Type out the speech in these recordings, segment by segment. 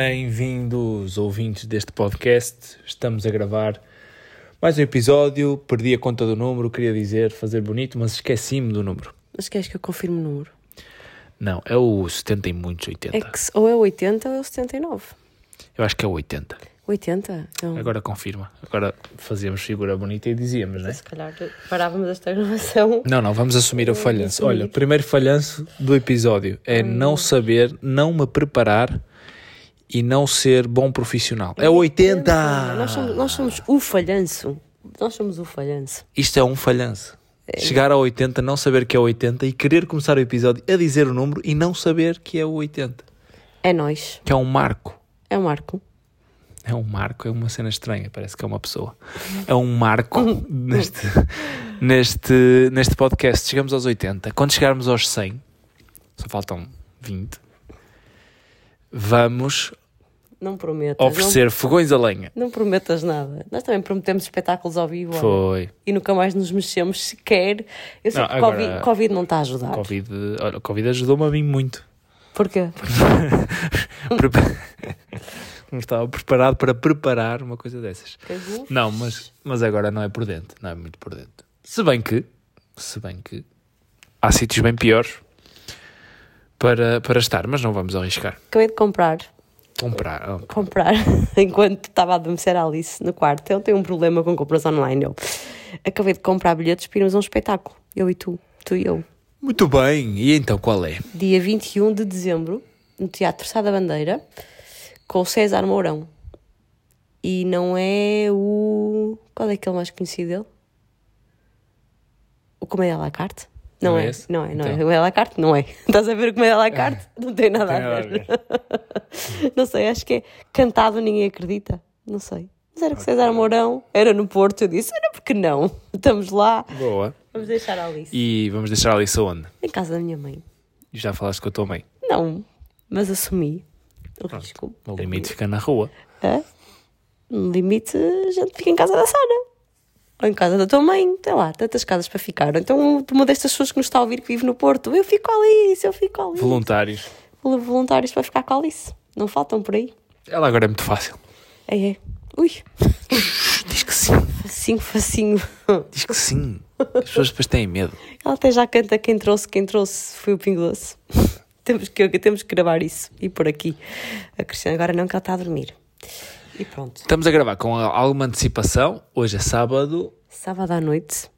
Bem-vindos, ouvintes deste podcast. Estamos a gravar mais um episódio. Perdi a conta do número, queria dizer fazer bonito, mas esqueci-me do número. Mas queres que eu confirme o número? Não, é o 70 e muitos, 80. É que ou é o 80 ou é o 79. Eu acho que é o 80. 80? Então, Agora confirma. Agora fazíamos figura bonita e dizíamos, não é? se calhar parávamos esta gravação. Não, não, vamos assumir o falhanço. assumir. Olha, o primeiro falhanço do episódio é não saber, não me preparar e não ser bom profissional. É o 80! Nós somos, nós somos o falhanço. Nós somos o falhanço. Isto é um falhanço. Chegar ao 80, não saber que é o 80 e querer começar o episódio a dizer o número e não saber que é o 80. É nós. Que é um marco. É o Marco. É um marco, é uma cena estranha, parece que é uma pessoa. É um marco neste, neste, neste podcast. Chegamos aos 80. Quando chegarmos aos 100, só faltam 20, vamos Não prometas. oferecer fogões a lenha. Não, não prometas nada. Nós também prometemos espetáculos ao vivo. olha. Foi. E nunca mais nos mexemos sequer. Eu sei Não, que agora- Covid, Covid não está a ajudar. Covid, olha, o Covid ajudou-me a mim muito. Porquê? Não estava preparado para preparar uma coisa dessas. Não, mas, mas agora não é por dentro, não é muito por dentro. Se bem que, se bem que há sítios bem piores para, para estar, mas não vamos arriscar. Acabei de comprar Comprar. oh, comprar enquanto estava a adormecer a Alice no quarto. Eu tenho um problema com compras online. Eu acabei de comprar bilhetes para irmos a um espetáculo. Eu e tu. Tu e eu. Muito bem, e então qual é? Dia 21 de dezembro, no Teatro Sá da Bandeira, com o César Mourão. E não é o. Qual é aquele mais conhecido dele? O Comédia à la carte? Não, Não é é, não é, não é. Então. O Comédia à la carte? Não é. Estás a ver o Comédia à la carte? Não tem nada, Tem nada a a ver. não sei, acho que é cantado, ninguém acredita. Não sei. Mas era com César Mourão, era no Porto. Eu disse, era porque não? Estamos lá, Boa. vamos deixar a Alice. E vamos deixar a Alice onde? Em casa da minha mãe. E Já falaste com a tua mãe. Não, mas assumi o risco. No limite fica na rua. É? No limite, a gente fica em casa da Sara. Ou em casa da tua mãe, sei lá, tantas casas para ficar. Ou Então, uma destas pessoas que nos está a ouvir que vive no Porto, eu fico ali, se eu fico ali. Voluntários. Voluntários para ficar com a Alice. Não faltam por aí. Ela agora é muito fácil. É, é. Ui, Diz que sim. facinho, facinho. Diz que sim. As pessoas depois têm medo. Ela até já canta quem trouxe, quem trouxe foi o Pingo Doce. temos, que, temos que gravar isso e por aqui. A Cristiana agora não, que ela está a dormir. E pronto. Estamos a gravar com alguma antecipação. Hoje é sábado. sábado à noite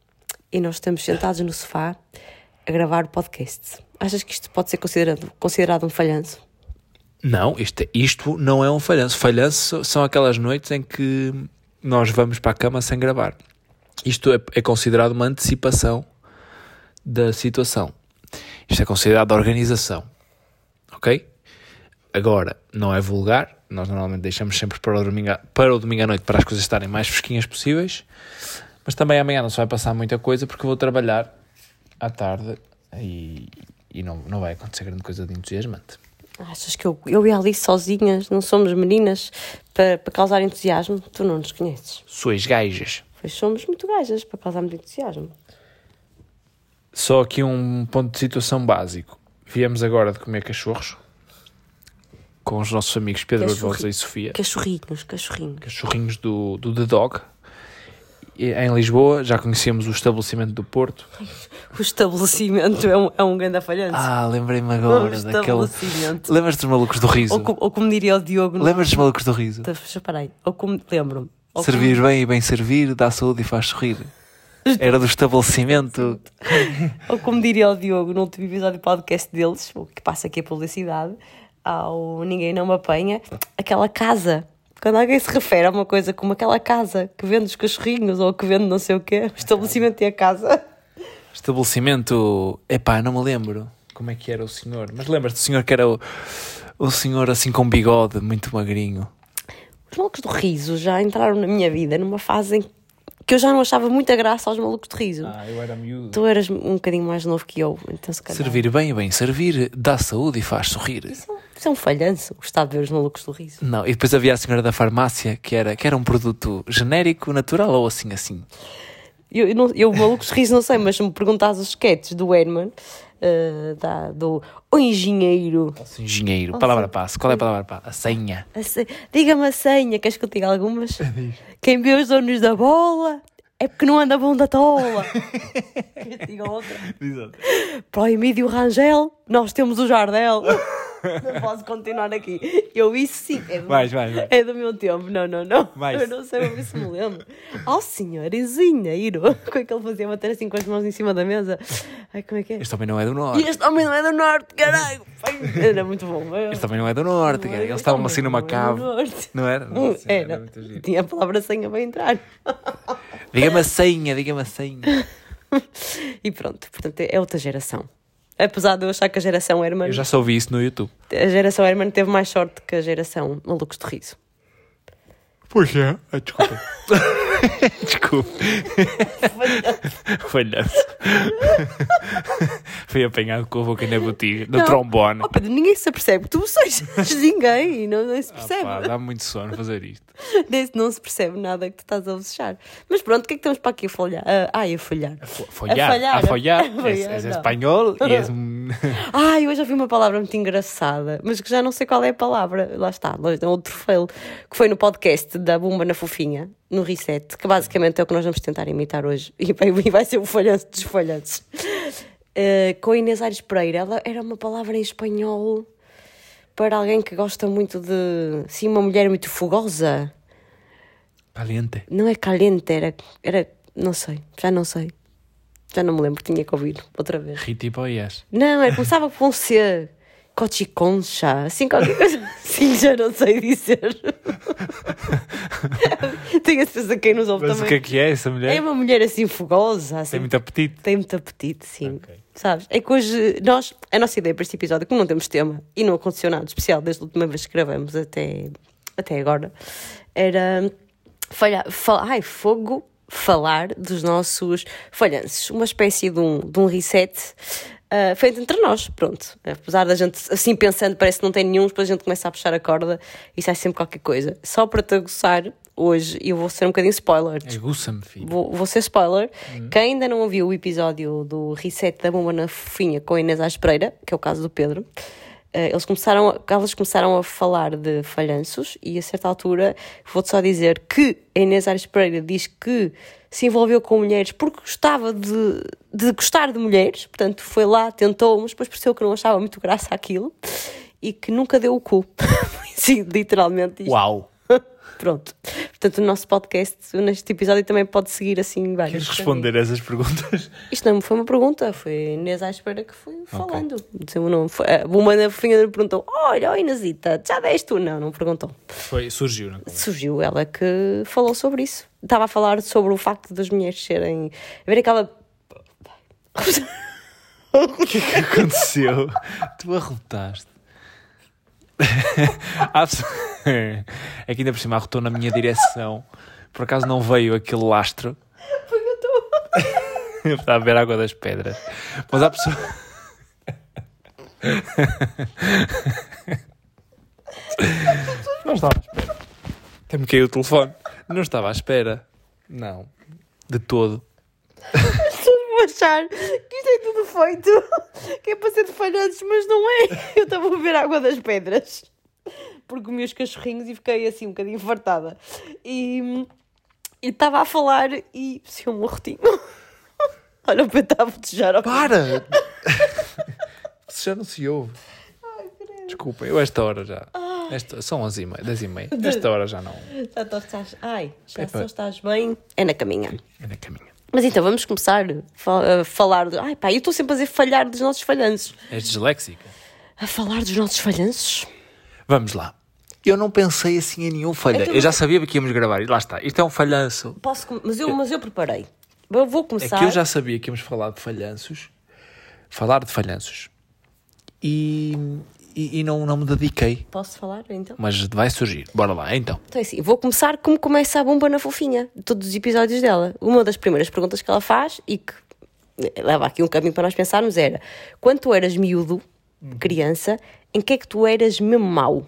e nós estamos sentados no sofá a gravar o podcast. Achas que isto pode ser considerado, considerado um falhanço? Não, isto, isto não é um falhanço. Falhanço são aquelas noites em que nós vamos para a cama sem gravar. Isto é, é considerado uma antecipação da situação. Isto é considerado organização. Ok? Agora, não é vulgar. Nós normalmente deixamos sempre para o domingo, à- para o domingo à noite para as coisas estarem mais fresquinhas possíveis. Mas também amanhã não se vai passar muita coisa porque vou trabalhar à tarde e, e não, não vai acontecer grande coisa de entusiasmante. Achas que eu, eu e a Alice sozinhas não somos meninas para, para causar entusiasmo? Tu não nos conheces. Sois gajas. Pois somos muito gajas para causar muito entusiasmo. Só aqui um ponto de situação básico. Viemos agora de comer cachorros com os nossos amigos Pedro Cachorri- Barbosa e Sofia, Cachorrinhos, cachorrinhos. cachorrinhos do, do The Dog. Em Lisboa já conhecemos o estabelecimento do Porto. O estabelecimento é um, é um grande falhanço. Ah, lembrei-me o agora daquele. estabelecimento. Lembras dos malucos do riso? Ou, ou como diria o Diogo... no- Lembras dos malucos do riso? Tá, Espera aí. Ou como... Lembro-me. Ou como- Servir bem e bem servir, dá saúde e faz sorrir. Era do estabelecimento. Ou como diria o Diogo no último episódio do podcast deles, o que passa aqui a publicidade, ao Ninguém Não Me Apanha, aquela casa. Quando alguém se refere a uma coisa como aquela casa que vende os cachorrinhos ou que vende não sei o quê, o estabelecimento e a casa. Estabelecimento. Epá, não me lembro como é que era o senhor. Mas lembras do senhor que era o, o senhor assim com bigode, muito magrinho. Os malucos do riso já entraram na minha vida numa fase em que eu já não achava muita graça aos malucos de riso. Ah, eu era miúdo. Tu eras um bocadinho mais novo que eu, então se calhar. Servir bem e bem servir, dá saúde e faz sorrir. Isso, isso é um falhanço, gostar de ver os malucos do riso. Não, e depois havia a senhora da farmácia que era, que era um produto genérico, natural ou assim assim. Eu, eu, não, eu maluco riso não sei, mas se me perguntas os sketches do Herman, uh, da, do O Engenheiro. Engenheiro. Palavra passe. Qual é a palavra passe? A senha. Diga-me a senha, queres que eu diga algumas? Quem vê os donos da bola é porque não anda bom da tola. Queres que te diga outra? Para o Emílio Rangel, nós temos o Jardel. Não posso continuar aqui. Eu isso sim. É do, Vais, vais, vai. é do meu tempo. Não, não, não. Vai. Eu não sei ver se me lembro. Ó senhor engenheiro. Como é que ele fazia bater assim com as mãos em cima da mesa? Ai, como é que é? Este também não é do norte. este homem não é do norte, caralho. Era muito bom. Este também não é do norte. cara. Eles estavam assim numa cave. Não era? Nossa, Era. muito giro. Tinha a palavra senha para entrar. Diga-me a senha, diga-me a senha. E pronto, portanto é outra geração. Apesar de eu achar que a geração Herman, Eu já só ouvi isso no YouTube. a geração Herman teve mais sorte que a geração Malucos de Riso. Pois é. Ah, desculpa. desculpa. Falhanço. Fui apanhado com a boca na botiga, no Não. trombone. Oh Pedro, ninguém se apercebe que tu sejas ninguém, não, não se Ah, percebe. pá, dá muito sono fazer isto. Não se percebe nada que tu estás a bocejar. Mas pronto, o que é que temos para aqui a folhar? Ah, ai, a folhar. Fo- Follar, falhar. a follar. A És, follar, és espanhol e és. Ai, hoje ouvi uma palavra muito engraçada, mas que já não sei qual é a palavra. Lá está, outro fail. Que foi no podcast da Bumba na Fofinha, no Reset, que basicamente é o que nós vamos tentar imitar hoje. E vai, ser o falhanço dos falhanços. Eh, com a Inês Aires Pereira, ela era uma palavra em espanhol para alguém que gosta muito de. Sim, uma mulher muito fogosa. Caliente. Não é caliente, era. era não sei, já não sei. Já não me lembro, tinha que ouvir outra vez. Ritipoias. Não, era, começava com C. Cochiconcha, assim qualquer coisa assim, já não sei dizer. Tenho a certeza que quem nos ouve Mas também. o que é que é essa mulher? É uma mulher assim fogosa, assim. Tem muito apetite. Tem muito apetite, sim. Ok. Sabes? É que hoje, nós, a nossa ideia para este episódio, como não temos tema e não aconteceu nada especial desde a última vez que gravamos até, até agora, era falhar, fal, ai, fogo, falar dos nossos falhanços. Uma espécie de um, de um reset ah, feito entre nós, pronto. Apesar da gente, assim pensando, parece que não tem nenhum, depois a gente começa a puxar a corda e sai sempre qualquer coisa. Só para te aguçar, hoje eu vou ser um bocadinho spoiler. Aguça-me, filho. Vou, vou ser spoiler. Quem ainda não ouviu o episódio do Reset da Bomba na Fofinha com a Inês Aires Pereira, que é o caso do Pedro, eles começaram, elas começaram a falar de falhanços e a certa altura vou-te só dizer que a Inês Aires Pereira diz que se envolveu com mulheres porque gostava de, de gostar de mulheres, portanto foi lá, tentou, mas depois percebeu que não achava muito graça aquilo e que nunca deu o cu. Sim, literalmente isto. Uau. Pronto. Portanto, o nosso podcast, neste episódio, também pode seguir assim vários. Queres responder a essas perguntas? Isto não foi uma pergunta, foi Inês à espera que foi falando. Dizeu o nome. Foi, a uma na fofinha me perguntou: Olha, oh Inêsita, já deste tu? Não, não perguntou. Foi, surgiu, não Surgiu ela que falou sobre isso. Estava a falar sobre o facto das mulheres serem. A ver aquela. O que é que aconteceu? tu arrotaste. É que ainda por cima arrotou na minha direção. Por acaso não veio aquele lastro. Está a beber água das pedras. Mas há pessoas. Não estava à espera. Até-me caiu o telefone. Não estava à espera. Não. De todo. Vou achar que isto é tudo feito, que é para ser de falhanços, mas não é. Eu estava a beber água das pedras, porque comi os cachorrinhos e fiquei assim um bocadinho fartada. E estava a falar e se um rotinho. Olha, o Pedro estava a botejar ao Para! Isso já não se ouve. Desculpa, eu esta hora já. Esta, são 11 e meia, 10 e meia. Esta hora já não. Já estás, ai, já só estás bem. É na caminha. É na caminha. Mas então vamos começar a fa- a falar. De... Ai pá, eu estou sempre a dizer falhar dos nossos falhanços. És disléxica? A falar dos nossos falhanços? Vamos lá. Eu não pensei assim em nenhum falhanço. Então- Eu já sabia que íamos gravar. E lá está. Isto é um falhanço. Posso, mas, eu, mas eu preparei. Eu vou É começar. que eu já sabia que íamos falar de falhanços. Falar de falhanços. E, e, e não, não me dediquei. Posso falar então? Mas vai surgir. Bora lá, então. Então é assim, vou começar como começa a bomba na fofinha, de todos os episódios dela. Uma das primeiras perguntas que ela faz e que leva aqui um caminho para nós pensarmos era: quando tu eras miúdo, criança, em que é que tu eras mesmo mau?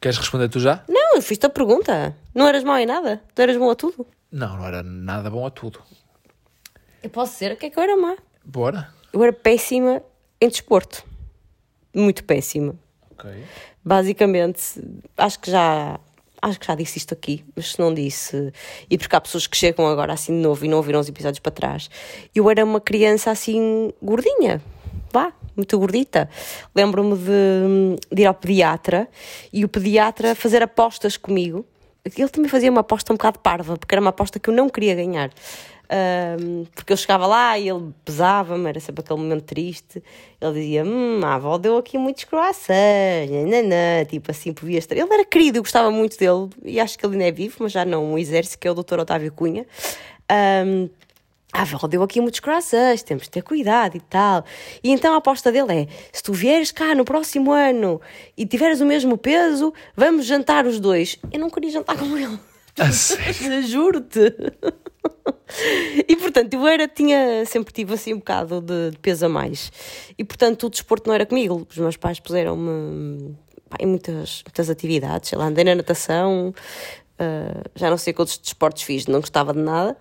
Queres responder tu já? Não, eu fiz-te a pergunta. Não eras mau em nada? Tu eras bom a tudo? Não, não era nada bom a tudo. Eu posso dizer o que é que eu era má. Bora. Eu era péssima em desporto. Muito péssima. Ok. Basicamente, acho que já acho que já disse isto aqui, mas se não disse, e porque há pessoas que chegam agora assim de novo e não ouviram os episódios para trás, eu era uma criança assim gordinha, vá, muito gordita. Lembro-me de, de ir ao pediatra e o pediatra fazer apostas comigo. Ele também fazia uma aposta um bocado parva, porque era uma aposta que eu não queria ganhar. Um, porque eu chegava lá e ele pesava-me, era sempre aquele momento triste. Ele dizia: Hum, a avó deu aqui muitos croissants, tipo assim, por estar. Ele era querido, eu gostava muito dele e acho que ele ainda é vivo, mas já não, um exército, que é o Dr. Otávio Cunha. Um, a avó deu aqui muitos croissants, temos de ter cuidado e tal. E então a aposta dele é: se tu vieres cá no próximo ano e tiveres o mesmo peso, vamos jantar os dois. Eu não queria jantar com ele. Juro-te. E portanto, eu era, tinha, sempre tive assim um bocado de, de peso a mais. E portanto, o desporto não era comigo. Os meus pais puseram-me em muitas, muitas atividades. Sei lá, andei na natação, uh, já não sei quantos desportos fiz, não gostava de nada.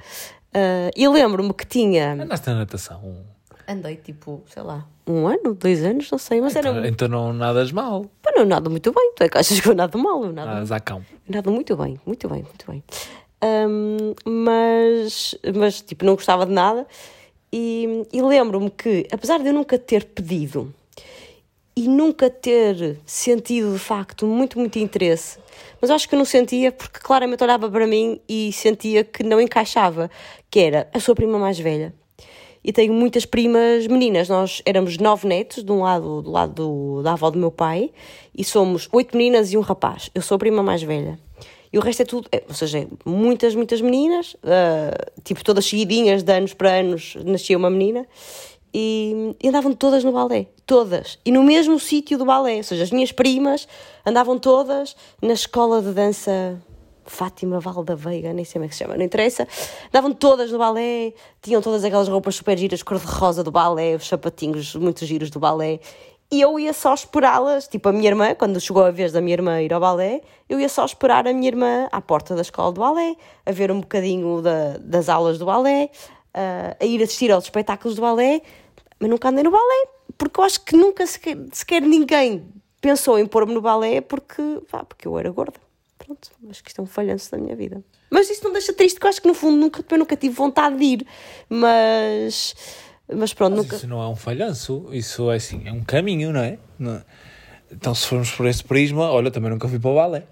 Uh, e lembro-me que tinha. Andaste na natação. Andei tipo, sei lá, um ano, dois anos, não sei, mas era. Então, então não nadas mal. Pá, não nado muito bem. Tu é que achas que eu nado mal? Eu nado, Nadas a cão. eu nado muito bem, muito bem, muito bem. Ahm, mas, mas, tipo, não gostava de nada. E, e lembro-me que, apesar de eu nunca ter pedido e nunca ter sentido de facto muito, muito interesse, mas acho que eu não sentia porque claramente olhava para mim e sentia que não encaixava, que era a sua prima mais velha. E tenho muitas primas meninas. Nós éramos nove netos, de um lado, do lado do- da avó do meu pai, e somos oito meninas e um rapaz. Eu sou a prima mais velha. E o resto é tudo, é, ou seja, muitas, muitas meninas, ah, tipo todas seguidinhas, de anos para anos, nascia uma menina, e, e andavam todas no balé, todas, e no mesmo sítio do balé, ou seja, as minhas primas andavam todas na escola de dança Fátima Val da Veiga, nem sei como é que se chama, não interessa, andavam todas no balé, tinham todas aquelas roupas super giras, cor-de-rosa do balé, os sapatinhos muito giros do balé, e eu ia só esperá-las, tipo a minha irmã, quando chegou a vez da minha irmã ir ao balé, eu ia só esperar a minha irmã à porta da escola de balé, a ver um bocadinho da- das aulas do balé, a, a ir assistir aos espetáculos do balé, mas nunca andei no balé, porque eu acho que nunca sequer, sequer ninguém pensou em pôr-me no balé porque, pá, porque eu era gorda. Pronto, acho que isto é um falhanço da minha vida. Mas isso não deixa triste, porque eu acho que no fundo nunca, eu nunca tive vontade de ir, mas, mas pronto, Mas nunca. isso não é um falhanço, isso é assim, é um caminho, não é? Não- Então, se formos por esse prisma, olha, também nunca fui para o balé.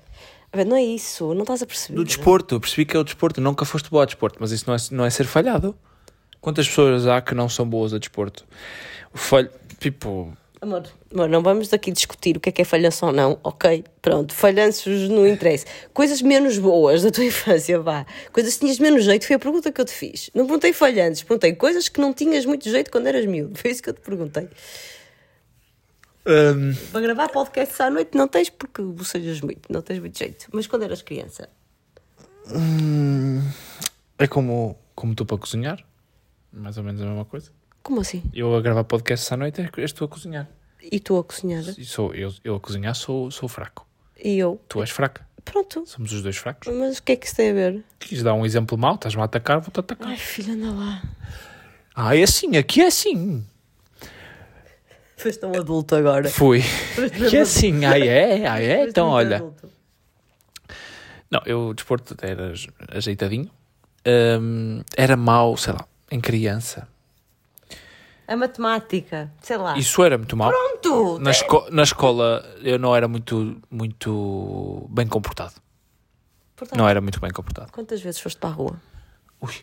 Não é isso, não estás a perceber. Do desporto, eu percebi que é o desporto, nunca foste boa a desporto, mas isso não é, não é ser falhado. Quantas pessoas há que não são boas a desporto? O falho, tipo, Amor, amor, não vamos daqui discutir o que é que é falhanço ou não, ok? Pronto, falhanços não interessa. Coisas menos boas da tua infância, vá. Coisas que tinhas menos jeito, foi a pergunta que eu te fiz. Não perguntei falhanços, perguntei coisas que não tinhas muito jeito quando eras miúdo. Foi isso que eu te perguntei. hum, Para gravar podcasts à noite não tens porque bocejas muito, não tens muito jeito. Mas quando eras criança? é como, como tu para cozinhar, mais ou menos a mesma coisa. Como assim? Eu a gravar podcasts à noite, és tu a cozinhar. E tu a cozinhar? Sou, eu, eu a cozinhar sou, sou fraco. E eu? Tu és fraca. Pronto. Somos os dois fracos. Mas o que é que isso tem a ver? Quis dar um exemplo mau, estás-me a atacar, vou-te atacar. Ai, filha, anda lá. Ah, é assim, aqui é assim. Foste tão adulto agora. Fui. Que é assim, ah é, ah é, Foste então olha. adulto. Não, eu, desporto era ajeitadinho. Hum, era mau, sei lá, em criança. A matemática, sei lá. Isso era muito mau. Pronto! Na, esco- na escola eu não era muito, muito bem comportado. Portanto, Não era muito bem comportado. Quantas vezes foste para a rua? Ui,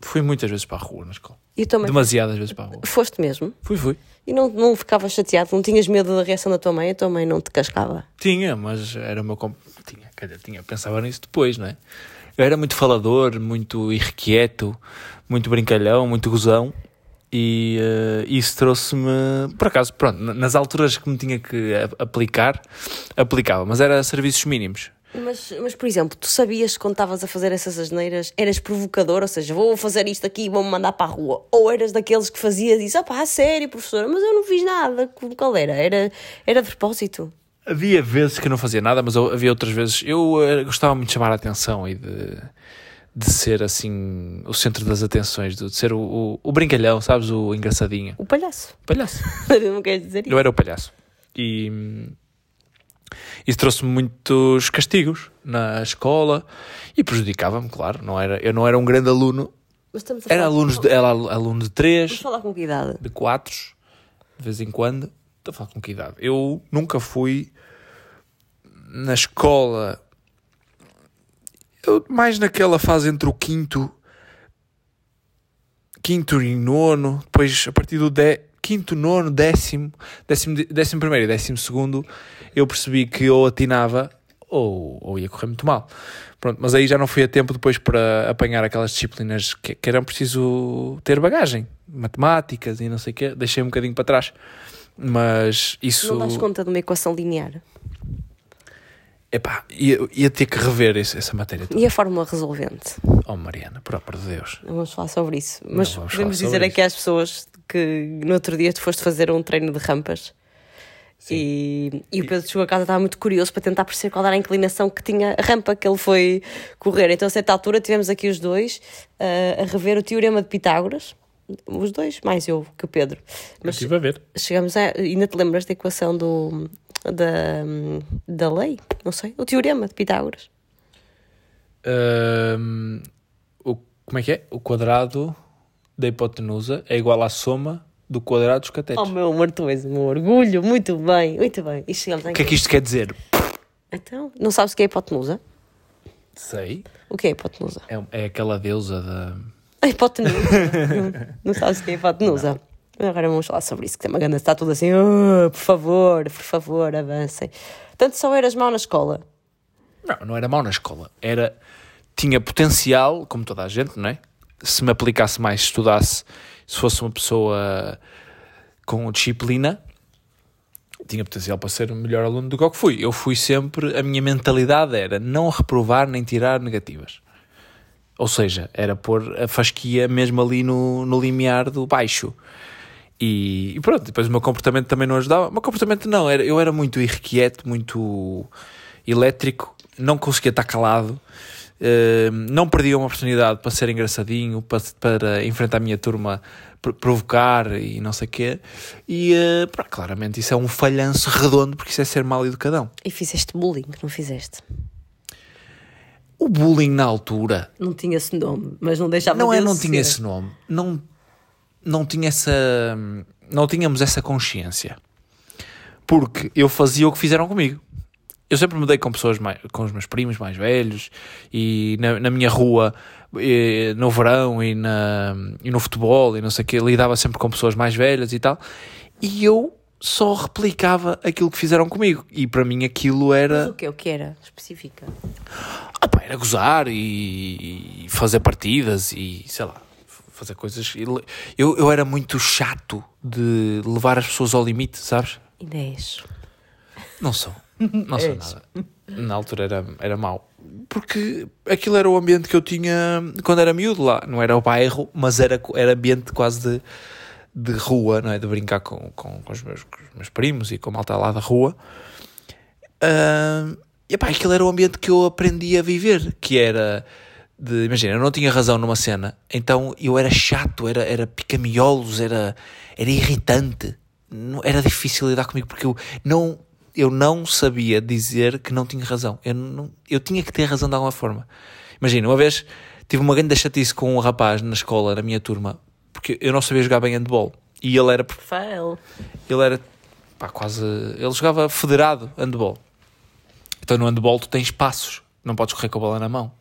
fui muitas vezes para a rua na escola. E também Demasiadas vezes para a rua. foste mesmo? Fui, fui. E não, não ficavas chateado? Não tinhas medo da reação da tua mãe? A tua mãe não te cascava? Tinha, mas era o meu. comp- Tinha, calhar, tinha. Pensava nisso depois, não é? Eu era muito falador, muito irrequieto, muito brincalhão, muito gozão. E eh, isso trouxe-me. Por acaso, pronto, na- nas alturas que me tinha que aplicar, aplicava, mas era serviços mínimos. Mas, mas, por exemplo, tu sabias que quando estavas a fazer essas asneiras eras provocador, ou seja, vou fazer isto aqui e vou-me mandar para a rua? Ou eras daqueles que fazias e disse, ah pá, a sério, professora, mas eu não fiz nada. Qual era? Era, era de propósito? Havia vezes que eu não fazia nada, mas havia outras vezes. Eu eh, gostava muito de chamar a atenção e de, de ser assim o centro das atenções, de ser o, o, o brincalhão, sabes? O engraçadinho. O palhaço. Palhaço. não queres dizer isso? Eu era o palhaço. E isso trouxe-me muitos castigos na escola e prejudicava-me, claro. Não era, eu não era um grande aluno. Era, alunos de, era aluno de 3, Vamos falar com que idade? de 4, de vez em quando. Estou a falar com que idade? Eu nunca fui na escola. Eu, mais naquela fase entre o quinto, quinto e nono, depois a partir do dé- quinto, nono, décimo, décimo, décimo primeiro e décimo segundo, eu percebi que ou atinava ou, ou ia correr muito mal. Pronto, mas aí já não fui a tempo depois para apanhar aquelas disciplinas que, que eram preciso ter bagagem, matemáticas e não sei o quê, deixei um bocadinho para trás. Mas isso. Não dás conta de uma equação linear. Epá, ia, ia ter que rever essa matéria toda. E a fórmula resolvente? Oh, Mariana, por amor de Deus. Não vamos falar sobre isso. Mas vamos podemos dizer aqui às pessoas que no outro dia tu foste fazer um treino de rampas. E, e o Pedro chegou a casa estava muito curioso para tentar perceber qual era a inclinação que tinha a rampa que ele foi correr. Então, a certa altura, tivemos aqui os dois ah, a rever o teorema de Pitágoras. Os dois, mais eu que o Pedro. Mas Estive a ver. chegamos a. Ainda te lembras da equação do, da, da lei? Não sei. O teorema de Pitágoras. Ahm, o, como é que é? O quadrado da hipotenusa é igual à soma do quadrado dos catetos. Oh, meu amor, tu és um orgulho. Muito bem, muito bem. E chegamos O que é que isto quer dizer? Então, não sabes o que é a hipotenusa? Sei. O que é a hipotenusa? É, é aquela deusa da. A hipotenusa. não, não sabes o que é a hipotenusa? Agora vamos falar sobre isso, que tem uma grande está tudo assim, "Ah, por favor, por favor, avancem. Tanto só eras mau na escola. Não, não era mau na escola. Era. Tinha potencial, como toda a gente, não é? Se me aplicasse mais, estudasse, se fosse uma pessoa com disciplina, tinha potencial para ser o melhor aluno do que eu que fui. Eu fui sempre. A minha mentalidade era não reprovar nem tirar negativas. Ou seja, era pôr a fasquia mesmo ali no, no limiar do baixo. E, e pronto, depois o meu comportamento também não ajudava. O meu comportamento não, era, eu era muito irrequieto, muito elétrico, não conseguia estar calado, eh, não perdia uma oportunidade para ser engraçadinho, para, para enfrentar a minha turma, pr- provocar e não sei o quê. E eh, pá, claramente isso é um falhanço redondo, porque isso é ser mal educadão. E fizeste bullying, não fizeste? O bullying na altura. Não tinha esse nome, mas não deixava não de é, não tinha esse nome, não, não tinha essa, não tínhamos essa consciência, porque eu fazia o que fizeram comigo. Eu sempre me dei com pessoas mais, com os meus primos mais velhos e na, na minha rua, eh, no verão e, na, e no futebol e não sei o que, lidava sempre com pessoas mais velhas e tal, e eu só replicava aquilo que fizeram comigo, e para mim aquilo Mas era. o que O que era? Especifica. Ah, pá, era gozar e, e fazer partidas e sei lá, fazer coisas. Eu, eu era muito chato de levar as pessoas ao limite, sabes? És. Não sou. Não sou És. nada. Na altura era, era mau. Porque aquilo era o ambiente que eu tinha quando era miúdo lá. Não era o bairro, mas era, era ambiente quase de, de rua, não é? De brincar com, com, com os, meus, com os meus primos e com a malta lá da rua. Ah, e pá, aquilo era o ambiente que eu aprendi a viver, que era de, imagina, eu não tinha razão numa cena, então eu era chato, era, era pica-miolos, era, era irritante, Não- era difícil lidar comigo porque eu não, eu não sabia dizer que não tinha razão, eu, não, eu tinha que ter razão de alguma forma. Imagina, uma vez tive uma grande chatice com um rapaz na escola, na minha turma, porque eu não sabia jogar bem handball e ele era Fail. ele era pá, quase. Ele jogava federado handball. Então no handball tu tens passos, não podes correr com a bola na mão.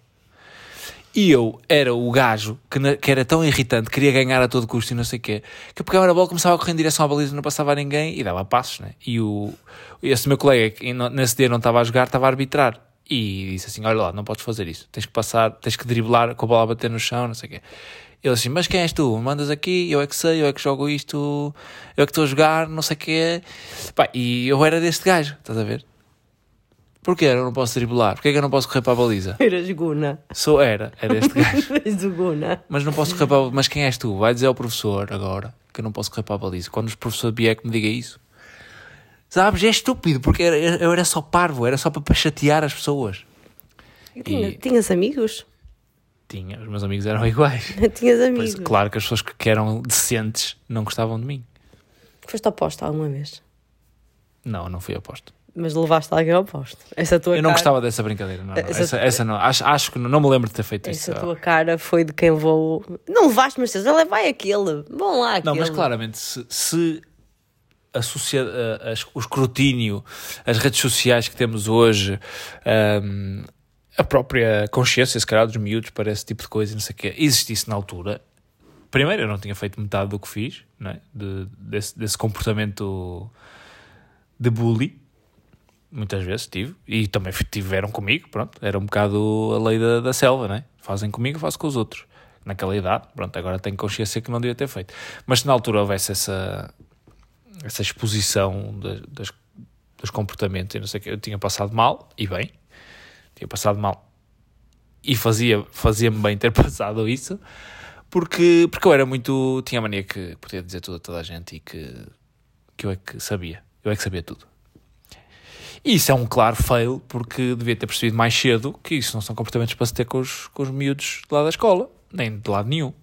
E eu era o gajo que, na- que era tão irritante, queria ganhar a todo custo e não sei o quê, que eu pegava na bola, começava a correr em direção à baliza, não passava a ninguém e dava passos, né? E o, esse meu colega, que nesse dia não estava a jogar, estava a arbitrar. E disse assim: Olha lá, não podes fazer isso, tens que passar, tens que driblar com a bola a bater no chão, não sei o quê. Ele assim: Mas quem és tu? Mandas aqui, eu é que sei, eu é que jogo isto, eu é que estou a jogar, não sei o quê. Pá, e eu era deste gajo, estás a ver? Porquê eu não posso driblar? Porquê que eu não posso correr para a baliza? Eras Guna. Sou, era, era este gajo. O Guna. Mas não posso correr para a Mas quem és tu? Vai dizer ao professor agora que eu não posso correr para a baliza. Quando o professor vier que me diga isso. Sabes? É estúpido, porque era- eu era só parvo, era só para, para chatear as pessoas. E E- Tinhas amigos? Tinha, os meus amigos eram iguais. Tinhas Pois, amigos? claro que as pessoas que, eram decentes não gostavam de mim. Foste oposto alguma vez? Não, não fui aposto. Mas levaste alguém ao posto. Essa tua Eu não cara, gostava dessa brincadeira, não. não. Essa- Essa, essa não. Acho, acho que não, não me lembro de ter feito isso. Essa tua cara foi de quem levou. Não levaste, mas dizes, "Olha, vai aquele. Vão lá, aquele. Não, mas claramente, se, se a socia- a- as- o escrutínio, as redes sociais que temos hoje, hum, a própria consciência, se calhar, dos miúdos para esse tipo de coisa, não sei o quê, existisse na altura, primeiro eu não tinha feito metade do que fiz, não é? De- desse, desse comportamento de bully. Muitas vezes tive, e também tiveram comigo, pronto, era um bocado a lei da, da selva, né? Fazem comigo, faço com os outros. Naquela idade, pronto, agora tenho consciência que não devia ter feito. Mas se na altura houvesse essa, essa exposição das- dos comportamentos e não sei o que, eu tinha passado mal, e bem, tinha passado mal, e fazia, fazia-me bem ter passado isso, porque, porque eu era muito, tinha a mania que podia dizer tudo a toda a gente e que, que eu é que sabia, eu é que sabia tudo. E isso é um claro fail, porque devia ter percebido mais cedo que isso não são comportamentos para se ter com os, com os miúdos de lá da escola, nem de lado nenhum.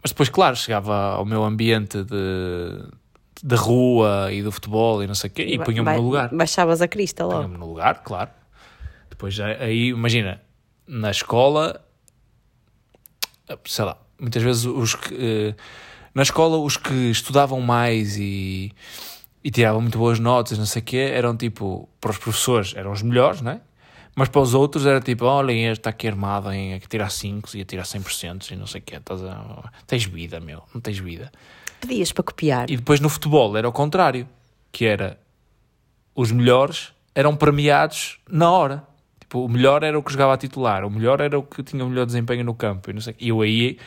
Mas depois, claro, chegava ao meu ambiente de, de rua e do futebol e não sei o quê, e punha-me no lugar. Baixavas a crista logo. Punha-me no lugar, claro. Depois já- aí, imagina, na escola, sei lá, muitas vezes os que, eh, na escola os que estudavam mais e, e tiravam muito boas notas, não sei o quê, eram tipo, para os professores eram os melhores, não é? Mas para os outros era tipo, olhem, este está aqui armado em a tirar 5 e a tirar 100% e não sei o quê. Estás a... Tens vida, meu, não tens vida. Pedias para copiar. E depois no futebol era o contrário, que era os melhores eram premiados na hora. Tipo, o melhor era o que jogava a titular, o melhor era o que tinha o melhor desempenho no campo. E não sei, eu aí,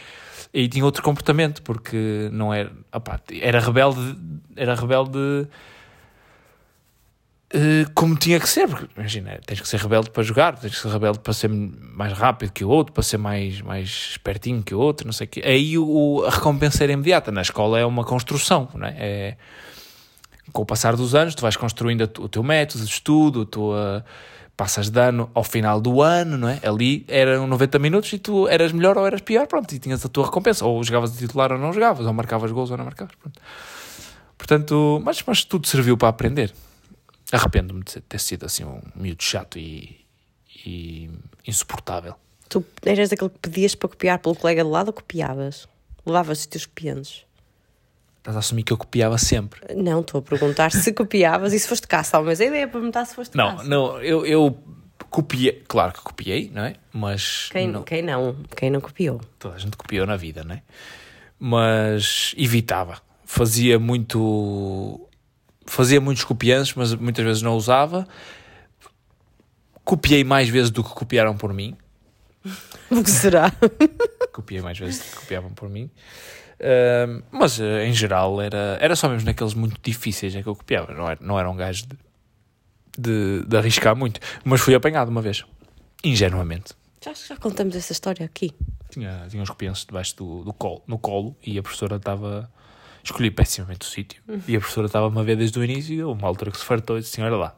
aí tinha outro comportamento, porque não era, opá, era rebelde, era rebelde eh, como tinha que ser, porque imagina, tens que ser rebelde para jogar, tens que ser rebelde para ser mais rápido que o outro, para ser mais, mais espertinho que o outro, não sei o quê. Aí o, a recompensa era imediata. Na escola é uma construção, não é? é com o passar dos anos, tu vais construindo o teu método de estudo, a tua, passas de ano ao final do ano, não é? Ali eram 90 minutos e tu eras melhor ou eras pior, pronto, e tinhas a tua recompensa. Ou jogavas de titular ou não jogavas, ou marcavas gols ou não marcavas, pronto. Portanto, mas, mas tudo serviu para aprender. Arrependo-me de ter sido assim um miúdo chato e, e insuportável. Tu eras daquele que pedias para copiar pelo colega de lado ou copiavas? Levavas os teus copiantes? Estás a assumir que eu copiava sempre. Não, estou a perguntar se copiavas e se foste caça. Mas a ideia é perguntar se foste Não, caça. não, eu, eu copiei, claro que copiei, não é? Mas Quem não, quem não? Quem não copiou? toda a gente copiou na vida, não é? Mas evitava. Fazia muito. Fazia muitos copiantes, mas muitas vezes não usava. Copiei mais vezes do que copiaram por mim. O que será? Copiei mais vezes do que copiavam por mim. Mas eh, em geral era, era só mesmo naqueles muito difíceis é que eu copiava. Não era, não era um gajo de, de, de arriscar muito. Mas fui apanhado uma vez. Ingenuamente. Já, já contamos essa história aqui. Tinha, tinha uns copianços debaixo do, do colo, no colo e a professora estava. Escolhi pessimamente o sítio. E a professora estava-me a ver desde o início e uma altura que se fartou e disse assim: Olha lá,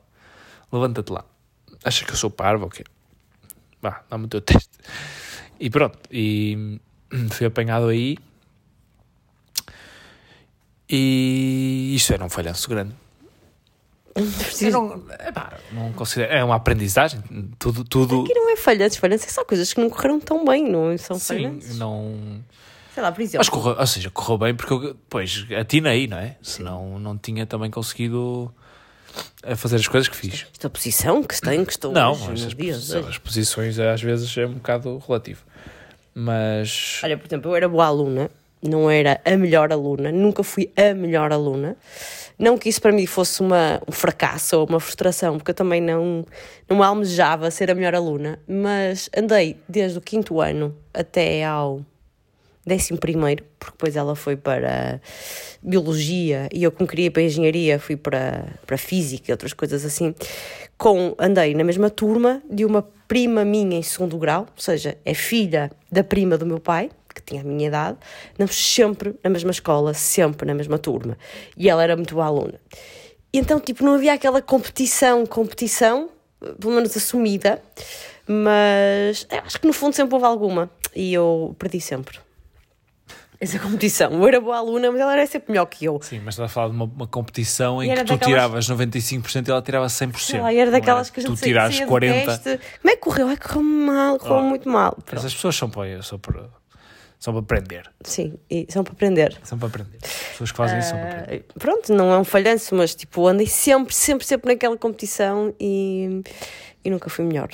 levanta-te lá. Acha que eu sou parvo ou quê? Vá, dá-me o teu teste. E pronto, e fui apanhado aí. E isso era um falhanço grande. Não, epá, não considero, é uma aprendizagem. Tudo, tudo Aqui não é falhanços, falhanços é só coisas que não correram tão bem, não são sim, falhanços. não. Sei lá, por exemplo, Mas correu, ou seja, correu bem porque eu, pois, atinei, não é? Senão não tinha também conseguido a fazer as coisas que fiz. esta posição que se tem, que estou Não, hoje, as, posições, as posições às vezes é um bocado relativo. Mas Olha, por exemplo, eu era boa aluna, não era a melhor aluna, nunca fui a melhor aluna. Não que isso para mim fosse uma, um fracasso ou uma frustração, porque eu também não, não almejava ser a melhor aluna, mas andei desde o quinto ano até ao décimo primeiro, porque depois ela foi para biologia e eu como queria para engenharia fui para, para física e outras coisas assim, com, andei na mesma turma de uma prima minha em segundo grau, ou seja, é filha da prima do meu pai, que tinha a minha idade, andamos sempre na mesma escola, sempre na mesma turma, e ela era muito boa aluna. e então, tipo, não havia aquela competição, competição, pelo menos assumida, mas acho que no fundo sempre houve alguma e eu perdi sempre. Essa competição. Eu era boa aluna, mas ela era sempre melhor que eu. Sim, mas estás a falar de uma, uma competição em que era tu daquelas- tiravas 95% e ela tirava 100%. Sei lá, e era não daquelas que a gente Tu do 40%. teste. Como é que correu? Ai, correu mal, correu Oh. muito mal. Pronto. Essas pessoas são para, são para, são para aprender. Sim, e são para aprender. São para aprender. As pessoas que fazem isso são para aprender. Ah, pronto, não é um falhanço, mas tipo, andei sempre, sempre, sempre naquela competição e, e nunca fui melhor.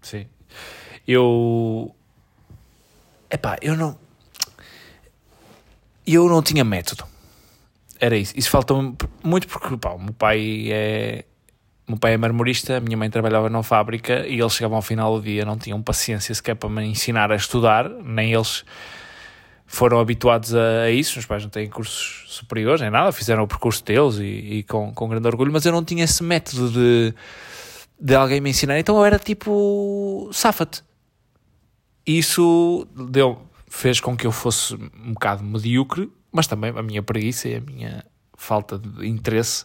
Sim. Eu. Epá, eu não. Eu não tinha método. Era isso. Isso falta-me muito porque pá, o meu pai é. Meu pai é marmorista, minha mãe trabalhava na fábrica e eles chegavam ao final do dia, não tinham paciência sequer para me ensinar a estudar, nem eles foram habituados a, a isso. Os pais não têm cursos superiores nem nada, fizeram o percurso deles e, e com, com grande orgulho, mas eu não tinha esse método de, de alguém me ensinar. Então eu era tipo, safa-te. Isso deu, fez com que eu fosse um bocado medíocre, mas também a minha preguiça e a minha falta de interesse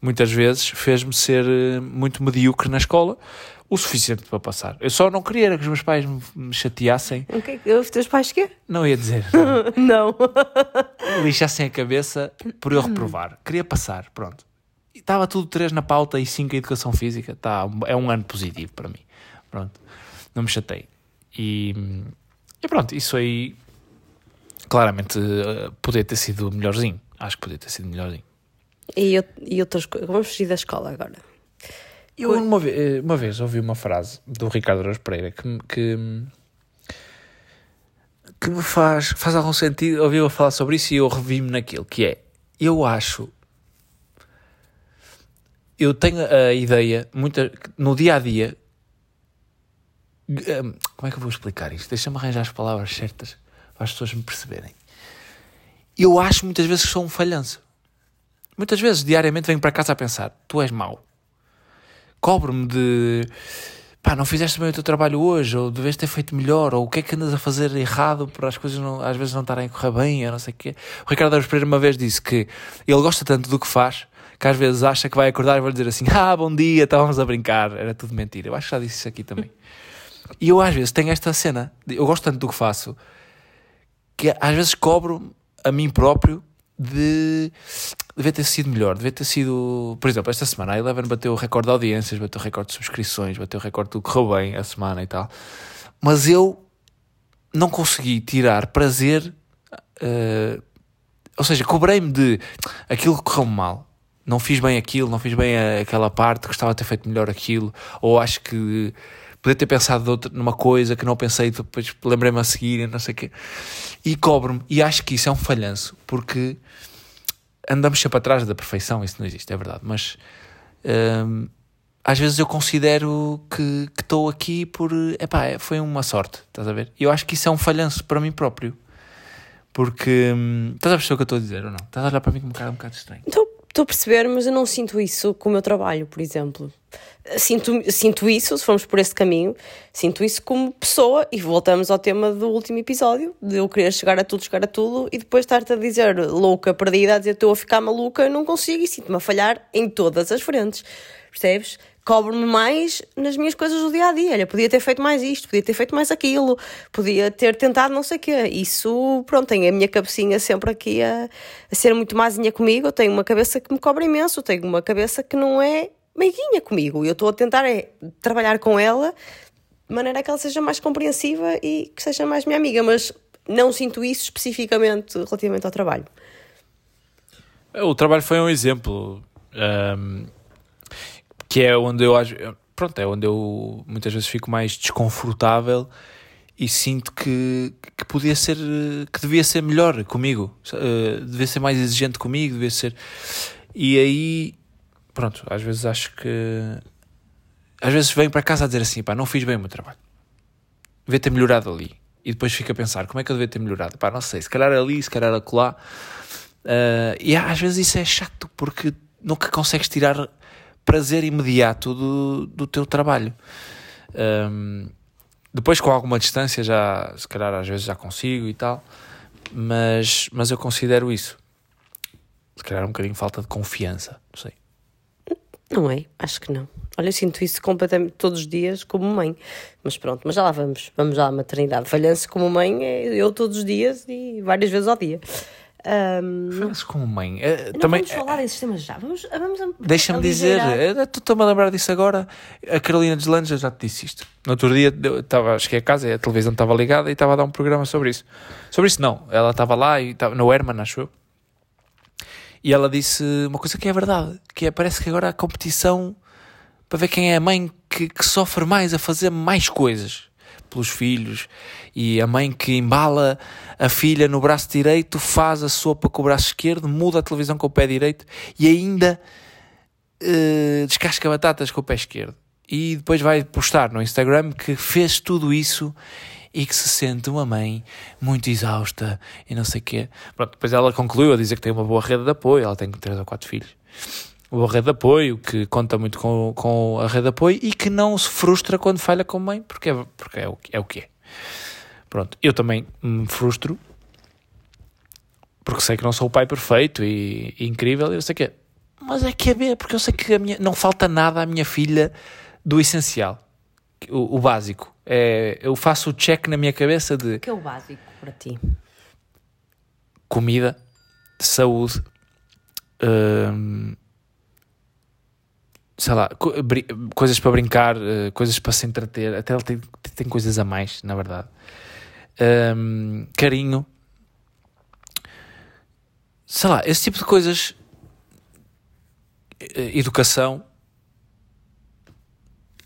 muitas vezes fez-me ser eh, muito medíocre na escola, o suficiente para passar. Eu só não queria era que os meus pais me, chateassem, O que é que- Os teus pais quê? não ia dizer, Não. lixassem a cabeça por eu reprovar. Queria passar, pronto. E estava tudo 3 na pauta e 5 em educação física. Tá, é um ano positivo para mim. Pronto. Não me chatei. E, e pronto, isso aí claramente eh, podia ter sido melhorzinho. Acho que podia ter sido melhorzinho. E, eu, e outras coisas. Vamos fugir da escola agora. Eu uma vez, uma vez ouvi uma frase do Ricardo Araújo Pereira que, me- que, que me faz, faz algum sentido. Ouvi-o falar sobre isso e eu revi-me naquilo, que é, eu acho, eu tenho a ideia, muita, no dia-a-dia, hum, como é que eu vou explicar isto? Deixa-me arranjar as palavras certas para as pessoas me perceberem. Eu acho muitas vezes que sou um falhanço. Muitas vezes, diariamente, venho para casa a pensar: tu és mau. Cobro-me de pá, não fizeste bem o teu trabalho hoje, ou deves ter feito melhor, ou o que é que andas a fazer errado para as coisas não- às vezes não estarem a correr bem, eu não sei o quê. O Ricardo Araújo Pereira uma vez disse que ele gosta tanto do que faz que às vezes acha que vai acordar e vai dizer assim: Ah, bom dia, estávamos a brincar, era tudo mentira. Eu acho que já disse isso aqui também. E eu às vezes tenho esta cena, eu gosto tanto do que faço, que às vezes cobro a mim próprio de devia ter sido melhor, devia ter sido, por exemplo, esta semana a Eleven bateu o recorde de audiências, bateu o recorde de subscrições, bateu o recorde do que correu bem a semana e tal, mas eu não consegui tirar prazer, eh, ou seja, cobrei-me de aquilo que correu mal. Não fiz bem aquilo, não fiz bem aquela parte, gostava de ter feito melhor aquilo, ou acho que podia ter pensado outra- numa coisa que não pensei, depois lembrei-me a seguir, não sei o quê. E cobro-me, e acho que isso é um falhanço, porque andamos sempre atrás da perfeição, isso não existe, é verdade, mas hum, às vezes eu considero que estou aqui por, epá, é- foi uma sorte, estás a ver? E eu acho que isso é um falhanço para mim próprio, porque, hum, estás a perceber o que eu estou a dizer ou não? Estás a olhar para mim com um cara um bocado estranho. Estou a perceber, mas eu não sinto isso com o meu trabalho, por exemplo. Sinto, sinto isso, se formos por esse caminho, sinto isso como pessoa, e voltamos ao tema do último episódio, de eu querer chegar a tudo, chegar a tudo, e depois estar-te a dizer louca, perdida, a dizer estou a ficar maluca, não consigo, e sinto-me a falhar em todas as frentes, percebes? Cobro-me mais nas minhas coisas do dia a dia. Olha, podia ter feito mais isto, podia ter feito mais aquilo, podia ter tentado não sei o quê. Isso, pronto, tem a minha cabecinha sempre aqui a, a ser muito mazinha comigo. Eu tenho uma cabeça que me cobra imenso, tenho uma cabeça que não é meiguinha comigo. Eu estou a tentar é, trabalhar com ela de maneira que ela seja mais compreensiva e que seja mais minha amiga, mas não sinto isso especificamente relativamente ao trabalho. O trabalho foi um exemplo hum, que é onde eu acho pronto, é onde eu muitas vezes fico mais desconfortável e sinto que, que podia ser que devia ser melhor comigo uh, devia ser mais exigente comigo devia ser e aí pronto, às vezes acho que às vezes venho para casa a dizer assim, pá, não fiz bem o meu trabalho devia ter melhorado ali e depois fico a pensar, como é que eu devia ter melhorado pá, não sei, se calhar ali, se calhar acolá Uh, e às vezes isso é chato porque nunca consegues tirar prazer imediato do, do teu trabalho. Um, depois, com alguma distância, já se calhar às vezes já consigo e tal, mas, mas eu considero isso. Se calhar um bocadinho falta de confiança, não sei. Não é? Acho que não. Olha, eu sinto isso completamente todos os dias como mãe. Mas pronto, mas já lá vamos. Vamos à maternidade. Falhanço como mãe é eu todos os dias e várias vezes ao dia. Um, Falhanço como mãe. É, não também, vamos falar desses temas já. Vamos, vamos Deixa-me dizer, aligerar. eh, tu estou-me a lembrar disso agora. A Carolina Deslanja já te disse isto. No outro dia, eu estava, cheguei a casa e a televisão estava ligada e estava a dar um programa sobre isso. Sobre isso, não. Ela estava lá e estava no Herman, acho eu. E ela disse uma coisa que é verdade: que é, parece que agora há competição para ver quem é a mãe que, que sofre mais a fazer mais coisas pelos filhos. E a mãe que embala a filha no braço direito, faz a sopa com o braço esquerdo, muda a televisão com o pé direito e ainda eh, descasca batatas com o pé esquerdo. E depois vai postar no Instagram que fez tudo isso e que se sente uma mãe muito exausta e não sei o quê. Pronto, depois ela concluiu a dizer que tem uma boa rede de apoio, ela tem três ou quatro filhos. Uma rede de apoio, que conta muito com, com a rede de apoio e que não se frustra quando falha com mãe, porque é, porque é, o, é o que é. Pronto, eu também me frustro porque sei que não sou o pai perfeito e, e incrível e não sei o quê. Mas é que é ver, porque eu sei que minha, não falta nada à minha filha do essencial, o, o básico. É, eu faço o check na minha cabeça de O que é o básico para ti? comida, saúde, hum, sei lá, co- coisas para brincar, eh, coisas para se entreter. Até ela tem, tem coisas a mais, na verdade. Hum, carinho, sei lá, esse tipo de coisas. Eh, Educação.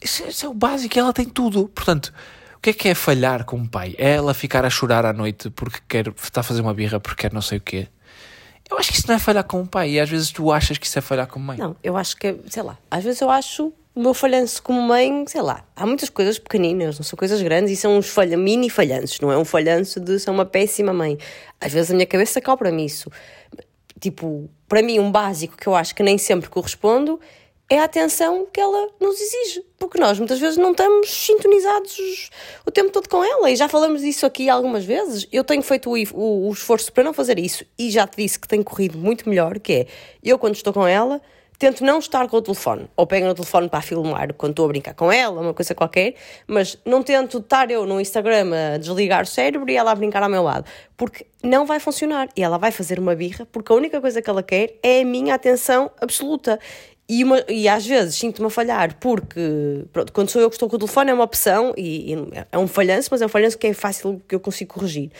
Isso, isso é o básico, ela tem tudo. Portanto, o que é que é falhar como pai? É ela ficar a chorar à noite porque quer, está a fazer uma birra porque quer não sei o quê? Eu acho que isso não é falhar como pai e às vezes tu achas que isso é falhar como mãe. Não, eu acho que, sei lá, às vezes eu acho o meu falhanço como mãe, sei lá, há muitas coisas pequeninas, não são coisas grandes e são uns falha, mini falhanços, não é um falhanço de ser uma péssima mãe. Às vezes a minha cabeça cobra-me isso. Tipo, para mim, um básico que eu acho que nem sempre correspondo é a atenção que ela nos exige, porque nós muitas vezes não estamos sintonizados o tempo todo com ela e já falamos disso aqui algumas vezes. Eu tenho feito o, o- o esforço para não fazer isso e já te disse que tem corrido muito melhor, que é eu quando estou com ela tento não estar com o telefone, ou pego no telefone para filmar quando estou a brincar com ela, uma coisa qualquer, mas não tento estar eu no Instagram a desligar o cérebro e ela a brincar ao meu lado, porque não vai funcionar e ela vai fazer uma birra, porque a única coisa que ela quer é a minha atenção absoluta. E, uma- e às vezes sinto-me a falhar porque, pronto, quando sou eu que estou com o telefone é uma opção e, e é um falhanço, mas é um falhanço que é fácil que eu consigo corrigir.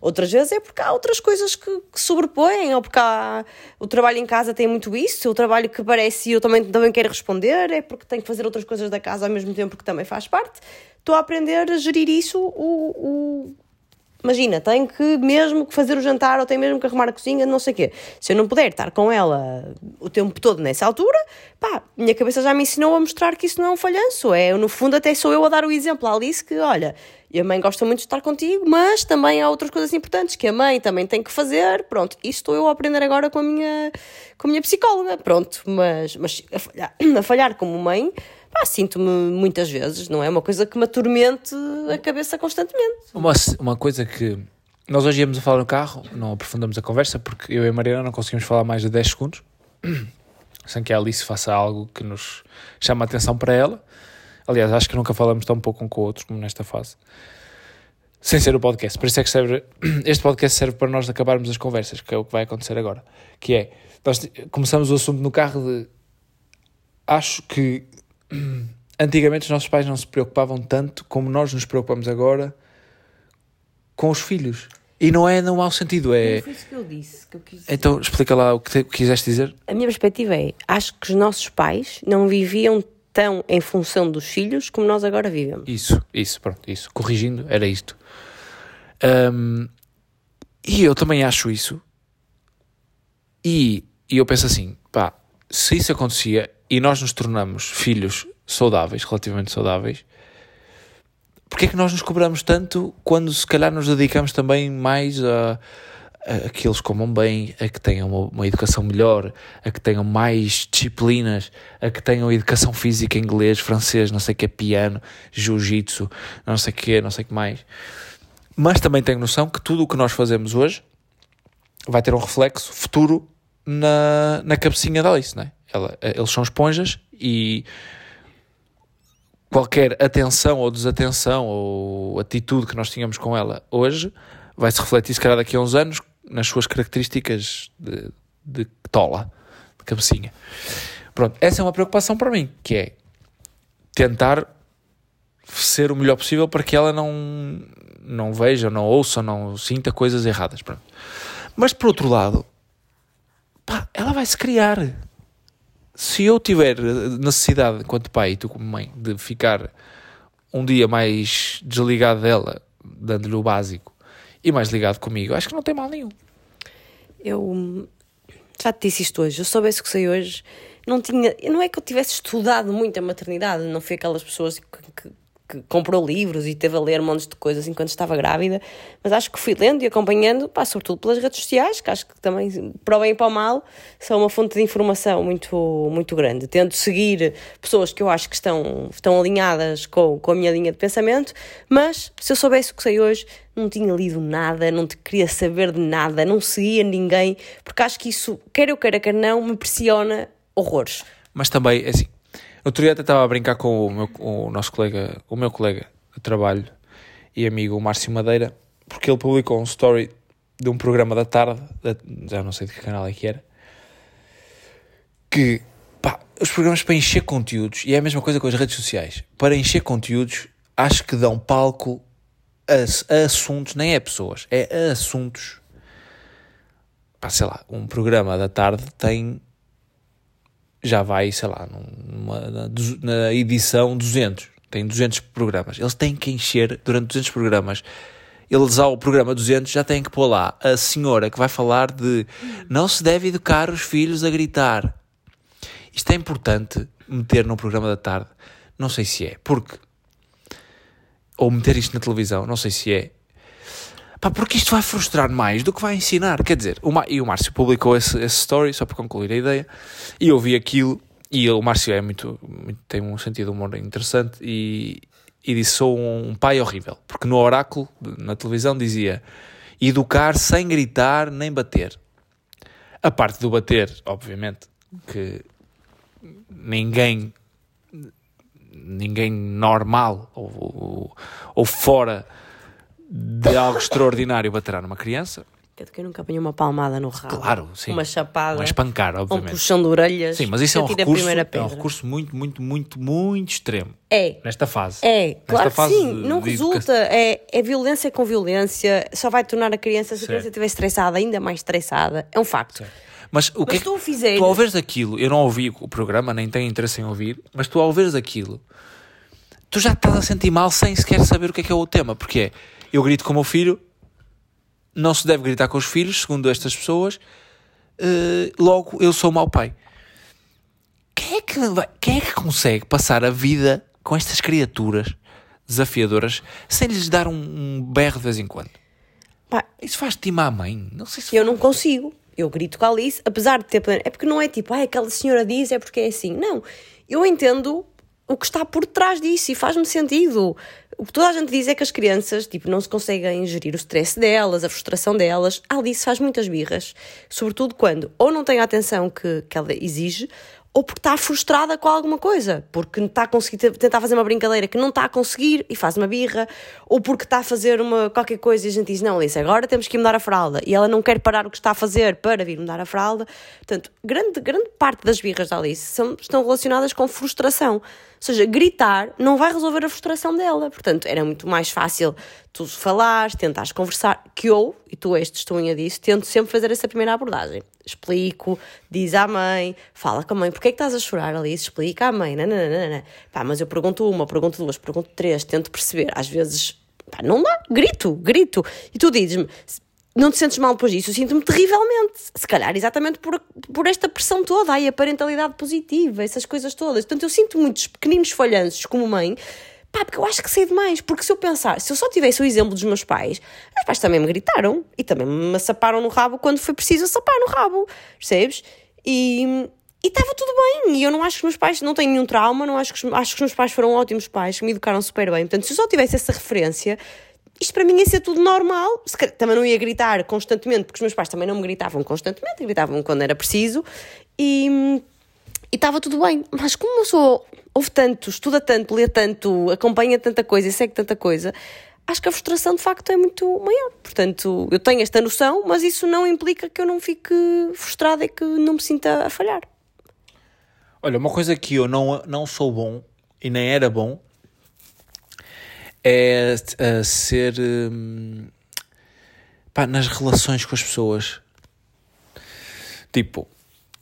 Outras vezes é porque há outras coisas que, que sobrepõem, ou porque há, o trabalho em casa tem muito isso, o trabalho que parece e eu também, também quero responder, é porque tenho que fazer outras coisas da casa ao mesmo tempo que também faz parte. Estou a aprender a gerir isso o, o, Imagina, tenho que mesmo que fazer o jantar ou tenho mesmo que arrumar a cozinha, não sei o quê. Se eu não puder estar com ela o tempo todo nessa altura, pá, minha cabeça já me ensinou a mostrar que isso não é um falhanço. É, no fundo, até sou eu a dar o exemplo à Alice que, olha, a mãe gosta muito de estar contigo, mas também há outras coisas importantes que a mãe também tem que fazer. Pronto, isso estou eu a aprender agora com a minha, com a minha psicóloga. Pronto, mas, mas a, falhar, a falhar como mãe, pá, sinto-me muitas vezes, não é uma coisa que me atormente a cabeça constantemente. Uma, uma coisa que nós hoje íamos a falar no carro, não aprofundamos a conversa porque eu e a Mariana não conseguimos falar mais de 10 segundos sem que a Alice faça algo que nos chame a atenção para ela. Aliás, acho que nunca falamos tão pouco um com o outro como nesta fase. Sem ser o podcast. Por isso é que serve, este podcast serve para nós acabarmos as conversas, que é o que vai acontecer agora. Que é, nós começamos o assunto no carro de acho que antigamente os nossos pais não se preocupavam tanto como nós nos preocupamos agora com os filhos. E não é no mau sentido, é. Foi isso que eu disse. Que eu quis Então explica lá o que te- quiseste dizer. A minha perspectiva é: acho que os nossos pais não viviam tão em função dos filhos como nós agora vivemos. Isso, isso, pronto, isso. Corrigindo, era isto. Ahm, e eu também acho isso. E, e eu penso assim, pá, se isso acontecia e nós nos tornamos filhos saudáveis, relativamente saudáveis, porque é que nós nos cobramos tanto quando se calhar nos dedicamos também mais a, a, a que eles comam bem, a que tenham uma, uma educação melhor, a que tenham mais disciplinas, a que tenham educação física, inglês, francês, não sei o que, piano, jiu-jitsu, não sei o que, não sei o que mais. Mas também tenho noção que tudo o que nós fazemos hoje vai ter um reflexo futuro na, na cabecinha da Alice, não é? Ela, eles são esponjas e qualquer atenção ou desatenção ou atitude que nós tínhamos com ela hoje vai se refletir, se calhar, daqui a uns anos nas suas características de, de tola, de cabecinha. Pronto, essa é uma preocupação para mim, que é tentar ser o melhor possível para que ela não, não veja, não ouça, não sinta coisas erradas. Pronto. Mas por outro lado, pá, ela vai se criar. Se eu tiver necessidade, enquanto pai e tu como mãe, de ficar um dia mais desligado dela, dando-lhe o básico, e mais ligado comigo, acho que não tem mal nenhum. Eu já te disse isto hoje. Eu soubesse que sei hoje, não tinha. Não é que eu tivesse estudado muito a maternidade, não fui aquelas pessoas que, que, que comprou livros e teve a ler montes de coisas enquanto estava grávida, mas acho que fui lendo e acompanhando, pá, sobretudo pelas redes sociais, que acho que também, para o bem e para o mal, são uma fonte de informação muito, muito grande. Tento seguir pessoas que eu acho que estão, estão alinhadas com, com a minha linha de pensamento, mas se eu soubesse o que sei hoje, não tinha lido nada, não queria saber de nada, não seguia ninguém, porque acho que isso, quer eu queira, quer não, me pressiona horrores. Mas também, é assim, Outro dia até estava a brincar com o, meu, o nosso colega, o meu colega de trabalho e amigo, o Márcio Madeira, porque ele publicou um story de um programa da tarde, já não sei de que canal é que era, que pá, os programas para encher conteúdos, e é a mesma coisa com as redes sociais, para encher conteúdos, acho que dão palco a, a assuntos, nem é pessoas, é a assuntos. Pá, sei lá, um programa da tarde tem já vai, sei lá, numa, na, na edição 200, tem 200 programas. Eles têm que encher durante 200 programas. Eles ao programa 200 já têm que pôr lá a senhora que vai falar de não se deve educar os filhos a gritar. Isto é importante meter no programa da tarde. Não sei se é, porque. Ou meter isto na televisão, não sei se é. Pá, porque isto vai frustrar mais do que vai ensinar. Quer dizer, o e o Márcio publicou esse, esse story, só para concluir a ideia, e eu vi aquilo, e o Márcio é muito, muito tem um sentido de humor interessante, e, e disse: Sou um pai horrível. Porque no oráculo, na televisão, dizia educar sem gritar nem bater. A parte do bater, obviamente, que ninguém ninguém normal ou, ou, ou fora de algo extraordinário baterá numa criança. Que eu nunca apanhei uma palmada no rabo. Claro, sim. Uma chapada. Um espancar, obviamente. Um puxão de orelhas. Sim, mas isso é um, recurso, é um recurso muito, muito, muito, muito extremo. É. Nesta fase. É, Nesta claro fase sim. Não resulta. É, é violência com violência. Só vai tornar a criança, se a criança estiver estressada, ainda mais estressada. É um facto. Certo. Mas o mas que tu fizeres... Tu ao veres aquilo, eu não ouvi o programa, nem tenho interesse em ouvir, mas tu ao veres aquilo, tu já estás a sentir mal sem sequer saber o que é que é o tema, porque é eu grito com o meu filho, não se deve gritar com os filhos, segundo estas pessoas, uh, logo eu sou mau pai. Quem é, que vai, quem é que consegue passar a vida com estas criaturas desafiadoras sem lhes dar um, um berro de vez em quando? Pá, Isso faz timar a mãe. Não sei se eu não consigo. Eu grito com a Alice, apesar de ter. É porque não é tipo, ah, aquela senhora diz, é porque é assim. Não. Eu entendo o que está por trás disso e faz-me sentido. O que toda a gente diz é que as crianças tipo, não se conseguem gerir o stress delas, a frustração delas. A Alice faz muitas birras, sobretudo quando ou não tem a atenção que, que ela exige, ou porque está frustrada com alguma coisa, porque está a conseguir tentar fazer uma brincadeira que não está a conseguir e faz uma birra, ou porque está a fazer uma, qualquer coisa e a gente diz: Não, Alice, agora temos que ir mudar a fralda, e ela não quer parar o que está a fazer para vir mudar a fralda. Portanto, grande, grande parte das birras da Alice são, estão relacionadas com frustração. Ou seja, gritar não vai resolver a frustração dela. Portanto, era muito mais fácil tu falares, tentares conversar, que eu, e tu és testemunha disso, tento sempre fazer essa primeira abordagem. Explico, diz à mãe, fala com a mãe, porquê é que estás a chorar ali? Explica à mãe, nananana. Pá, mas eu pergunto uma, pergunto duas, pergunto três, tento perceber. Às vezes, pá, não dá, grito, grito. E tu dizes-me, não te sentes mal depois disso? Eu sinto-me terrivelmente. Se calhar exatamente por, por esta pressão toda, aí a parentalidade positiva, essas coisas todas. Portanto, eu sinto muitos pequeninos falhanços como mãe Pá, porque eu acho que sei demais. Porque se eu pensar, se eu só tivesse o exemplo dos meus pais, os pais também me gritaram e também me saparam no rabo quando foi preciso sapar no rabo, percebes? E estava tudo bem. E eu não acho que os meus pais, não tenho nenhum trauma, não acho que, acho que os meus pais foram ótimos pais, que me educaram super bem. Portanto, se eu só tivesse essa referência, isto para mim ia ser tudo normal. Também não ia gritar constantemente, porque os meus pais também não me gritavam constantemente, gritavam quando era preciso. E e estava tudo bem. Mas como eu sou, ouve tanto, estuda tanto, lê tanto, acompanha tanta coisa e segue tanta coisa, acho que a frustração de facto é muito maior. Portanto, eu tenho esta noção, mas isso não implica que eu não fique frustrada e que não me sinta a falhar. Olha, uma coisa que eu não, não sou bom e nem era bom é uh, ser um, pá, nas relações com as pessoas. Tipo,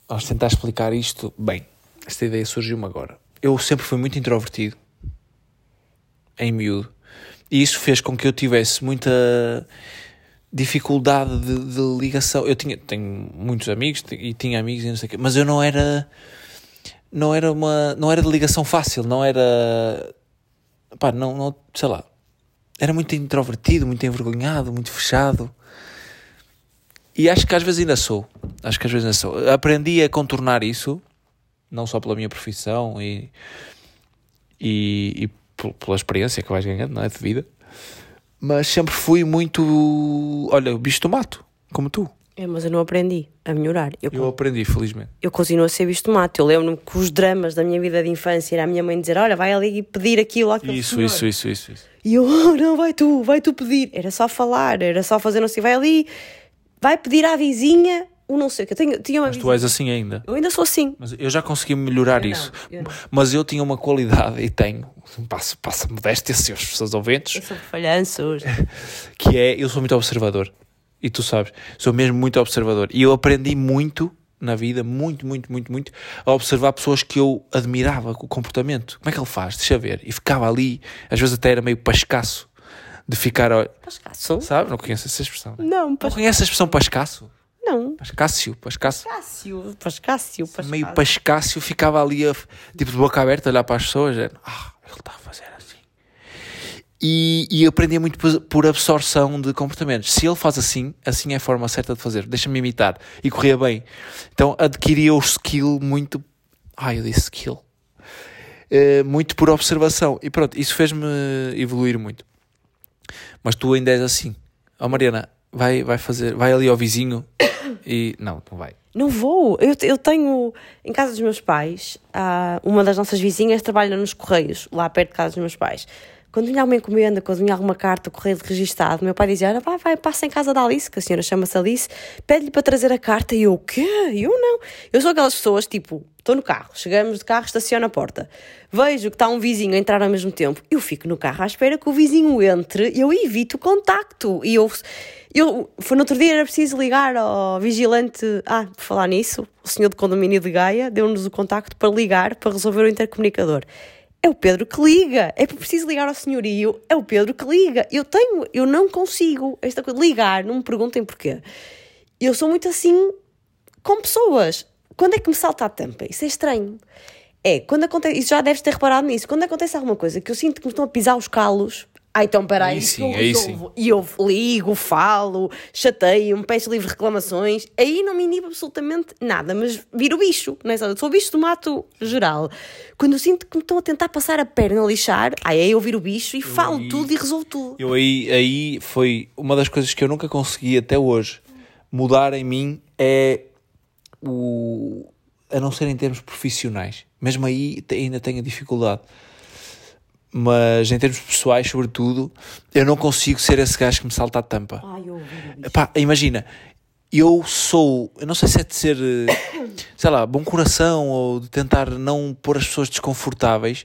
vamos tentar explicar isto bem. Esta ideia surgiu-me agora. Eu sempre fui muito introvertido, em miúdo, e isso fez com que eu tivesse muita dificuldade de, de ligação. Eu tinha, tenho muitos amigos e tinha amigos e não sei o quê, mas eu não era, não era uma, não era de ligação fácil, não era, pá, não, não sei lá, era muito introvertido, muito envergonhado, muito fechado. E acho que às vezes ainda sou. Acho que às vezes ainda sou. Aprendi a contornar isso, não só pela minha profissão e, e, e pela experiência que vais ganhando, não é? De vida. Mas sempre fui muito. Olha, bicho do mato, como tu. É, mas eu não aprendi a melhorar. Eu, eu aprendi, felizmente. Eu continuo a ser bicho do mato. Eu lembro-me que os dramas da minha vida de infância era a minha mãe dizer: Olha, vai ali e pedir aquilo àquele isso, isso, isso, isso, isso. E eu, oh, não, vai tu, vai tu pedir. Era só falar, era só fazer não sei, vai ali vai pedir à vizinha o não sei o que. Eu tenho, tinha uma mas tu és assim ainda. Eu ainda sou assim. Mas eu já consegui melhorar Eu isso. não, eu não. Mas eu tinha uma qualidade e tenho, passa, passa modéstia, seus pessoas Eu ouvintes, sou falhanços. que é eu sou muito observador. E tu sabes, sou mesmo muito observador. E eu aprendi muito na vida, muito, muito, muito, muito, a observar pessoas que eu admirava o comportamento. Como é que ele faz? Deixa ver. E ficava ali, às vezes até era meio pascaço de ficar. Pascaço? Sabe? Não conheço essa expressão. né? Não, Não pas... conhece a expressão pascaço? Não. Pascácio, pascaço. Pascácio, Pascácio, Pascácio. Meio pascácio, ficava ali, a, tipo de boca aberta, a olhar para as pessoas. Era, ah, ele está a fazer assim. E, e aprendia muito por, absorção de comportamentos. Se ele faz assim, assim é a forma certa de fazer. Deixa-me imitar. E corria bem. Então adquiria o skill muito. Ai, eu disse skill. Eh, muito por observação. E pronto, isso fez-me evoluir muito. Mas tu ainda és assim. Ó Mariana, vai, vai fazer, vai ali ao vizinho e. Não, não vai. Não vou. Eu, eu tenho. Em casa dos meus pais, há uma das nossas vizinhas trabalha nos Correios, lá perto de casa dos meus pais. Quando vinha alguma encomenda, quando vinha alguma carta, correio de registado, meu pai dizia: Olha, vai, vai, passa em casa da Alice, que a senhora chama-se Alice, pede-lhe para trazer a carta. E eu, o quê? Eu não. Eu sou aquelas pessoas, tipo, estou no carro, chegamos de carro, estaciono a porta, vejo que está um vizinho a entrar ao mesmo tempo, eu fico no carro à espera que o vizinho entre, eu evito o contacto. E eu. Eu, foi no outro dia, era preciso ligar ao vigilante. Ah, por falar nisso, o senhor do condomínio de Gaia deu-nos o contacto para ligar para resolver o intercomunicador. É o Pedro que liga. É preciso ligar ao senhorio. É o Pedro que liga. Eu tenho, eu não consigo esta coisa. Ligar, não me perguntem porquê. Eu sou muito assim com pessoas. Quando é que me salta a tampa? Isso é estranho. É, quando acontece, isso já deves ter reparado nisso, quando acontece alguma coisa que eu sinto que me estão a pisar os calos, ah, então peraí, Aí sim, aí resolvo. E eu ligo, falo, chateio-me, peço livre reclamações, aí não me inibe absolutamente nada, mas viro bicho, não é só? Eu sou bicho do mato geral. Quando eu sinto que me estão a tentar passar a perna a lixar, aí eu viro bicho e falo aí- tudo e resolvo tudo. Eu aí, aí foi uma das coisas que eu nunca consegui até hoje mudar em mim é o a não ser em termos profissionais. Mesmo aí ainda tenho dificuldade. Mas em termos pessoais, sobretudo, eu não consigo ser esse gajo que me salta a tampa. Ai, eu. Epá, imagina, eu sou, eu não sei se é de ser, eh, sei lá, bom coração ou de tentar não pôr as pessoas desconfortáveis.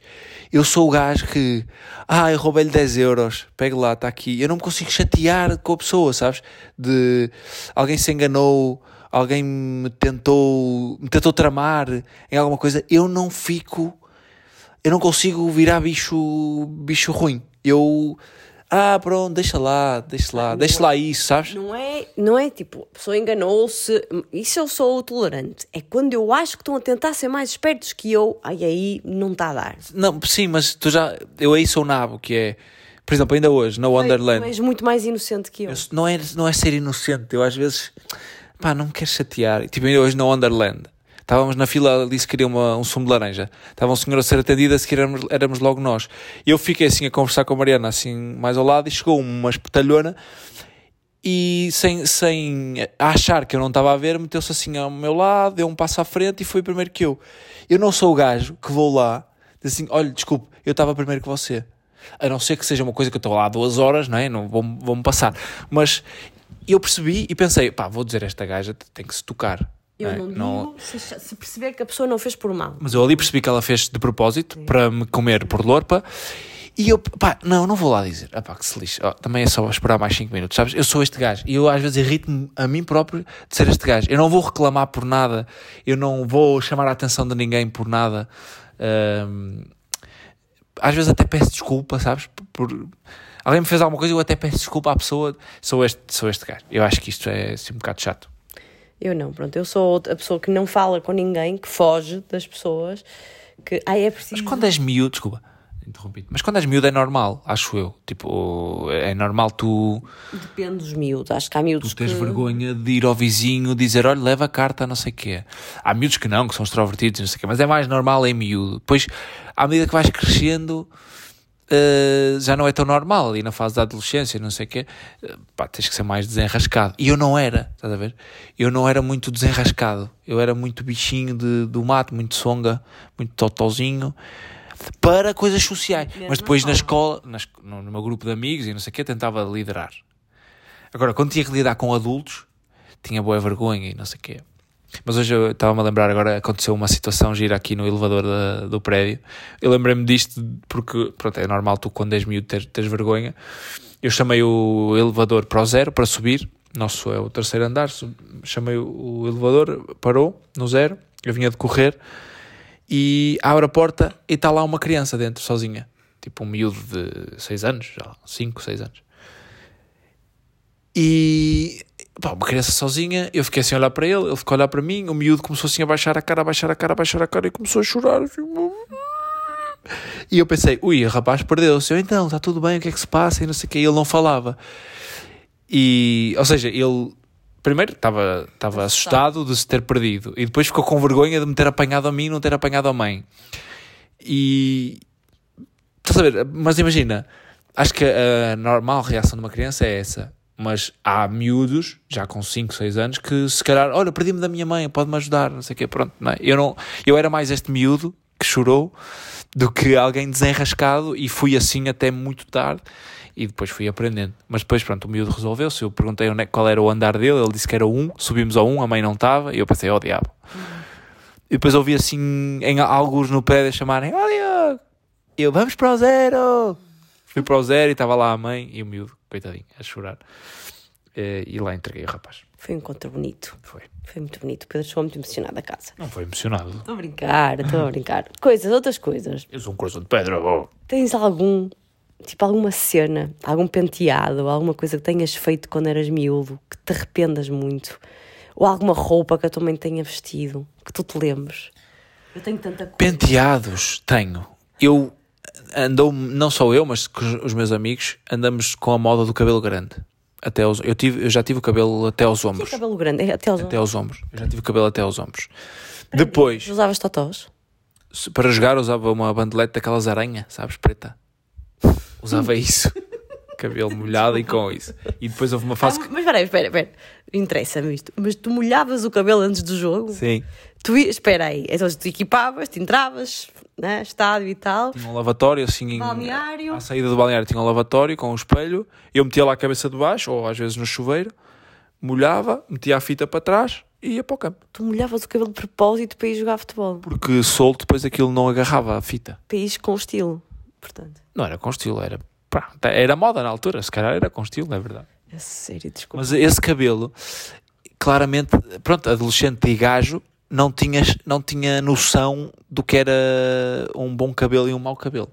Eu sou o gajo que, ah, eu roubei-lhe 10 euros, pega lá, está aqui. Eu não me consigo chatear com a pessoa, sabes? De alguém se enganou, alguém me tentou, me tentou tramar em alguma coisa. Eu não fico, eu não consigo virar bicho, bicho ruim. Eu, ah, pronto, deixa lá, deixa lá, deixa lá isso, sabes? Não é, não é tipo, a pessoa enganou-se, isso eu sou o tolerante. É quando eu acho que estão a tentar ser mais espertos que eu, ai aí não está a dar. Não, sim, mas tu já. Eu aí sou nabo, que é. Por exemplo, ainda hoje, no Tu Wonderland. és muito mais inocente que eu. eu- não, é, não é ser inocente, eu às vezes. Pá, não me quero chatear. Tipo, ainda hoje no Wonderland. Estávamos na fila ali se queria uma, um sumo de laranja. Estava um senhor a ser atendido, a seguir éramos, éramos logo nós. Eu fiquei assim a conversar com a Mariana, assim mais ao lado, e chegou uma espetalhona e sem, sem achar que eu não estava a ver, meteu-se assim ao meu lado, deu um passo à frente e foi primeiro que eu. Eu não sou o gajo que vou lá, diz assim, olha, desculpe, eu estava primeiro que você. A não ser que seja uma coisa que eu estou lá há duas horas, não é? Não vou-me vou passar. Mas eu percebi e pensei, pá, vou dizer esta gaja, tem que se tocar. Eu é? não digo Não- se, se perceber que a pessoa não fez por mal. Mas eu ali percebi que ela fez de propósito para me comer por lorpa. E eu, pá, não, não vou lá dizer. Ah, pá, que se lixe. Ó, também é só esperar mais 5 minutos, sabes? Eu sou este gajo. E eu às vezes irrito-me a mim próprio de ser este gajo. Eu não vou reclamar por nada. Eu não vou chamar a atenção de ninguém por nada. Ahm, às vezes até peço desculpa, sabes? Por, por- alguém me fez alguma coisa eu até peço desculpa à pessoa. Sou este, sou este gajo. Eu acho que isto é assim, um bocado chato. Eu não, pronto, eu sou a pessoa que não fala com ninguém, que foge das pessoas, que, ai, é preciso... Mas quando és miúdo, desculpa, interrompi mas quando és miúdo é normal, acho eu. Tipo, é normal tu, Depende dos miúdos, acho que há miúdos tu tens que... vergonha de ir ao vizinho dizer, olha, leva a carta, não sei o quê. Há miúdos que não, que são extrovertidos, não sei o quê, mas é mais normal em miúdo. Depois, à medida que vais crescendo, eh, já não é tão normal. E na fase da adolescência, não sei o quê, eh, pá, tens que ser mais desenrascado. E eu não era, estás a ver? Eu não era muito desenrascado. Eu era muito bichinho de, do mato, muito songa, muito totozinho. Para coisas sociais. Mas depois na na escola, na es- no, no meu grupo de amigos e não sei o quê, tentava liderar. Agora, quando tinha que lidar com adultos, tinha boa vergonha e não sei o quê. Mas hoje eu estava-me a lembrar, agora aconteceu uma situação gira aqui no elevador da- do prédio. Eu lembrei-me disto porque, pronto, é normal tu quando és miúdo teres, teres vergonha. Eu chamei o elevador para o zero, para subir. Nosso é o terceiro andar. Chamei o, elevador, parou no zero. Eu vinha de correr e abre a porta e está lá uma criança dentro, sozinha. Tipo um miúdo de 6 anos, já 5, 6 anos. E pá, uma criança sozinha, eu fiquei assim a olhar para ele, ele ficou a olhar para mim, o miúdo começou assim a baixar a cara, a baixar a cara, a baixar a cara e começou a chorar. assim, E eu pensei, ui, o rapaz perdeu-se. Eu, então, está tudo bem, o que é que se passa? E não sei o que, ele não falava. E, ou seja, ele primeiro estava, estava assustado de se ter perdido e depois ficou com vergonha de me ter apanhado a mim e não ter apanhado a mãe. E estás a ver? Mas imagina, acho que a normal reação de uma criança é essa. Mas há miúdos, já com 5, 6 anos, que se calhar, olha, perdi-me da minha mãe, pode-me ajudar, não sei o quê, pronto. Não é? eu, não, eu era mais este miúdo que chorou do que alguém desenrascado e fui assim até muito tarde e depois fui aprendendo. Mas depois, pronto, o miúdo resolveu-se. Eu perguntei onde é- qual era o andar dele, ele disse que era 1, subimos ao 1, a mãe não estava e eu pensei, oh diabo. E depois ouvi assim, em alguns no prédio chamarem, E eu, vamos para o zero. Fui para o zero e estava lá a mãe e o miúdo, coitadinho, a chorar. Eh, E lá entreguei o rapaz. Foi um encontro bonito. Foi. Foi muito bonito. O Pedro chegou muito emocionado a casa. Não foi emocionado. Estou a brincar, estou a brincar. Coisas, outras coisas. Eu sou um coração de pedra. oh. Tens algum, tipo, alguma cena, algum penteado, alguma coisa que tenhas feito quando eras miúdo, que te arrependas muito? Ou alguma roupa que a tua mãe tenha vestido, que tu te lembres? Eu tenho tanta coisa. Penteados tenho. Eu andou, não só eu, mas os- meus amigos, andamos com a moda do cabelo grande. Até aos, eu, tive, eu já tive o cabelo até aos E ombros. cabelo grande, é, até aos Até aos ombros. Eu já tive o cabelo até aos ombros. Depois, Usavas totós? para jogar, usava uma bandelete daquelas aranha, sabes, preta. Usava isso. Cabelo molhado e com isso. E depois houve uma fase Ah, mas espera aí, espera, espera. Interessa-me isto. Mas tu molhavas o cabelo antes do jogo? Sim. Tu, espera aí. Então tu equipavas, te entravas, né? estádio e tal. Tinha um lavatório assim em, Balneário. à saída do balneário tinha um lavatório com um espelho eu metia lá a cabeça de baixo ou às vezes no chuveiro molhava, metia a fita para trás e ia para o campo Tu molhavas o cabelo de propósito para ir jogar futebol. porque solto depois aquilo não agarrava a fita ir com estilo. Portanto, não era com estilo, era pá, era moda na altura, se calhar era com estilo, é verdade é sério, desculpa. mas esse cabelo claramente, pronto, adolescente e gajo não tinha, não tinha noção do que era um bom cabelo e um mau cabelo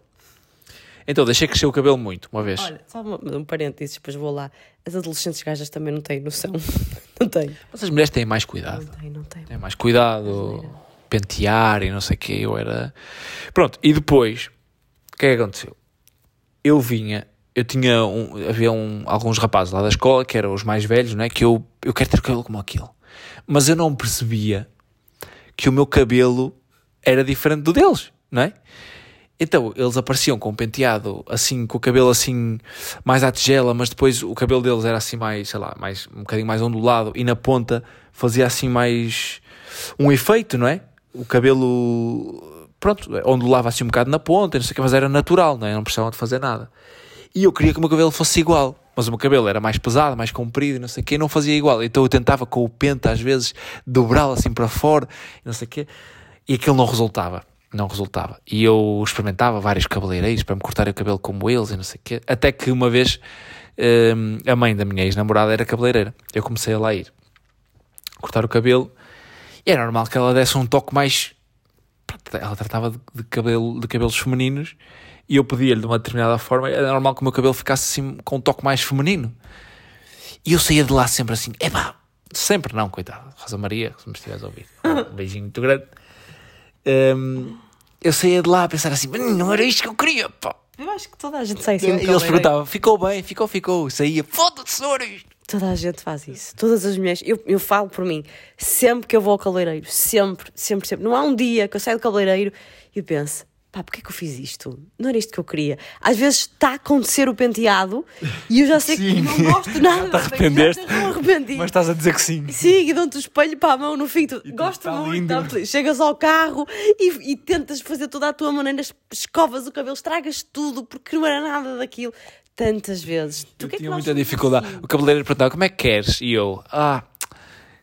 então deixei crescer o cabelo muito, uma vez Olha, só uma- um parênteses, depois vou lá. As adolescentes gajas também não têm noção. não têm. mas as mulheres têm mais cuidado Não têm, não têm. Tem mais cuidado, pentear e não sei o que. Eu era. Pronto, e depois, o que é que aconteceu? Eu vinha, eu tinha. Um, havia um, alguns rapazes lá da escola que eram os mais velhos, não é? Que eu, eu quero ter cabelo como aquele. Mas eu não percebia que o meu cabelo era diferente do deles, não é? Então, eles apareciam com um penteado assim, com o cabelo assim mais à tigela, mas depois o cabelo deles era assim mais, sei lá, mais, um bocadinho mais ondulado e na ponta fazia assim mais um efeito, não é? O cabelo, pronto, ondulava assim um bocado na ponta, não sei o que, mas era natural, não é? Não de fazer nada. E eu queria que o meu cabelo fosse igual, mas o meu cabelo era mais pesado, mais comprido, não sei o que, não fazia igual. Então eu tentava com o pente às vezes dobrá-lo assim para fora, não sei o que, e aquilo não resultava não resultava. E eu experimentava vários cabeleireiros para me cortar o cabelo como eles e não sei o quê. Até que uma vez um, a mãe da minha ex-namorada era cabeleireira. Eu comecei a lá ir cortar o cabelo e era normal que ela desse um toque mais. Ela tratava de, de cabelo, de cabelos femininos e eu pedia-lhe de uma determinada forma. Era normal que o meu cabelo ficasse assim com um toque mais feminino. E eu saía de lá sempre assim, epá, sempre não, coitado. Rosa Maria, se me estiveres a ouvir, um beijinho muito grande um, eu saía de lá a pensar assim, não era isto que eu queria, pá. Eu acho que toda a gente sai assim. E eles perguntavam, ficou bem, ficou, ficou. Saía, foda-se, isto. Toda a gente faz isso. Todas as mulheres. Eu, eu falo por mim. Sempre que eu vou ao cabeleireiro, sempre, sempre, sempre. Não há um dia que eu saio do cabeleireiro e penso, pá, porquê que eu fiz isto? Não era isto que eu queria. Às vezes está a acontecer o penteado e eu já sei sim. que não gosto nada. Te arrependeste? Já arrependi. Mas estás a dizer que sim. Sim, e dão-te o espelho para a mão no fim. Tu, gosto muito. Tá, chegas ao carro e, e, tentas fazer toda a tua maneira, escovas o cabelo, estragas tudo porque não era nada daquilo. Tantas vezes. Eu que tinha é que muita dificuldade. Assim? O cabeleireiro perguntava como é que queres? E eu, ah,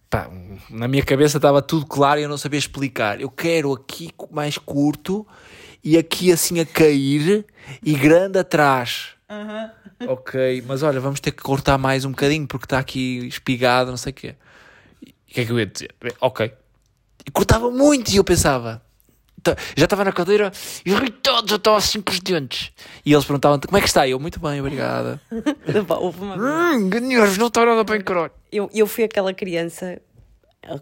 pá, na minha cabeça estava tudo claro e eu não sabia explicar. Eu quero aqui mais curto e aqui assim a cair e grande atrás. Ok, mas olha, vamos ter que cortar mais um bocadinho porque está aqui espigado, não sei o quê. E o que é que eu ia dizer? Ok. E cortava muito e eu pensava. Tá, já estava na cadeira irritado, já estava assim com os dentes. E eles perguntavam como é que está? Eu, muito bem, obrigada. hum, não está nada bem, caralho. Eu, eu fui aquela criança,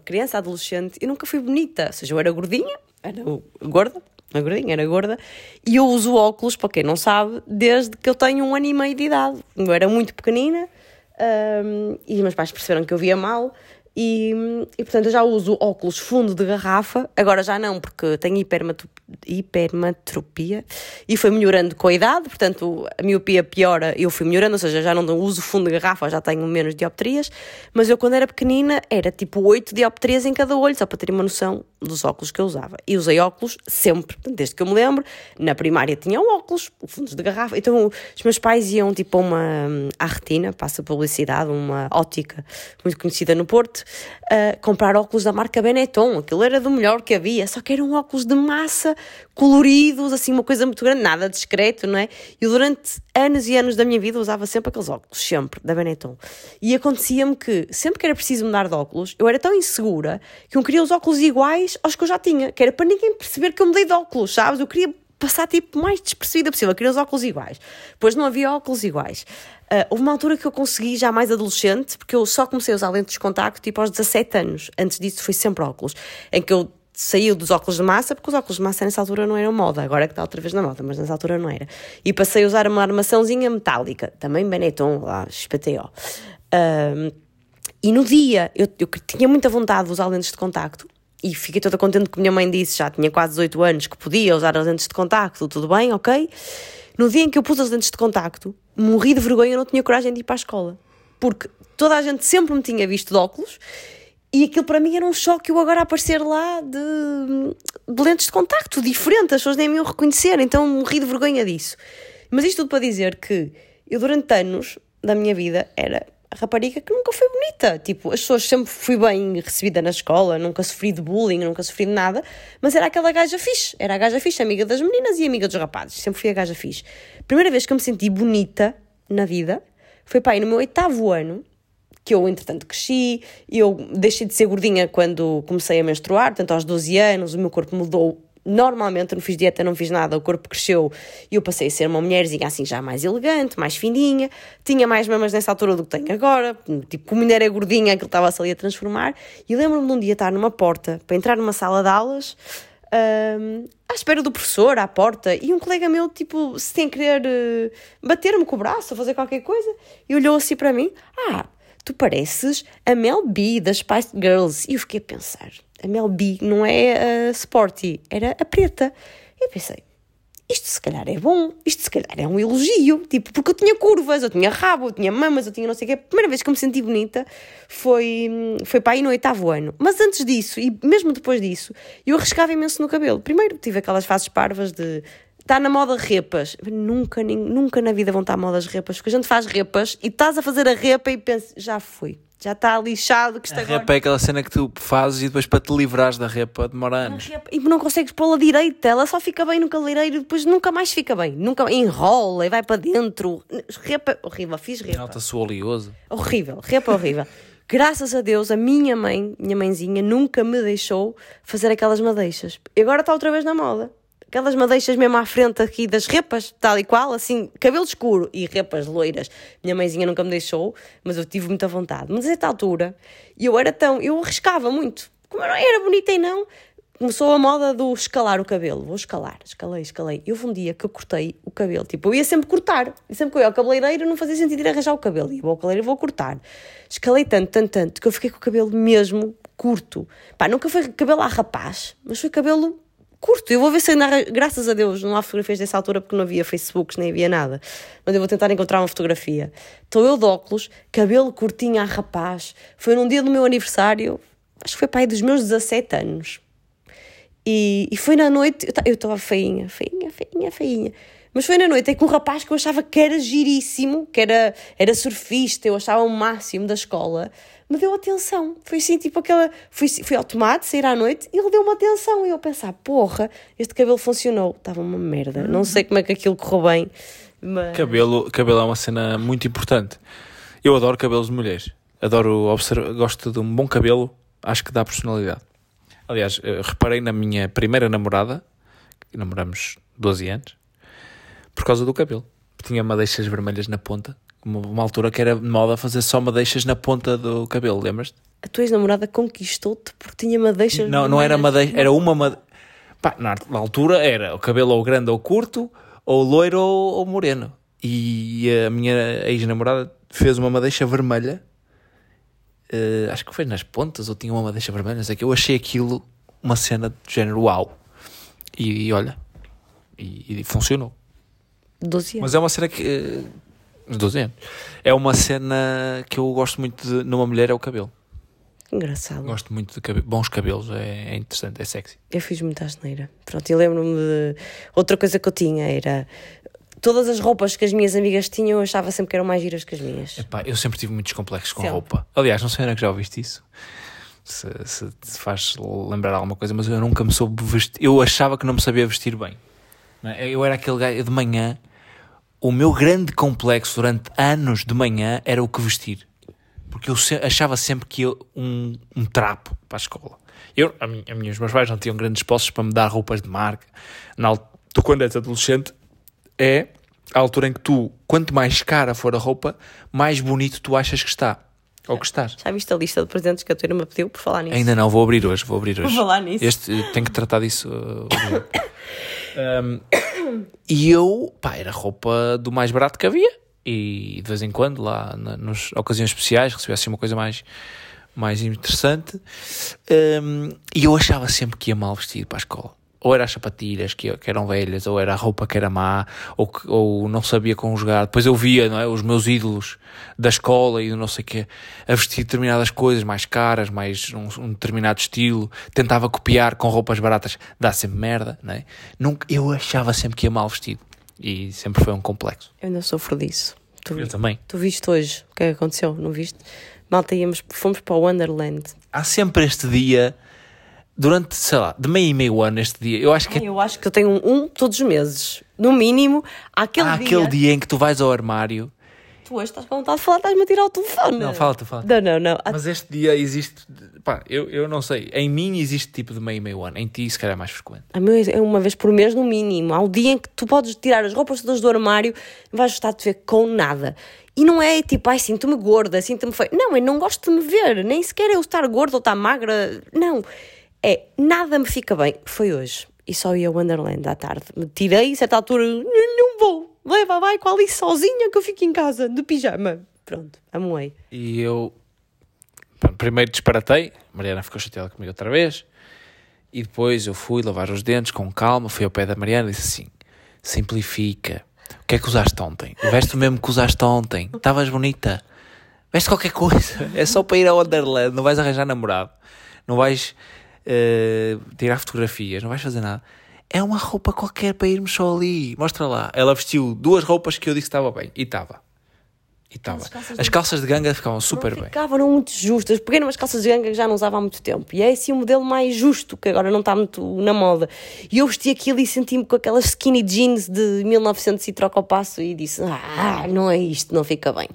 criança, adolescente, eu nunca fui bonita. Ou seja, eu era gordinha, era gorda, a gordinha, era gorda, e eu uso óculos, para quem não sabe, desde que eu tenho um ano e meio de idade. Eu era muito pequenina um, e os meus pais perceberam que eu via mal e, e, portanto eu já uso óculos fundo de garrafa, agora já não, porque tenho hipermetropia e foi melhorando com a idade, portanto a miopia piora, eu fui melhorando, ou seja, já não uso fundo de garrafa, já tenho menos dioptrias, mas eu quando era pequenina era tipo 8 dioptrias em cada olho, só para ter uma noção dos óculos que eu usava. E usei óculos sempre, desde que eu me lembro. Na primária tinham óculos, fundos de garrafa. Então os meus pais iam tipo a uma à retina, passa publicidade, uma ótica muito conhecida no Porto, uh, comprar óculos da marca Benetton. Aquilo era do melhor que havia, só que eram óculos de massa, coloridos, assim, uma coisa muito grande, nada discreto, não é? E durante anos e anos da minha vida usava sempre aqueles óculos, sempre, da Benetton. E acontecia-me que, sempre que era preciso mudar de óculos, eu era tão insegura que eu queria os óculos iguais aos que eu já tinha, que era para ninguém perceber que eu mudei de óculos, sabes? Eu queria passar tipo mais despercebida possível, eu queria os óculos iguais. Depois não havia óculos iguais. Uh, houve uma altura que eu consegui, já mais adolescente, porque eu só comecei a usar lentes de contacto tipo aos 17 anos. Antes disso foi sempre óculos, em que eu saí dos óculos de massa, porque os óculos de massa nessa altura não eram moda, agora é que está outra vez na moda, mas nessa altura não era. E passei a usar uma armaçãozinha metálica, também Benetton, lá, XPTO. Uh, e no dia, eu, eu tinha muita vontade de usar lentes de contacto, e fiquei toda contente que minha mãe disse, já tinha quase 18 anos, que podia usar as lentes de contacto, tudo bem, ok? No dia em que eu pus as lentes de contacto, morri de vergonha, eu não tinha coragem de ir para a escola. Porque toda a gente sempre me tinha visto de óculos e aquilo para mim era um choque eu agora aparecer lá de, de lentes de contacto, diferente, as pessoas nem me iam reconhecer, então morri de vergonha disso. Mas isto tudo para dizer que eu durante anos da minha vida era rapariga que nunca foi bonita. Tipo, as pessoas sempre fui bem recebida na escola, nunca sofri de bullying, nunca sofri de nada, mas era aquela gaja fixe. Era a gaja fixe, amiga das meninas e amiga dos rapazes. Sempre fui a gaja fixe. Primeira vez que eu me senti bonita na vida foi, pai, no meu oitavo ano, que eu, entretanto, cresci, eu deixei de ser gordinha quando comecei a menstruar, portanto, aos 12 anos, o meu corpo mudou normalmente não fiz dieta, não fiz nada, o corpo cresceu e eu passei a ser uma mulherzinha assim já mais elegante, mais fininha, tinha mais mamas nessa altura do que tenho agora, tipo, como mulher é gordinha, aquilo estava-se ali a transformar, e lembro-me de um dia estar numa porta para entrar numa sala de aulas, um, à espera do professor, à porta, e um colega meu, tipo, se tem querer uh, bater-me com o braço fazer qualquer coisa, e olhou assim para mim, ah, tu pareces a Mel B das Spice Girls. E eu fiquei a pensar, a Mel B não é a Sporty, era a preta. Eu pensei, isto se calhar é bom, isto se calhar é um elogio, tipo, porque eu tinha curvas, eu tinha rabo, eu tinha mamas, eu tinha não sei o quê. A primeira vez que eu me senti bonita foi, foi para aí no oitavo ano. Mas antes disso, e mesmo depois disso, eu arriscava imenso no cabelo. Primeiro tive aquelas fases parvas de está na moda repas. Nunca, nunca na vida vão estar modas repas, porque a gente faz repas e estás a fazer a repa e pensas, já foi. Já está lixado que isto A agora... repa é aquela cena que tu fazes e depois para te livrares da repa demora anos. E não consegues pô-la direita, ela só fica bem no cabeleireiro e depois nunca mais fica bem. Nunca enrola e vai para dentro. Repa, horrível, fiz repa. Nota-se o oleoso. Horrível, repa horrível. Graças a Deus, a minha mãe, minha mãezinha, nunca me deixou fazer aquelas madeixas. E agora está outra vez na moda. Aquelas madeixas mesmo à frente aqui das repas, tal e qual, assim, cabelo escuro e repas loiras. Minha mãezinha nunca me deixou, mas eu tive muita vontade. Mas a esta altura, eu era tão. Eu arriscava muito. Como eu não era bonita e não, começou a moda do escalar o cabelo. Vou escalar, escalei, escalei. E houve um dia que eu cortei o cabelo. Tipo, eu ia sempre cortar. E sempre que eu ia ao cabeleireiro não fazia sentido ir arranjar o cabelo. E vou ao cabeleireiro vou cortar. Escalei tanto, tanto, tanto, que eu fiquei com o cabelo mesmo curto. Pá, nunca foi cabelo a rapaz, mas foi cabelo curto. Eu vou ver se ainda, graças a Deus, não há fotografias dessa altura porque não havia Facebooks, nem havia nada. Mas eu vou tentar encontrar uma fotografia. Estou eu de óculos, cabelo curtinho a rapaz. Foi num dia do meu aniversário, acho que foi aí dos meus 17 anos. E, e foi na noite, eu estava feinha, feinha, feinha, feinha. Mas foi na noite, é com um rapaz que eu achava que era giríssimo, que era, era surfista, eu achava o máximo da escola, me deu atenção. Foi assim, tipo aquela. Fui, fui ao tomate, sair à noite, e ele deu-me atenção. E eu pensar, porra, este cabelo funcionou. Estava uma merda. Não sei como é que aquilo correu bem, mas. Cabelo, cabelo é uma cena muito importante. Eu adoro cabelos de mulheres. Adoro observar, gosto de um bom cabelo, acho que dá personalidade. Aliás, eh, reparei na minha primeira namorada, que namoramos 12 anos, por causa do cabelo. Tinha madeixas vermelhas na ponta, uma, altura que era moda fazer só madeixas na ponta do cabelo, lembras-te? A tua ex-namorada conquistou-te porque tinha madeixas Não, não era madeixa, era uma madeixa. Pá, na na altura era o cabelo ou grande ou curto, ou loiro ou, ou moreno. E a minha ex-namorada fez uma madeixa vermelha, eh, acho que foi nas pontas, ou tinha uma madeixa vermelha, não sei o que. Eu achei aquilo uma cena de género uau. E, e olha, e, e funcionou. 12 anos. Mas é uma cena que. Eh, 12 anos. É uma cena que eu gosto muito de, numa mulher, é o cabelo. Engraçado. Gosto muito de cabe- bons cabelos, é, é interessante, é sexy. Eu fiz muita asneira. Pronto, eu lembro-me de. Outra coisa que eu tinha era. Todas as roupas que as minhas amigas tinham, eu achava sempre que eram mais giras que as minhas. Epá, eu sempre tive muitos complexos com Sempre. roupa. Aliás, não sei onde é que já ouviste isso. Se, se te faz lembrar alguma coisa, mas eu nunca me soube vestir. Eu achava que não me sabia vestir bem. é? Eu era aquele gajo de manhã. O meu grande complexo durante anos de manhã era o que vestir. Porque eu achava sempre que eu um, um trapo para a escola. Eu, a mim, a mim, os meus pais não tinham grandes posses para me dar roupas de marca. Na, tu, quando és adolescente, é a altura em que tu, quanto mais cara for a roupa, mais bonito tu achas que está. Ou que estás. Já viste a lista de presentes que a tua irmã pediu por falar nisso? Ainda não, vou abrir hoje, vou abrir hoje. Vou falar nisso. Este, tenho que tratar disso. hoje. Um, e eu, pá, era roupa do mais barato que havia. E de vez em quando, lá na, nas ocasiões especiais, recebia assim uma coisa mais, mais interessante. Um, e eu achava sempre que ia mal vestido para a escola. Ou era as sapatilhas que, que eram velhas, ou era a roupa que era má, ou, que- ou não sabia conjugar. Depois eu via é, os meus ídolos da escola e do não sei o quê a vestir determinadas coisas mais caras, mais um, um determinado estilo. Tentava copiar com roupas baratas, dá sempre merda, não é? Nunca, eu achava sempre que ia mal vestido. E sempre foi um complexo. Eu ainda sofro disso. Tu, Eu também. tu viste hoje o que é que aconteceu, não viste? Malta, íamos, fomos para o Wonderland. Há sempre este dia, durante, sei lá, de meio e meio ano, este dia. Eu acho que Ai, eu acho que eu tenho um, um todos os meses. No mínimo, há aquele, há dia, aquele dia em que tu vais ao armário. Tu hoje estás com vontade de falar, estás-me a tirar o telefone. Não, fala tu, fala. Não, não, não. Mas este dia existe. Pá, eu, eu não sei. Em mim existe tipo de meio e meio ano. Em ti, se calhar, é mais frequente. A meu é uma vez por mês, no mínimo. Há um dia em que tu podes tirar as roupas todas do armário e vais gostar de te ver com nada. E não é tipo, ai, sinto-me gorda, sinto-me feia. Não, eu não gosto de me ver. Nem sequer eu estar gorda ou estar magra. Não. É, nada me fica bem. Foi hoje. E só ia ao Wonderland à tarde. Me tirei, a certa altura, não, vou. Leva, vai com a Alice sozinha que eu fico em casa, de pijama. Pronto, amoei. E eu primeiro disparatei, Mariana ficou chateada comigo outra vez, e depois eu fui lavar os dentes com calma, fui ao pé da Mariana e disse assim: simplifica. O que é que usaste ontem? Veste o mesmo que usaste ontem. Estavas bonita. Veste qualquer coisa. É só para ir ao Wonderland. Não vais arranjar namorado. Não vais uh, tirar fotografias. Não vais fazer nada. É uma roupa qualquer para irmos só ali. Mostra lá. Ela vestiu duas roupas que eu disse que estava bem. E estava. E estava. As calças As de- calças de ganga ficavam super bem. ficavam muito justas. Peguei umas calças de ganga que já não usava há muito tempo. E é assim o modelo mais justo, que agora não está muito na moda. E eu vesti aquilo e senti-me com aquelas skinny jeans de 1900 e troca ao passo e disse: Ah, não é isto, não fica bem.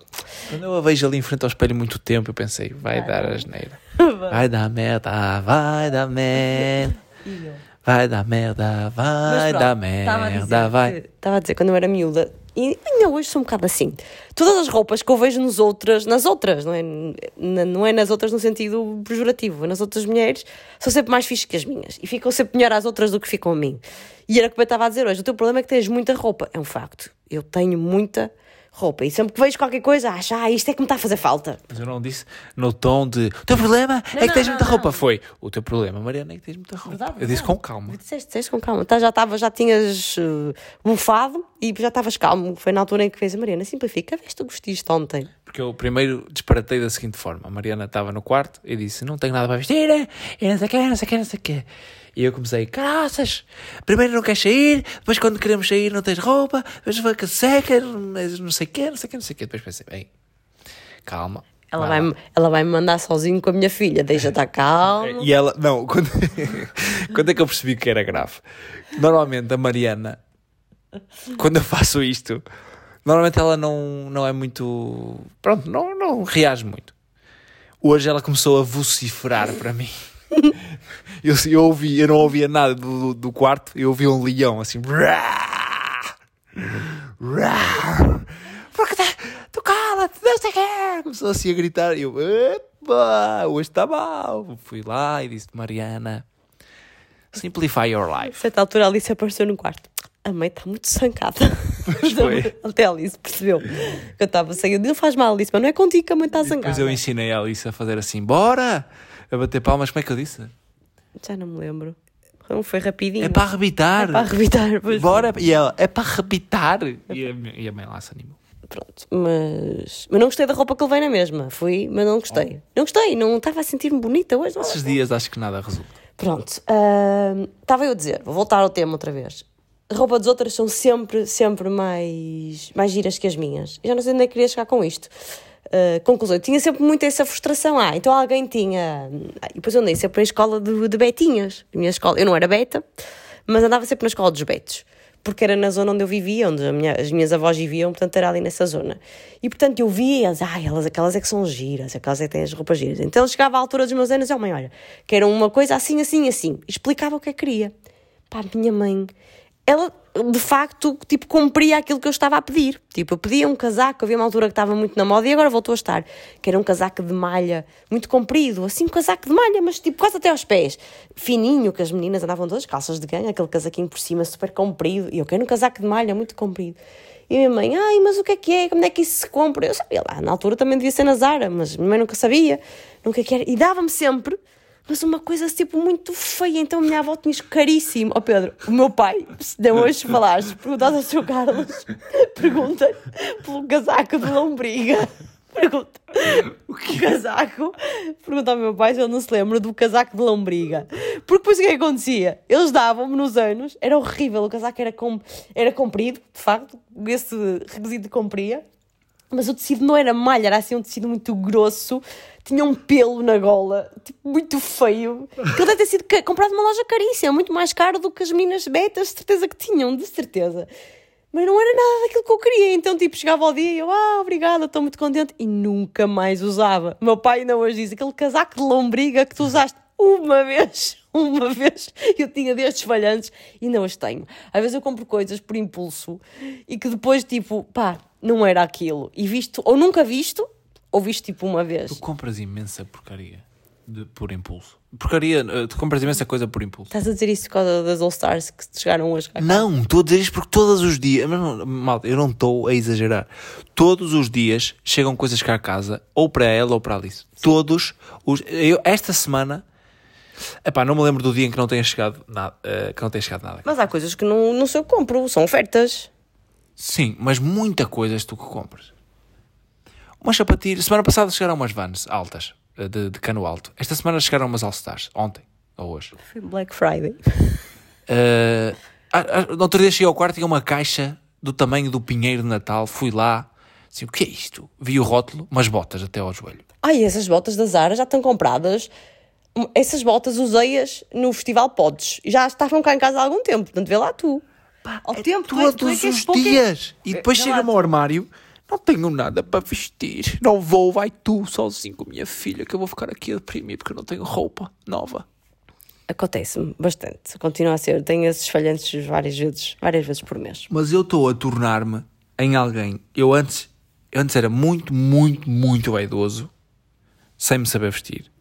Quando eu a vejo ali em frente ao espelho muito tempo, eu pensei, vai dar asneira. Vai dar merda, vai dar merda. Vai dar merda, vai dar merda, vai. Estava a dizer, quando eu era miúda, e ainda hoje sou um bocado assim. Todas as roupas que eu vejo nos outras, nas outras, não é, não é nas outras no sentido pejorativo, nas outras mulheres, são sempre mais fixas que as minhas. E ficam sempre melhor às outras do que ficam a mim. E era o que eu estava a dizer hoje. O teu problema é que tens muita roupa. É um facto. Eu tenho muita roupa. E sempre que vejo qualquer coisa, acho, ah, isto é que me está a fazer falta. Mas eu não disse no tom de o teu problema é que não, tens não, muita não. roupa. Foi o teu problema, Mariana, é que tens muita roupa. Verdade, eu disse com calma. Disseste, disseste com calma. Tá, já, estava, já tinhas uh, bufado e já estavas calmo. Foi na altura em que fez a Mariana. Simplifica, vês tu vestiste ontem. Porque eu primeiro disparatei da seguinte forma: a Mariana estava no quarto e disse: Não tenho nada para vestir, eh, e não sei o quê, não sei o quê, não sei o quê. E eu comecei: Caraças, primeiro não queres sair, depois quando queremos sair não tens roupa, depois vai que seca, não sei o quê, não sei o quê, não sei o quê. Depois pensei: Bem, calma. Ela vai lá." vai-me ela vai -me mandar sozinho com a minha filha. Deixa estar calmo. E ela, não, quando, quando é que eu percebi que era grave? Normalmente a Mariana, quando eu faço isto, normalmente ela não, não é muito. Pronto, não, não reage muito. Hoje ela começou a vociferar para mim. Eu, eu, ouvi, eu não ouvia nada do, do quarto, eu ouvi um leão assim. Porque tá, tu cala-te, não sei quê. Começou assim a gritar e eu, epa, hoje está mal. Fui lá e disse, Mariana, simplify your A life. certa altura a Alice apareceu no quarto. A mãe está muito zancada. foi. Até a Alice percebeu que eu estava sem. Não faz mal, Alice, mas não é contigo que a mãe está zangada. Depois eu ensinei a Alice a fazer assim, bora, a bater palmas, como é que eu disse? Já não me lembro. Não foi rapidinho. É para arrebitar. É para arrebitar. pois. Bora, e ela, é para arrebitar. E a, e a mãe lá se animou. Pronto, mas, mas não gostei da roupa que levei na mesma. Fui, mas não gostei. Não gostei, não estava a sentir-me bonita hoje. Não. Esses dias acho que nada resulta. Pronto, ahm, estava eu a dizer, vou voltar ao tema outra vez. A roupa das outras são sempre, sempre mais, mais giras que as minhas. Eu já não sei onde é que queria chegar com isto. Ah, conclusão, eu tinha sempre muito essa frustração. Ah, então alguém tinha. Ah, E depois eu andei sempre na escola de, de betinhas. A minha escola, eu não era beta, mas andava sempre na escola dos betos. Porque era na zona onde eu vivia, onde minha- as minhas avós viviam, portanto era ali nessa zona. E portanto eu via, ah, elas, aquelas é que são giras, aquelas é que têm as roupas giras. Então chegava à altura dos meus anos e, oh mãe, olha, quero uma coisa assim, assim, assim. Explicava o que que queria. Pá, minha mãe, ela de facto, tipo, cumpria aquilo que eu estava a pedir. Tipo, eu pedia um casaco, havia uma altura que estava muito na moda e agora voltou a estar, que era um casaco de malha muito comprido, assim, um casaco de malha, mas tipo, quase até aos pés. Fininho, que as meninas andavam todas calças de ganho, aquele casaquinho por cima super comprido, e eu quero um casaco de malha muito comprido. E a minha mãe, ai, mas o que é que é? Como é que isso se compra? Eu sabia lá, na altura também devia ser na Zara, mas a minha mãe nunca sabia, nunca que era. E dava-me sempre mas uma coisa tipo muito feia. Então a minha avó tinha isto caríssimo. Ó Pedro, o meu pai, se de hoje falares, perguntas ao seu Carlos, pergunta pelo casaco de lombriga. Pergunta o casaco. Pergunta ao meu pai se ele não se lembra do casaco de lombriga. Porque depois o que é que acontecia? Eles davam-me nos anos, era horrível, o casaco era, com, era comprido, de facto, esse requisito compria. Mas o tecido não era malha, era assim um tecido muito grosso, tinha um pelo na gola, tipo, muito feio. Que deve ter sido comprado numa loja caríssima, muito mais caro do que as minas betas, de certeza que tinham, de certeza. Mas não era nada daquilo que eu queria. Então, tipo, chegava ao dia e eu, ah, obrigada, estou muito contente. E nunca mais usava. Meu pai ainda hoje diz, aquele casaco de lombriga que tu usaste uma vez, uma vez, eu tinha destes falhantes e ainda hoje tenho. Às vezes eu compro coisas por impulso e que depois, tipo, pá, não era aquilo. E visto, ou nunca visto, ou visto tipo uma vez. Tu compras imensa porcaria. de- por impulso. Porcaria, eh, tu compras imensa coisa por impulso. Estás a dizer isso por causa das All-Stars que chegaram hoje? Não, estou a dizer isto porque todos os dias, mas não, malta, eu não estou a exagerar. Todos os dias chegam coisas cá a casa, ou para ela ou para a Alice. Todos os. Eu, esta semana. Epá, não me lembro do dia em que não tenha chegado nada. eh, que não tenha chegado nada. Mas há coisas que não, não sei eu compro, são ofertas. Sim, mas muita coisa és tu que compras. Umas sapatilhas. Semana passada chegaram umas vans altas, eh, de, de cano alto. Esta semana chegaram umas All-Stars, ontem ou hoje. Foi Black Friday. Uh, no outro dia cheguei ao quarto e tinha uma caixa do tamanho do pinheiro de Natal. Fui lá, assim, o que é isto? Vi o rótulo, umas botas até ao joelho. Ai, essas botas da Zara já estão compradas. Essas botas usei-as no Festival Pods. Já estavam cá em casa há algum tempo, portanto vê lá tu. Ao tempo, tu és- tu é Todos que és os dias. E depois chega-me tu. ao armário, não tenho nada para vestir. Não vou, vai tu sozinho com a minha filha, que eu vou ficar aqui a deprimir porque eu não tenho roupa nova. Acontece-me bastante. Continua a ser. Tenho esses falhantes várias vezes, várias vezes por mês. Mas eu estou a tornar-me em alguém. Eu antes, eu antes era muito, muito, muito vaidoso, sem me saber vestir.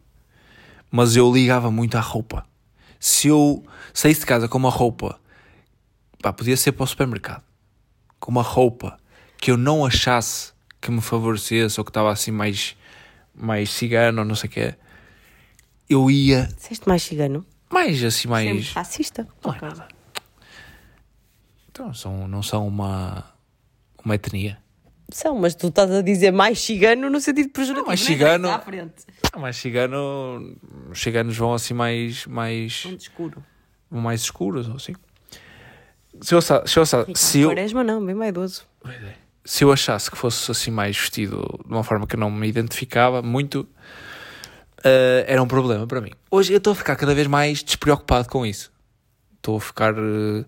Mas eu ligava muito à roupa. Se eu saísse de casa com uma roupa, pá, podia ser para o supermercado, com uma roupa que eu não achasse que me favorecesse ou que estava assim mais, mais cigano ou não sei o que eu ia Disseste mais cigano? mais assim, mais. racista. Não é nada. Então, são, não são uma, uma etnia. São, mas tu estás a dizer mais cigano no sentido pejorativo. mais nem cigano- à frente. Mas cigano, os ciganos vão assim mais, mais, Muito escuro. mais escuros ou assim. Se eu, se eu, se eu, Quaresma não, bem vaidoso. se eu achasse que fosse assim mais vestido de uma forma que eu não me identificava muito, eh, era um problema para mim. Hoje eu estou a ficar cada vez mais despreocupado com isso. Estou a ficar. eh,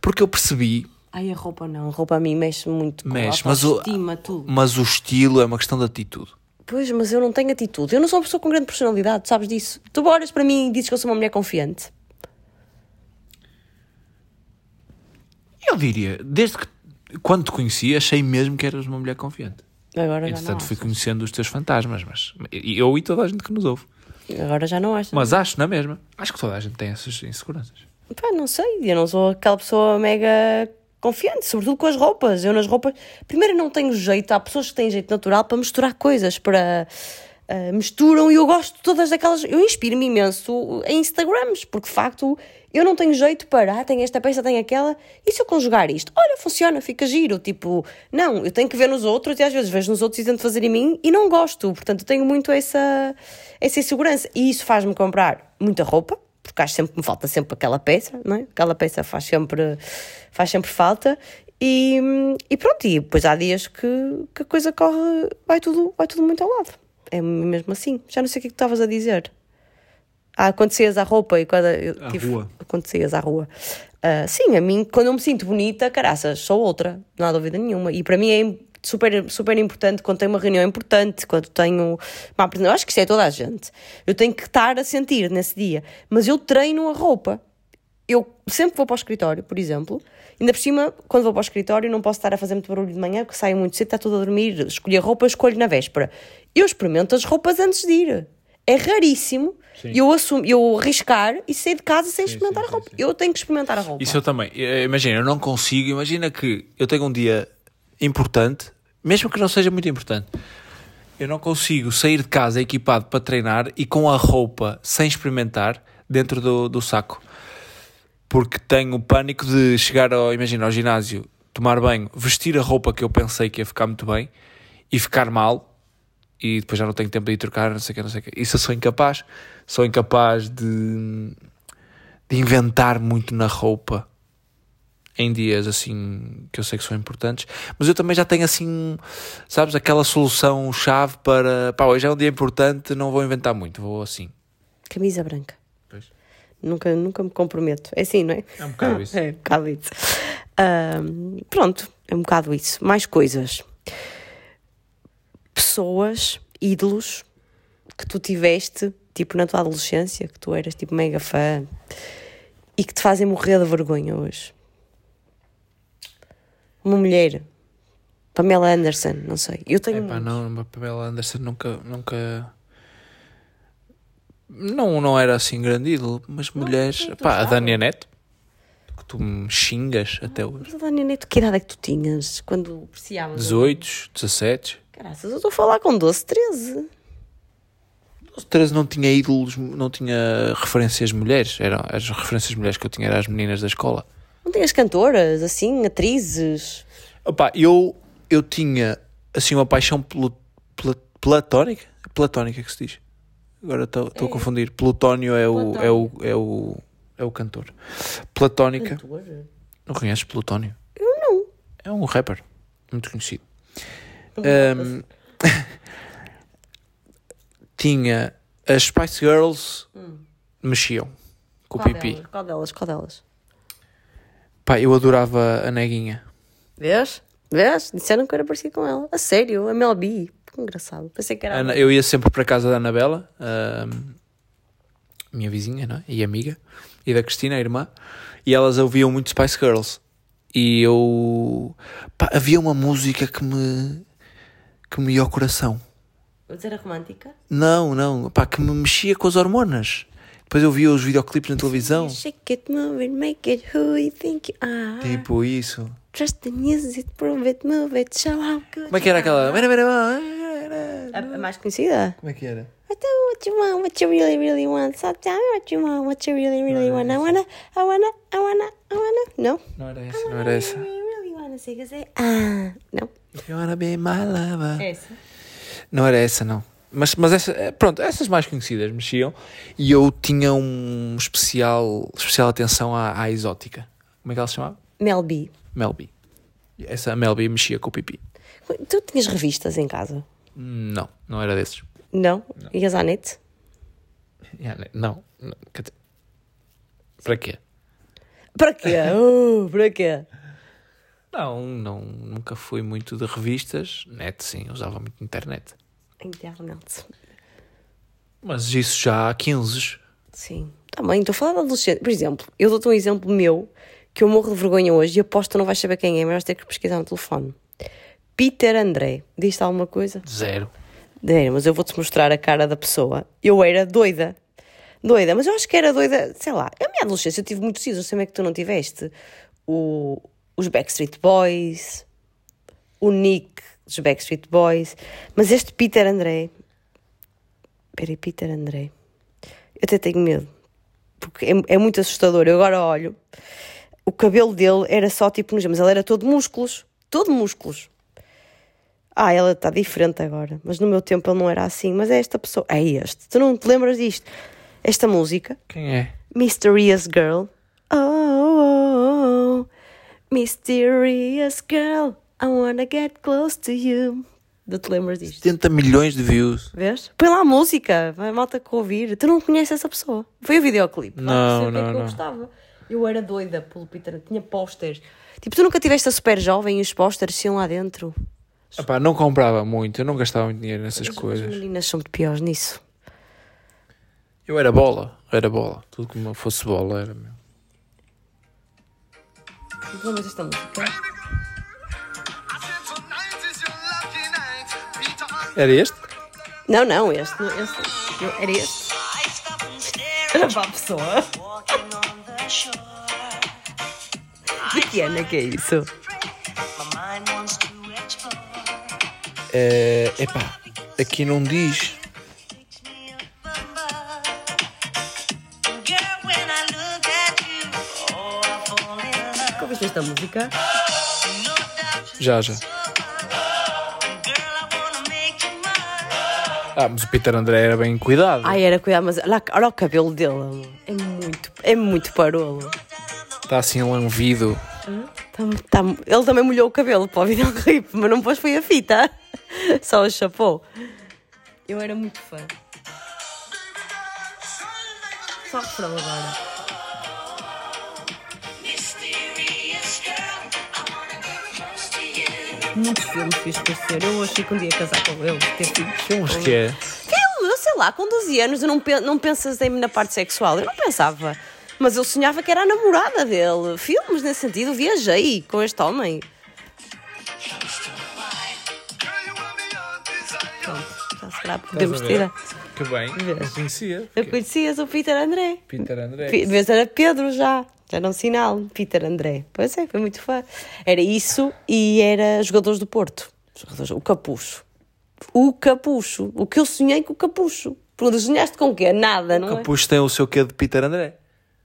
porque eu percebi, Ai, a roupa não. A roupa a mim mexe muito com Mexe, a mas o- tudo. mas o estilo é uma questão de atitude. Pois, mas eu não tenho atitude. Eu não sou uma pessoa com grande personalidade, sabes disso. Tu olhas para mim e dizes que eu sou uma mulher confiante. Eu diria, desde que quando te conheci, achei mesmo que eras uma mulher confiante. Agora não Entretanto, fui conhecendo os teus fantasmas, mas eu e toda a gente que nos ouve. Agora já não acho. Mas acho, na mesma. Acho que toda a gente tem essas inseguranças. Pá, não sei. Eu não sou aquela pessoa mega confiante, sobretudo com as roupas. Eu nas roupas. Primeiro, não tenho jeito. Há pessoas que têm jeito natural para misturar coisas, para. ah, misturam e eu gosto de todas aquelas. Eu inspiro-me imenso em Instagrams, porque de facto eu não tenho jeito para. Ah, tenho esta peça, tenho aquela. E se eu conjugar isto? Olha, funciona, fica giro. Tipo, não, eu tenho que ver nos outros e às vezes vejo nos outros e tento fazer em mim e não gosto. Portanto, tenho muito essa, essa insegurança. E isso faz-me comprar muita roupa porque acho sempre que me falta sempre aquela peça, não é? Aquela peça faz sempre, faz sempre falta. E, e pronto, e depois há dias que, que a coisa corre, vai tudo, vai tudo muito ao lado. É mesmo assim. Já não sei o que é que tu estavas a dizer. Ah, quando à roupa e quando eu À rua. Quando saías à rua. Ah, sim, a mim, quando eu me sinto bonita, caraças, sou outra, não há dúvida nenhuma. E para mim é super, super importante quando tenho uma reunião importante, quando tenho uma apresentação. Acho que isto é toda a gente. Eu tenho que estar a sentir nesse dia. Mas eu treino a roupa. Eu sempre que vou para o escritório, por exemplo, ainda por cima, quando vou para o escritório, não posso estar a fazer muito barulho de manhã, porque saio muito cedo, está tudo a dormir. Escolhi a roupa, escolho na véspera. Eu experimento as roupas antes de ir. É raríssimo eu, assumo, eu arriscar e sair de casa sem experimentar sim, a roupa. sim, Eu tenho que experimentar a roupa. Isso eu também. Eh, Imagina, eu não consigo. Imagina que eu tenho um dia importante, mesmo que não seja muito importante. Eu não consigo sair de casa equipado para treinar e com a roupa sem experimentar dentro do, do saco. Porque tenho pânico de chegar ao, imagina, ao ginásio, tomar banho, vestir a roupa que eu pensei que ia ficar muito bem e ficar mal e depois já não tenho tempo de ir trocar, não sei o que, não sei o que. Isso eu sou incapaz. Sou incapaz de, de inventar muito na roupa em dias assim que eu sei que são importantes, mas eu também já tenho assim, sabes, aquela solução chave para pá, hoje é um dia importante, não vou inventar muito, vou assim. Camisa branca. Pois. Nunca, nunca me comprometo. É assim, não é? É um bocado isso. É um bocado isso. Pronto, é um bocado isso. Mais coisas. Pessoas, ídolos que tu tiveste, tipo na tua adolescência, que tu eras tipo mega fã e que te fazem morrer de vergonha hoje. Uma mulher, Pamela Anderson, não sei. Eu tenho. Epá, não, a Pamela Anderson nunca, nunca, Não, não era assim grande ídolo, mas mulheres. quem tu Pá, a? Dania Neto, que tu me xingas até hoje. Mas, Dani Neto, que idade é que tu tinhas quando apreciavas? 18, 17. Caraças, eu estou a falar com 12, 13. 13 não tinha ídolos, não tinha referências mulheres. Eram as referências mulheres que eu tinha eram as meninas da escola. Não tinhas cantoras, assim, atrizes? Opa, eu, eu tinha assim uma paixão pelu- pla- platónica? Platónica que se diz. Agora estou estou a confundir. Plutónio é o, é, o, é, o, é o cantor. Platónica. Cantora? Não conheces Plutónio? Eu não. É um rapper muito conhecido. Ahm, tinha as Spice Girls mexiam com o Qual pipi. delas? Qual delas? Qual delas? Pá, eu adorava a neguinha. Vês? Vês? Disseram que eu era parecido com ela. A sério, a Mel B. Que engraçado. Pensei que era. Ana- eu ia sempre para a casa da Anabela, minha vizinha não é? e amiga, e da Cristina, a irmã, e elas ouviam muito Spice Girls. E eu. Pá, havia uma música que me. que me ia ao coração. Mas era romântica? Não, não, pá, que me mexia com as hormonas. Depois eu via os videoclipes na televisão. Shake it, move it, make it who you think you are. Tipo isso. Trust the music, prove it, move it, show how good Como é que era aquela? A, a mais conhecida? Como é que era? I do what you want, what you really, really want. So tell me what you want, what you really, really want. I wanna, I wanna, I wanna, I wanna. No? Não era essa, não era essa. I really wanna say, say, ah. Não? If you wanna be my lover. Essa. Não era essa, não. Mas, mas essa, eh, pronto, essas mais conhecidas mexiam e eu tinha um especial, especial atenção à, à exótica. Como é que ela se chamava? Mel B. Melby. Essa Melby mexia com o pipi. Tu tinhas revistas em casa? Não, não era desses. Não? Ias à net? Não, não, para quê? Para quê? Oh, para quê? Não, não, nunca fui muito de revistas. Net, sim, usava muito internet. Internet. Mas isso já há 15. Sim. Também, estou a falar de adolescente. Por exemplo, eu dou-te um exemplo meu que eu morro de vergonha hoje e aposto que não vais saber quem é, mas vais ter que pesquisar no telefone. Peter André. Diz-te alguma coisa? Zero. É, mas eu vou-te mostrar a cara da pessoa. Eu era doida. Doida, mas eu acho que era doida, sei lá. A minha adolescência eu tive muitos ídolos, não sei como é que tu não tiveste. O, os Backstreet Boys, o Nick dos Backstreet Boys, mas este Peter André. Peraí, Peter André. Eu até tenho medo, porque é, é muito assustador. Eu agora olho, o cabelo dele era só tipo nos mas ele era todo músculos, todo músculos. Ah, ela está diferente agora, mas no meu tempo ele não era assim. Mas é esta pessoa, é este. Tu não te lembras disto? Esta música, Quem é? Mysterious Girl. Oh, oh, oh, Mysterious Girl, I wanna get close to you. Não te lembras disto? 70 milhões de views. Vês? Põe lá a música, vai malta que ouvir. Tu não conheces essa pessoa. Foi o videoclipe. Não, Vai perceber o que é não, que eu não. gostava. Eu era doida pelo Peter, tinha pósteres. Tipo, tu nunca tiveste a super jovem e os pósteres iam lá dentro. Epá, não comprava muito, eu não gastava muito dinheiro nessas As coisas. meninas são muito piores nisso. Eu era bola, era bola. Tudo como fosse bola era meu. Não lembras desta música? Era este? Não, não, este. não, este eu- era este. Era para a pessoa. De que ano é que é isso? É, epá, aqui não diz. Nunca ouviste esta música? Já, já. Ah, mas o Peter André era bem cuidado. Ai, era cuidado, mas olha, olha o cabelo dele. amor. É muito, é muito parolo. Está assim lanvido. Tá- tá- ele também molhou o cabelo para o videoclipe, mas não pôs foi a fita. Só o chapou. Eu era muito fã. Só refrão agora. Muitos filmes fiz parecer. Eu achei que um dia ia casar com ele, ter filhos. Filmes que é. Filme, eu sei lá, com 12 anos eu não, pe- não pensas em na parte sexual. Eu não pensava. Mas eu sonhava que era a namorada dele. Filmes nesse sentido, viajei com este homem. Pronto, já se calhar podemos tirar. Que bem, Vês? não conhecia. Eu conhecias o Peter André. Peter André. Pe- vez era Pedro já. Era um sinal. Peter André. Pois é, foi muito fã. Era isso e era jogadores do Porto. Jogadores- O Capucho. O Capucho. O que eu sonhei com o Capucho. Pergunta, sonhaste com o quê? Nada, não é? Capucho tem o seu quê de Peter André?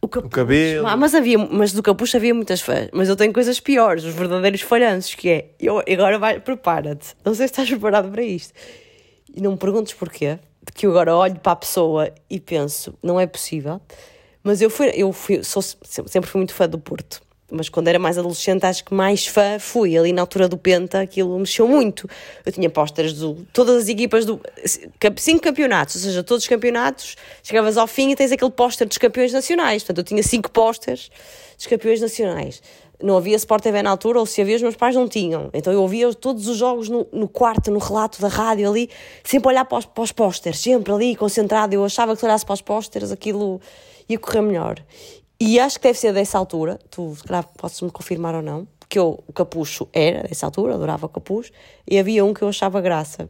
O, capucho. cabelo. Ah, mas, havia, mas do capucho havia muitas fãs. Mas eu tenho coisas piores, os verdadeiros falhanços, que é. Eu, agora vai, prepara-te. Não sei se estás preparado para isto. E não me perguntes porquê. Que eu agora olho para a pessoa e penso, não é possível. Mas eu fui, eu fui, sou, sempre fui muito fã do Porto. Mas quando era mais adolescente, acho que mais fã fui. Ali na altura do Penta, aquilo mexeu muito. Eu tinha pósteres de todas as equipas do. cinco campeonatos, ou seja, todos os campeonatos. Chegavas ao fim e tens aquele póster dos campeões nacionais. Portanto, eu tinha cinco pósteres dos campeões nacionais. Não havia Sport TV na altura, ou se havia, os meus pais não tinham. Então eu ouvia todos os jogos no, no quarto, no relato da rádio ali, sempre a olhar para os, para os pósteres, sempre ali, concentrado. Eu achava que se olhasse para os pósteres aquilo ia correr melhor. E acho que deve ser dessa altura, tu se calhar podes-me confirmar ou não, porque eu, o capucho era dessa altura, adorava o capucho, e havia um que eu achava graça.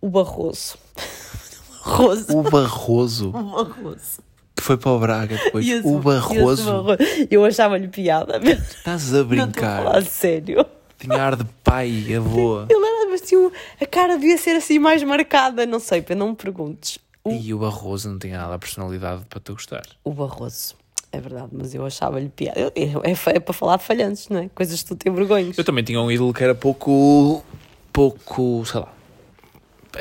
O Barroso. Barroso. O Barroso. O Barroso. Que foi para o Braga depois. Esse- o Barroso. Barroso. Eu achava-lhe piada. mesmo. Estás a Não estou a brincar. sério. Tinha ar de pai, avô. Ele era, mas tinha, um- a cara devia ser assim mais marcada, não sei, para não me perguntes. O, E o Barroso não tinha nada a personalidade para tu gostar. o Barroso, é verdade, mas eu achava-lhe piada. Eu- eu- é, é para falar de falhanços, não é? Coisas que tu tens vergonhas. Eu também tinha um ídolo que era pouco. pouco. sei lá.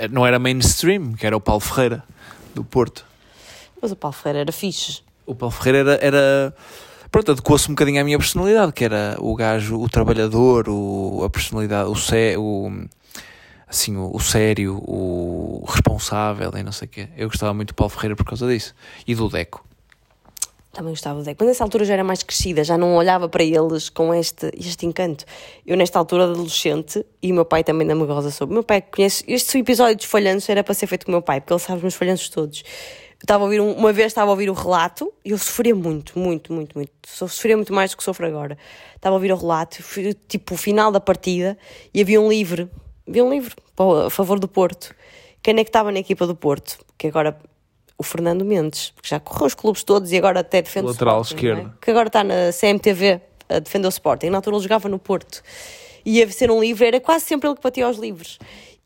Não era mainstream, que era o Paulo Ferreira, do Porto. Mas o Paulo Ferreira era fixe. O Paulo Ferreira era. era pronto, adequou-se um bocadinho à minha personalidade, que era o gajo, o trabalhador, o, a personalidade, o, sé, o, assim, o, o sério, o responsável e não sei o quê. Eu gostava muito do Paulo Ferreira por causa disso. E do Deco. Também gostava do Deco. Mas nessa altura já era mais crescida, já não olhava para eles com este, este encanto. Eu, nesta altura adolescente, e o meu pai também não me goza sobre. Meu pai conhece. Este episódio dos falhanços era para ser feito com o meu pai, porque ele sabe os meus falhanços todos. Eu estava a ouvir um- uma vez estava a ouvir o relato e eu sofria muito, muito, muito, muito. So- Sofria muito mais do que sofro agora. Estava a ouvir o relato, tipo o final da partida, e havia um livro, havia um livro a favor do Porto. Quem é que estava na equipa do Porto? Que agora o Fernando Mendes, porque já correu os clubes todos e agora até defende Lateral o Sporting, não é? esquerdo. Que agora está na CMTV a defender o Sporting. Na altura ele jogava no Porto. E ia ser um livro, era quase sempre ele que batia aos livros.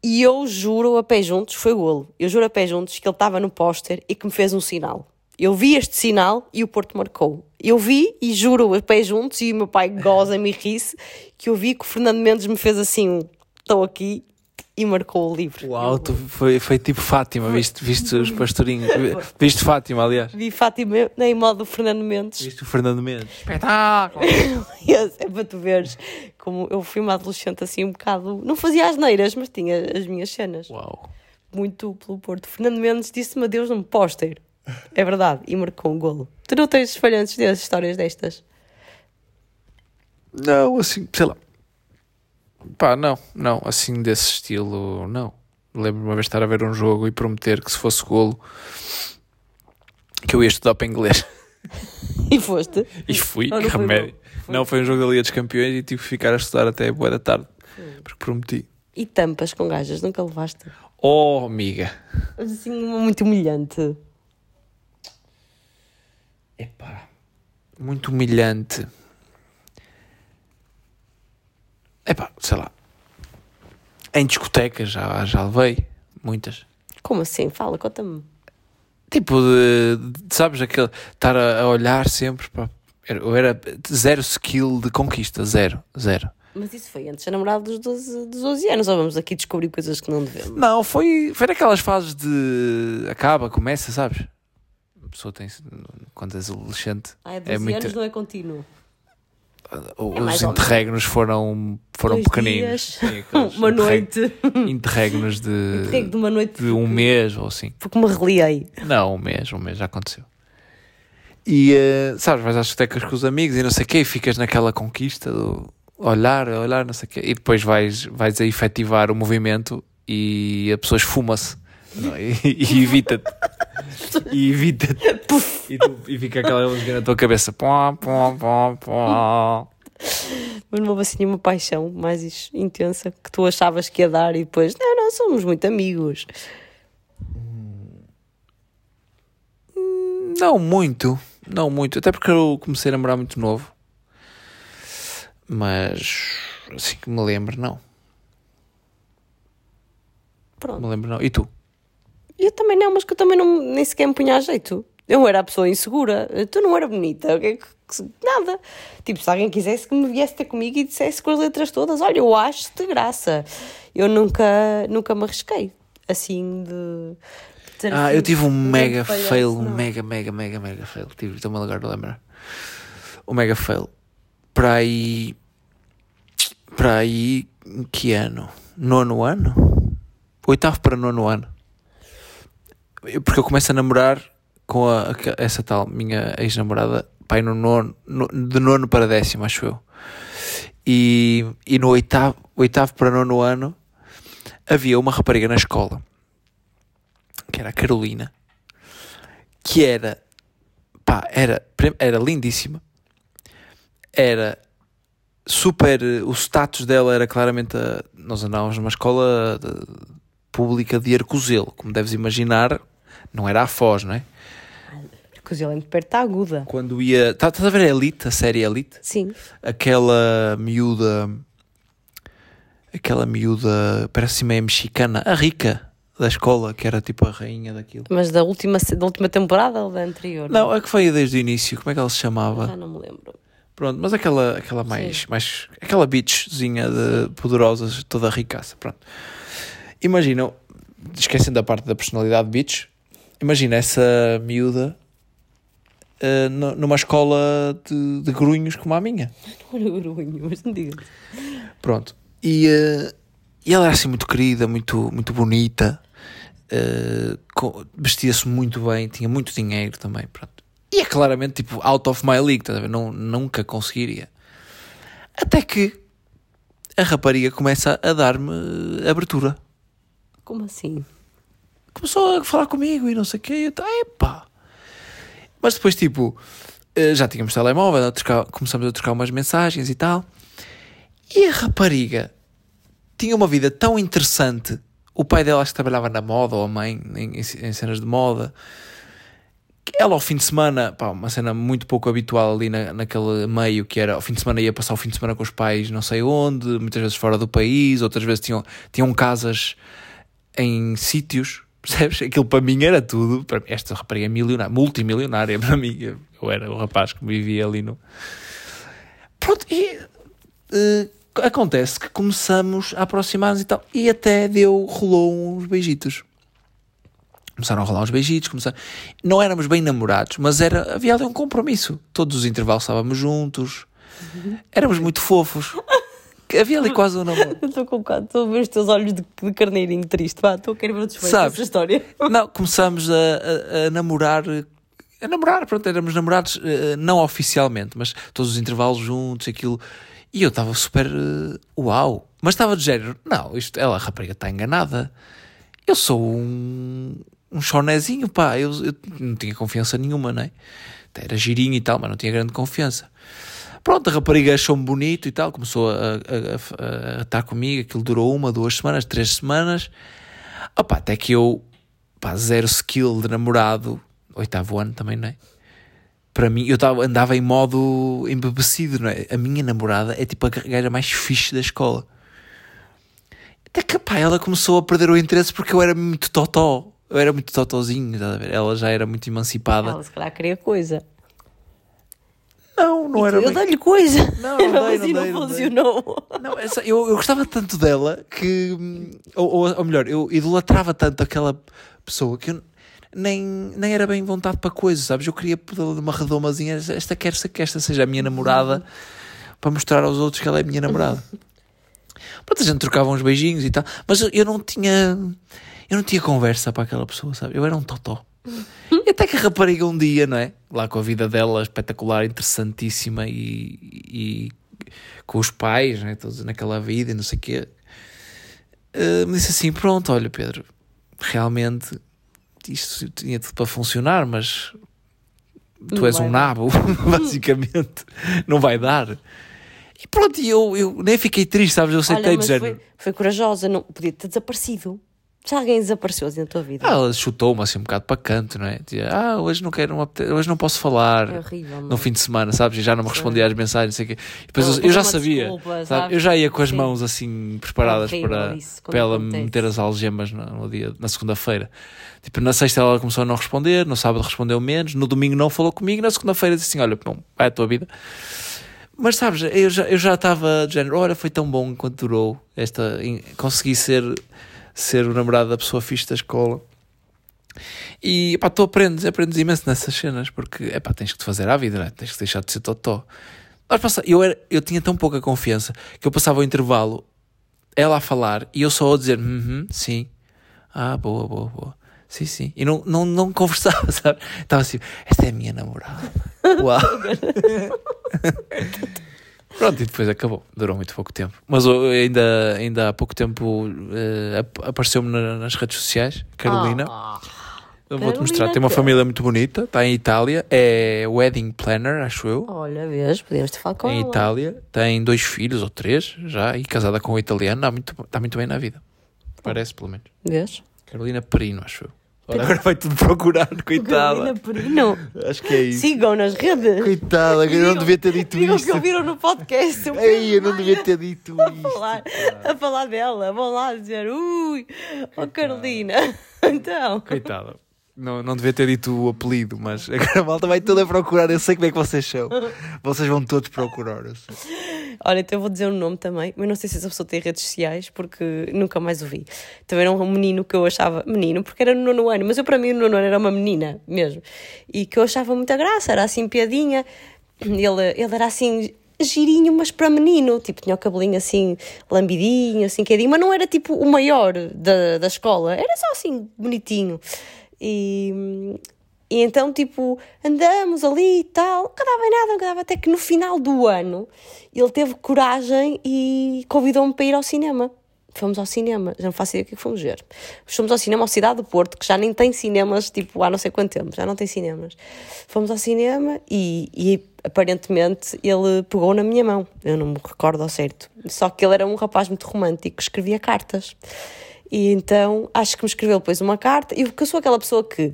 E eu juro a pé juntos, foi golo. Eu juro a pé juntos que ele estava no póster e que me fez um sinal. Eu vi este sinal e o Porto marcou. Eu vi e juro a pé juntos, e o meu pai goza-me e ri-se, que eu vi que o Fernando Mendes me fez assim um estou aqui e marcou o livro. Uau, tu foi, foi tipo Fátima, viste, viste os pastorinhos. Viste Fátima, aliás. Vi Fátima nem modo do Fernando Mendes. Viste o Fernando Mendes. Espetáculo! É para tu veres como eu fui uma adolescente assim um bocado. Não fazia as neiras, mas tinha as minhas cenas. Uau. Muito pelo Porto. Fernando Mendes disse-me adeus num póster. É verdade. E marcou um golo. Tu não tens falhantes destas histórias destas? Não, assim, sei lá. Pá, não, não, assim desse estilo, não. Lembro-me uma vez de estar a ver um jogo e prometer que se fosse golo que eu ia estudar para inglês. E foste? E fui, Não, não remédio. Foi. Não, foi um jogo da Liga dos Campeões e tive que ficar a estudar até boa da tarde. Porque prometi. E tampas com gajas, nunca levaste? Oh, amiga. Assim, muito humilhante. Epá, muito humilhante. Epá, sei lá. Em discotecas já, já levei muitas. Como assim? Fala, conta-me. Tipo de, de- sabes, aquele estar a, a olhar sempre para. era- Eu era zero skill de conquista, zero, zero. Mas isso foi antes da namorada dos 12, dos 12 anos, ou vamos aqui descobrir coisas que não devemos? Não, foi, foi naquelas fases de acaba, começa, sabes? A pessoa tem, quando és adolescente, Ah, é 12 muito- anos, não é contínuo. Os É ou menos. interregnos foram, foram Dois pequeninos. dias, Sim, uma interreg- noite. Interregnos de, de uma noite. de um mês ou assim. Porque me reliei. Não, um mês, um mês já aconteceu. E eh, sabes, vais às discotecas com os amigos e não sei o quê, e ficas naquela conquista do olhar, olhar, não sei o quê, e depois vais, vais a efetivar o movimento e a pessoa esfuma-se não, e, e evita-te. E evita-te. E, tu, e fica aquela música na tua cabeça. Mas não houve assim nenhuma paixão mais intensa que tu achavas que ia dar e depois, não, não, somos muito amigos. Hum, não muito, não muito. Até porque eu comecei a namorar muito novo. Mas assim que me lembro, não. Pronto. Me lembro, não. E tu? Eu também não, mas que eu também não, nem sequer me punha a jeito. Eu era a pessoa insegura. Tu não era bonita. É Nada. Tipo, se alguém quisesse que me viesse ter comigo e dissesse com as letras todas, olha, eu acho-te graça. Eu nunca, nunca me arrisquei. Assim de. de Ah, eu tive um um mega fail, um não. mega, mega, mega, mega fail. Tive, estou-me agora a lembrar. O mega fail. Para aí. Para aí. Que ano? Nono ano? Oitavo para nono ano. Porque eu começo a namorar com a, essa tal minha ex-namorada, pai, no nono, no- de nono para décimo, acho eu. E, e no oitavo, oitavo para nono ano havia uma rapariga na escola que era a Carolina, que era, pá, era, era lindíssima, era super, o status dela era claramente, a- nós andávamos numa escola de- pública de Arcozelo, como deves imaginar, não era a Foz, não é? Porque o muito perto está aguda. Quando ia, tá- estás a ver a Elite, a série Elite? Sim. aquela miúda, aquela miúda, parece meio mexicana, a rica da escola, que era tipo a rainha daquilo. Mas da última, da última temporada ou da anterior? Não, a que veio desde o início, como é que ela se Já chamava? não me lembro. Pronto, mas aquela, aquela mais, mais, aquela bitchzinha de poderosa, toda ricaça, pronto. Imagina, esquecendo a parte da personalidade bitch, imagina essa miúda nu- numa escola de, de grunhos como a minha. Não era grunho, mas não digas. Pronto. E, eh, e ela era assim muito querida, muito, muito bonita, co- vestia-se muito bem, tinha muito dinheiro também. Pronto. E é claramente tipo out of my league, ver? Não, nunca conseguiria. Até que a rapariga começa a dar-me abertura. Como assim? Começou a falar comigo e não sei o quê. E eu, tá, epá. Mas depois, tipo, eh, já tínhamos telemóvel, a trocar- começamos a trocar umas mensagens e tal. E a rapariga tinha uma vida tão interessante. O pai dela acho que trabalhava na moda, ou a mãe, em, em cenas de moda. Ela ao fim de semana, pá, uma cena muito pouco habitual ali na, naquele meio, que era ao fim de semana ia passar o fim de semana com os pais não sei onde, muitas vezes fora do país, outras vezes tinham, tinham casas em sítios, percebes? Aquilo para mim era tudo. Para mim, esta rapariga é milionária, multimilionária para mim. Eu, era o rapaz que vivia ali no. Pronto, e eh, acontece que começamos a aproximar-nos e tal, e até deu, rolou uns beijitos. Começaram a rolar uns beijitos, começaram... não éramos bem namorados, mas era, havia ali um compromisso. Todos os intervalos estávamos juntos, éramos muito fofos. Havia ali quase um namoro. Estou com bocado, estou a ver os teus olhos de, de carneirinho triste. Vá, estou a querer ver o desfecho dessa história. Não, começámos a, a- a namorar. A namorar, pronto, éramos namorados eh, não oficialmente, mas todos os intervalos juntos, aquilo. E eu estava super. eh, uau! Mas estava de género, não, isto, ela, a rapariga, está enganada. Eu sou um. um chonezinho, pá. Eu, eu não tinha confiança nenhuma, não é? Até Era girinho e tal, mas não tinha grande confiança. Pronto, a rapariga achou-me bonito e tal, começou a, a, a- a estar comigo, aquilo durou uma, duas semanas, três semanas. Até que eu, pá, zero skill de namorado, oitavo ano também, não é? Para mim, eu tava, andava em modo embebecido, não é? A minha namorada é tipo a gaja mais fixe da escola. Até que, pá, ela começou a perder o interesse porque eu era muito totó. Eu era muito totozinho, estás a ver? Ela já era muito emancipada. Ela se calhar queria coisa. Não, não era eu bem- dei-lhe coisa. Não, não dei, Mas não e não dei, não dei. funcionou. Não, essa- eu, eu gostava tanto dela que. hum, Ou, ou, ou melhor, eu idolatrava tanto aquela pessoa que eu nem, nem era bem vontade para coisas, sabes? Eu queria uma redomazinha. Esta quer que esta seja a minha namorada para mostrar aos outros que ela é a minha namorada. Pronto, a gente trocava uns beijinhos e tal, mas eu, eu não tinha. Eu não tinha conversa para aquela pessoa, sabe? Eu era um totó. E até que a rapariga um dia, não é? Lá com a vida dela espetacular, interessantíssima e, e com os pais, né? Todos naquela vida e não sei o quê. eh, me disse assim: Pronto, olha, Pedro, realmente isto tinha tudo para funcionar, mas tu Não és um dar." nabo, basicamente, não vai dar. E pronto, e eu, eu nem fiquei triste, sabes? Eu aceitei Olha, mas género. foi, foi corajosa, não podia ter desaparecido. Se alguém desapareceu assim na tua vida. Ah, ela chutou-me assim um bocado para canto, não é? Dizia, ah, hoje não quero, não hoje não posso falar. É horrível. No não fim de semana, sabes? E já não me respondia às mensagens, não sei o quê. E depois Ou eu, eu já sabia, desculpa, sabe? Eu já ia com as Sim. mãos assim preparadas É para, isso, para ela acontece. meter as algemas no, no dia, na segunda-feira. Tipo, na sexta ela começou a não responder, no sábado respondeu menos, no domingo não falou comigo, na segunda-feira disse assim: Olha, bom, vai a tua vida. Mas sabes, eu já, eu já estava de género, olha, foi tão bom enquanto durou esta. Consegui ser, ser o namorado da pessoa fixe da escola. E pá, tu aprendes, aprendes imenso nessas cenas, porque é pá, tens que te fazer à vida, né? tens que deixar de ser totó. Nós passa- eu, era, eu tinha tão pouca confiança que eu passava o intervalo ela a falar e eu só a dizer uhum, sim, ah, boa, boa, boa, sim, sim. E não, não, não conversava, sabe? Estava assim, esta é a minha namorada. Uau! Pronto, e depois acabou. Durou muito pouco tempo. Mas eu ainda, ainda há pouco tempo ap- apareceu-me na- nas redes sociais, Carolina. Eu vou-te mostrar. Tem uma família muito bonita. Está em Itália. É wedding planner, acho eu. olha, vês, podíamos ter falado com em ela. Itália. Tem dois filhos ou três já. E casada com um italiano. Está muito, está muito bem na vida. Parece, pelo menos. Vês? Carolina Perino, acho eu. Olha, agora vai tudo procurar, coitada. Carolina Perino. Acho que é isso. Sigam nas redes. Coitada, eu não devia ter dito Digam isto. que ouviram no podcast. o Ei, eu não devia ter dito a isto. falar, a falar dela. Vão lá dizer, ui, oh Carolina. Então, Coitada. Não, não devia ter dito o apelido, mas agora a malta vai toda procurar. Eu sei como é que vocês são. Vocês vão todos procurar. Olha, então eu vou dizer um nome também, mas não sei se essa pessoa tem redes sociais, porque nunca mais o vi. Também era um menino que eu achava, menino, porque era no nono ano, mas eu para mim o nono ano era uma menina mesmo. E que eu achava muita graça, era assim piadinha. Ele, ele era assim girinho, mas para menino, tipo, tinha o cabelinho assim lambidinho, assim quedinho, mas não era tipo o maior da, da escola, era só assim bonitinho. E, e então, tipo, andamos ali e tal, nunca dava em nada, nunca dava, até que no final do ano ele teve coragem e convidou-me para ir ao cinema. Fomos ao cinema, já não faço ideia o que é que fomos ver. Fomos ao cinema ao Cidade do Porto, que já nem tem cinemas, tipo, há não sei quanto tempo, já não tem cinemas. Fomos ao cinema e, e aparentemente ele pegou na minha mão, eu não me recordo ao certo. Só que ele era um rapaz muito romântico, escrevia cartas. E então acho que me escreveu depois uma carta, e porque eu sou aquela pessoa que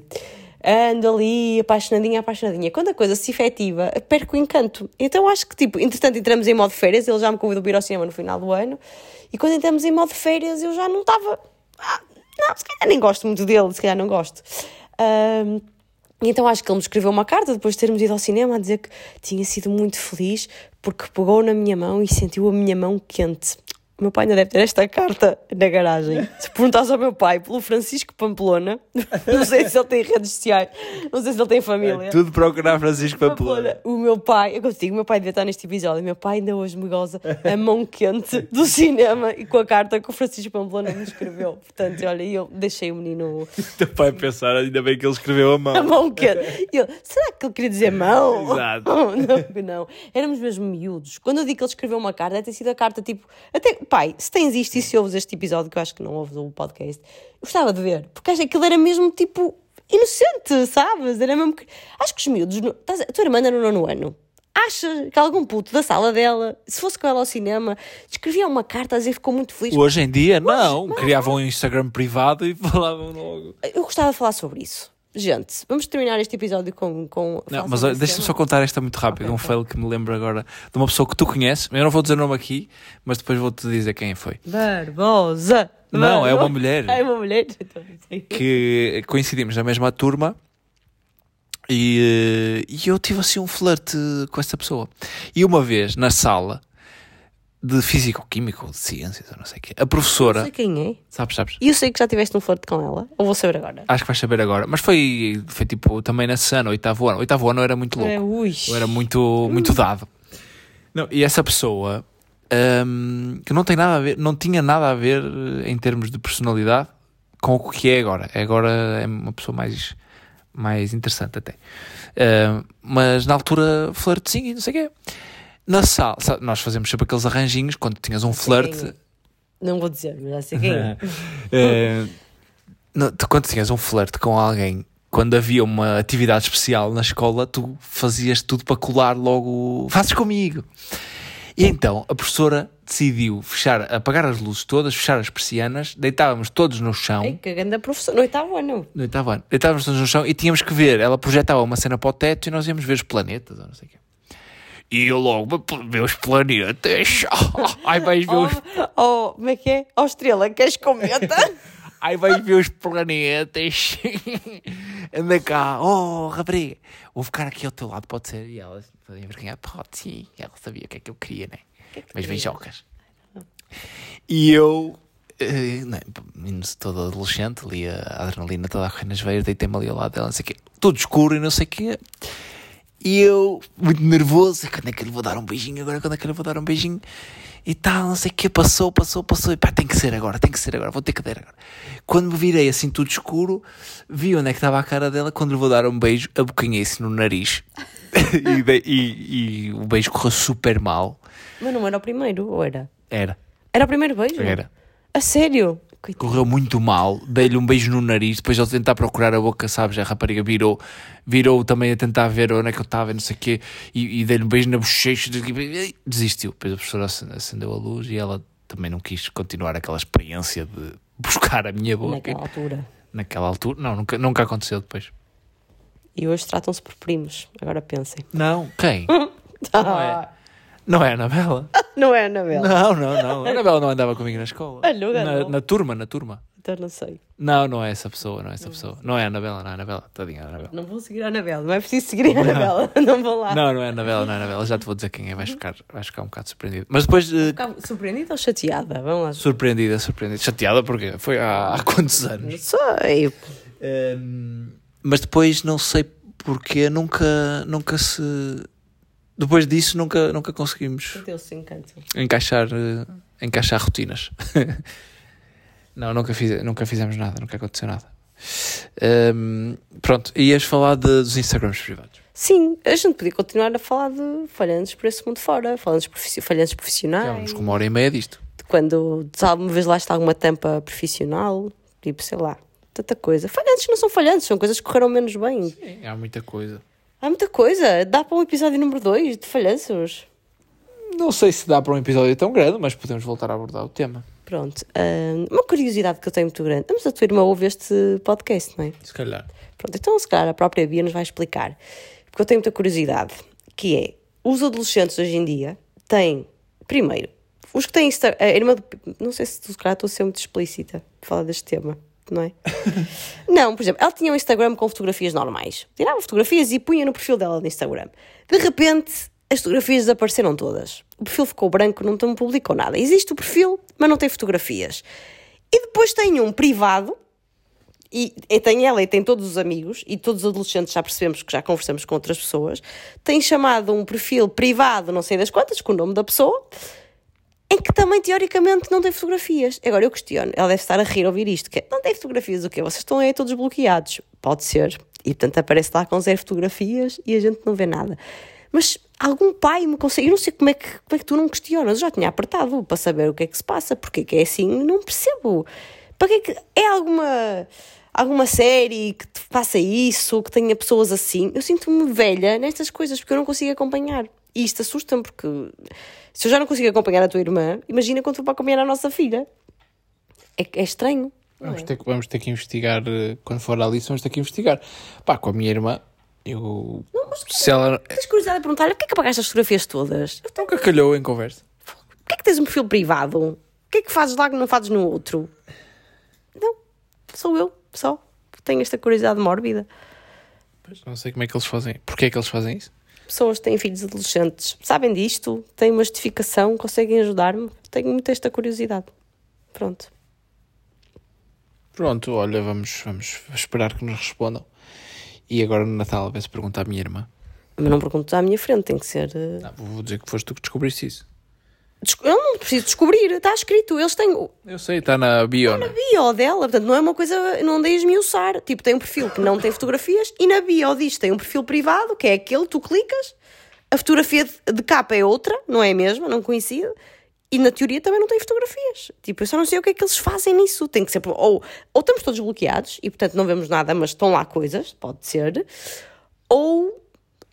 ando ali apaixonadinha, apaixonadinha. Quando a coisa se efetiva, perco o encanto. Então acho que, tipo, entretanto entramos em modo férias, ele já me convidou para ir ao cinema no final do ano, e quando entramos em modo férias eu já não estava. Ah, não, se calhar nem gosto muito dele, se calhar não gosto. Ahm, então acho que ele me escreveu uma carta depois de termos ido ao cinema a dizer que tinha sido muito feliz porque pegou na minha mão e sentiu a minha mão quente. Meu pai ainda deve ter esta carta na garagem. Se perguntares ao meu pai pelo Francisco Pamplona, não sei se ele tem redes sociais, não sei se ele tem família. Tudo procurar Francisco Pamplona. Pamplona. O meu pai, eu contigo, o meu pai devia estar neste episódio. O meu pai ainda hoje me goza a mão quente do cinema e com a carta que o Francisco Pamplona me escreveu. Portanto, olha, eu deixei o menino Teu pai pensar, ainda bem que ele escreveu a mão. a mão quente. E eu, será que ele queria dizer mão? Exato. Não, não. Éramos mesmo miúdos. Quando eu digo que ele escreveu uma carta, deve ter sido a carta tipo. Até, pai, se tens isto e se ouves este episódio, que eu acho que não ouves o podcast, gostava de ver. Porque acho que aquilo era mesmo tipo. Inocente, sabes? Era mesmo que. Acho que os miúdos. no- a- tua irmã era no nono ano. Acha que algum puto da sala dela, se fosse com ela ao cinema, escrevia uma carta a dizer que ficou muito feliz. Hoje em dia, não. Criavam um Instagram privado e falavam logo. Eu gostava de falar sobre isso. Gente, vamos terminar este episódio com. com Não, mas deixa-me só contar esta muito rápido. Ok, um fail que me lembro agora de uma pessoa que tu conheces. Eu não vou dizer o nome aqui, mas depois vou-te dizer quem foi. Barbosa. Não, é Barbo- uma mulher. É uma mulher. Então, que coincidimos na mesma turma e, eh, e eu tive assim um flerte com essa pessoa. E uma vez na sala de físico-químico, de ciências, ou não sei o quê, a Não professora, sei quem é. sabes, sabes? E eu sei que já tiveste um flerte com ela. Ou vou saber agora? Acho que vais saber agora, mas foi, foi tipo também nesse ano, oitavo ano. Oitavo ano eu era muito louco. É, ui. Eu era muito, muito dado. Não, e essa pessoa hum, que não tem nada a ver, não tinha nada a ver eh, em termos de personalidade com o que é agora. Agora é uma pessoa mais, mais interessante até. Hum, mas na altura flirtezinho e não sei o quê. Na sala, nós fazemos sempre aqueles arranjinhos quando tinhas um flerte. é. Não vou dizer, mas já sei quem é. No- tu, quando tinhas um flerte com alguém, quando havia uma atividade especial na escola, tu fazias tudo para colar logo. Fazes comigo. E então a professora decidiu fechar, apagar as luzes todas, fechar as persianas, deitávamos todos no chão. Ei, que grande professor. No oitavo ano. No oitavo ano. Deitávamos todos no chão e tínhamos que ver. Ela projetava uma cena para o teto e nós íamos ver os planetas, ou não sei o quê. E eu logo, os planetas. Ai, vais ver os, Oh, oh, como é que é? Oh, estrela, queres cometa? ai, vais ver os planetas. Anda cá. Oh, rapariga. Vou ficar aqui ao teu lado, pode ser? E ela fazia vergonha. Pode, sim. Ela sabia o que é que eu queria, né? Mas beijocas. E eu, eh, não, menino todo adolescente, ali a adrenalina toda a correr nas veias, deitei-me ali ao lado dela, não sei o quê, tudo escuro e não sei o quê. E eu, muito nervoso, quando é que lhe vou dar um beijinho agora? Quando é que lhe vou dar um beijinho? E tal, não sei o quê, passou, passou, passou, e pá, tem que ser agora, tem que ser agora, vou ter que dar agora. Quando me virei assim tudo escuro, vi onde é que estava a cara dela, quando lhe vou dar um beijo, abocanhei-se no nariz. e, dei- e- e o beijo correu super mal. Mas não era o primeiro, ou era? Era, Era o primeiro beijo? era. A sério? Coitado. correu muito mal, dei-lhe um beijo no nariz, depois ao tentar procurar a boca, sabes, a rapariga virou, virou também a tentar ver onde é que eu estava e não sei o quê, e, e dei-lhe um beijo na bochecha, desistiu, depois a professora acende- acendeu a luz e ela também não quis continuar aquela experiência de buscar a minha boca Naquela altura. naquela altura, não, nunca, nunca aconteceu depois. E hoje tratam-se por primos. Agora pensem. Não, quem? Não é, não é a Anabela? Não é, Anabela? Não, não, não, a Anabela não andava comigo na escola, Ah, não, na, não. na turma, na turma. Então não sei. Não, não é essa pessoa, não é essa pessoa. Não é a Anabela, não é a Anabela. Tadinha, a Anabela. Não vou seguir a Anabela. Não é preciso seguir a Anabela. Não vou lá. Não, não é a Anabela, não é a Anabela. Já te vou dizer quem é, vais ficar, vais ficar um bocado surpreendido. Mas depois, eh, surpreendida ou chateada? Vamos lá. surpreendida, surpreendida. Chateada porque foi há, há quantos anos? Sei. Ehm, mas depois, não sei porquê, nunca, nunca se... Depois disso, nunca, nunca conseguimos encaixar, eh, encaixar rotinas. não, nunca, fiz, nunca fizemos nada, nunca aconteceu nada. Ehm, pronto, ias falar de- dos Instagrams privados. Sim, a gente podia continuar a falar de falhantes por esse mundo fora, falhantes, profici- falhantes Já profissionais. vamos com uma hora e meia disto. de quando se alguma vez lá está alguma tampa profissional, tipo, sei lá, tanta coisa. Falhantes não são falhantes, são coisas que correram menos bem. Sim, há muita coisa. Há muita coisa. Dá para um episódio número 2 de falhanços. Não sei se dá para um episódio tão grande, mas podemos voltar a abordar o tema. Pronto. uma curiosidade que eu tenho muito grande. Mas a tua irmã ouve este podcast, não é? Se calhar. Pronto, então se calhar a própria Bia nos vai explicar. Porque eu tenho muita curiosidade, que é, os adolescentes hoje em dia têm, primeiro, os que têm Insta- a irmã do, não sei se se calhar estou a ser muito explícita falar deste tema, não é? não, por exemplo, ela tinha um Instagram com fotografias normais. Tirava fotografias e punha no perfil dela no Instagram. De repente, as fotografias desapareceram todas. O perfil ficou branco, não publicou nada. Existe o perfil, mas não tem fotografias. E depois tem um privado, e, e tem ela e tem todos os amigos, e todos os adolescentes já percebemos que já conversamos com outras pessoas, tem chamado um perfil privado, não sei das quantas, com o nome da pessoa, que também teoricamente não tem fotografias. Agora eu questiono, ela deve estar a rir ouvir isto, que é, não tem fotografias o quê? Vocês estão aí todos bloqueados. Pode ser. E portanto aparece lá com zero fotografias e a gente não vê nada. Mas algum pai me consegue, eu não sei como é, que, como é que tu não questionas, eu já tinha apertado para saber o que é que se passa, porque é que é assim, não percebo. Para que é que é alguma alguma série que te faça isso, que tenha pessoas assim? Eu sinto-me velha nestas coisas porque eu não consigo acompanhar. E isto assusta-me porque se eu já não consigo acompanhar a tua irmã, imagina quando for para acompanhar a nossa filha. É, é estranho. não Vamos é? ter, que- vamos ter que investigar, eh, quando for ali, vamos ter que investigar. Pá, com a minha irmã, eu. se ela. Tens curiosidade de perguntar-lhe porquê é que apagaste as fotografias todas? Eu Nunca calhou em conversa. Porquê é que tens um perfil privado? O que é que fazes lá que não fazes no outro? Não, sou eu, só. Tenho esta curiosidade mórbida. Pois, não sei como é que eles fazem. Porquê é que eles fazem isso? Pessoas que têm filhos adolescentes sabem disto, têm uma justificação, conseguem ajudar-me. Tenho muito esta curiosidade. Pronto. Pronto, olha, vamos, vamos esperar que nos respondam. E agora no Natal, a ver se pergunta à minha irmã. Mas não pergunto à minha frente, tem que ser. eh, Não, vou dizer que foste tu que descobriste isso. Eu não preciso descobrir, está escrito. Eles têm Eu sei, está na bio, né? bio dela, portanto não é uma coisa, não dei a esmiuçar. Tipo, tem um perfil que não tem fotografias e na bio diz tem um perfil privado, que é aquele, tu clicas, a fotografia de, de capa é outra, não é a mesma, não coincide. E na teoria também não tem fotografias. Tipo, eu só não sei o que é que eles fazem nisso. Tem que ser. Ou, ou estamos todos bloqueados e, portanto, não vemos nada, mas estão lá coisas, pode ser. Ou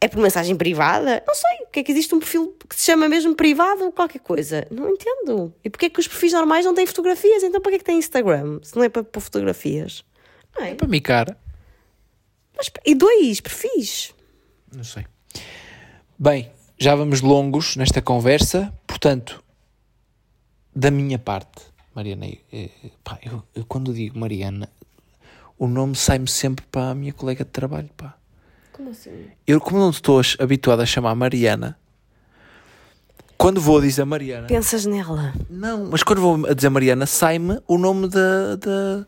É por mensagem privada? Não sei. Porque é que existe um perfil que se chama mesmo privado ou qualquer coisa? Não entendo. E porquê é que os perfis normais não têm fotografias? Então para que é que tem Instagram? Se não é para pôr fotografias? Não é? Para mim, cara. Mas, e dois perfis? Não sei. Bem, já vamos longos nesta conversa, portanto, da minha parte, Mariana, eh, pá, eu, eu quando digo Mariana, o nome sai-me sempre para a minha colega de trabalho, pá. Como assim? Eu, como não estou habituado a chamar Mariana, quando vou dizer Mariana. Pensas nela? Não, mas quando vou a dizer Mariana, sai-me o nome da, da,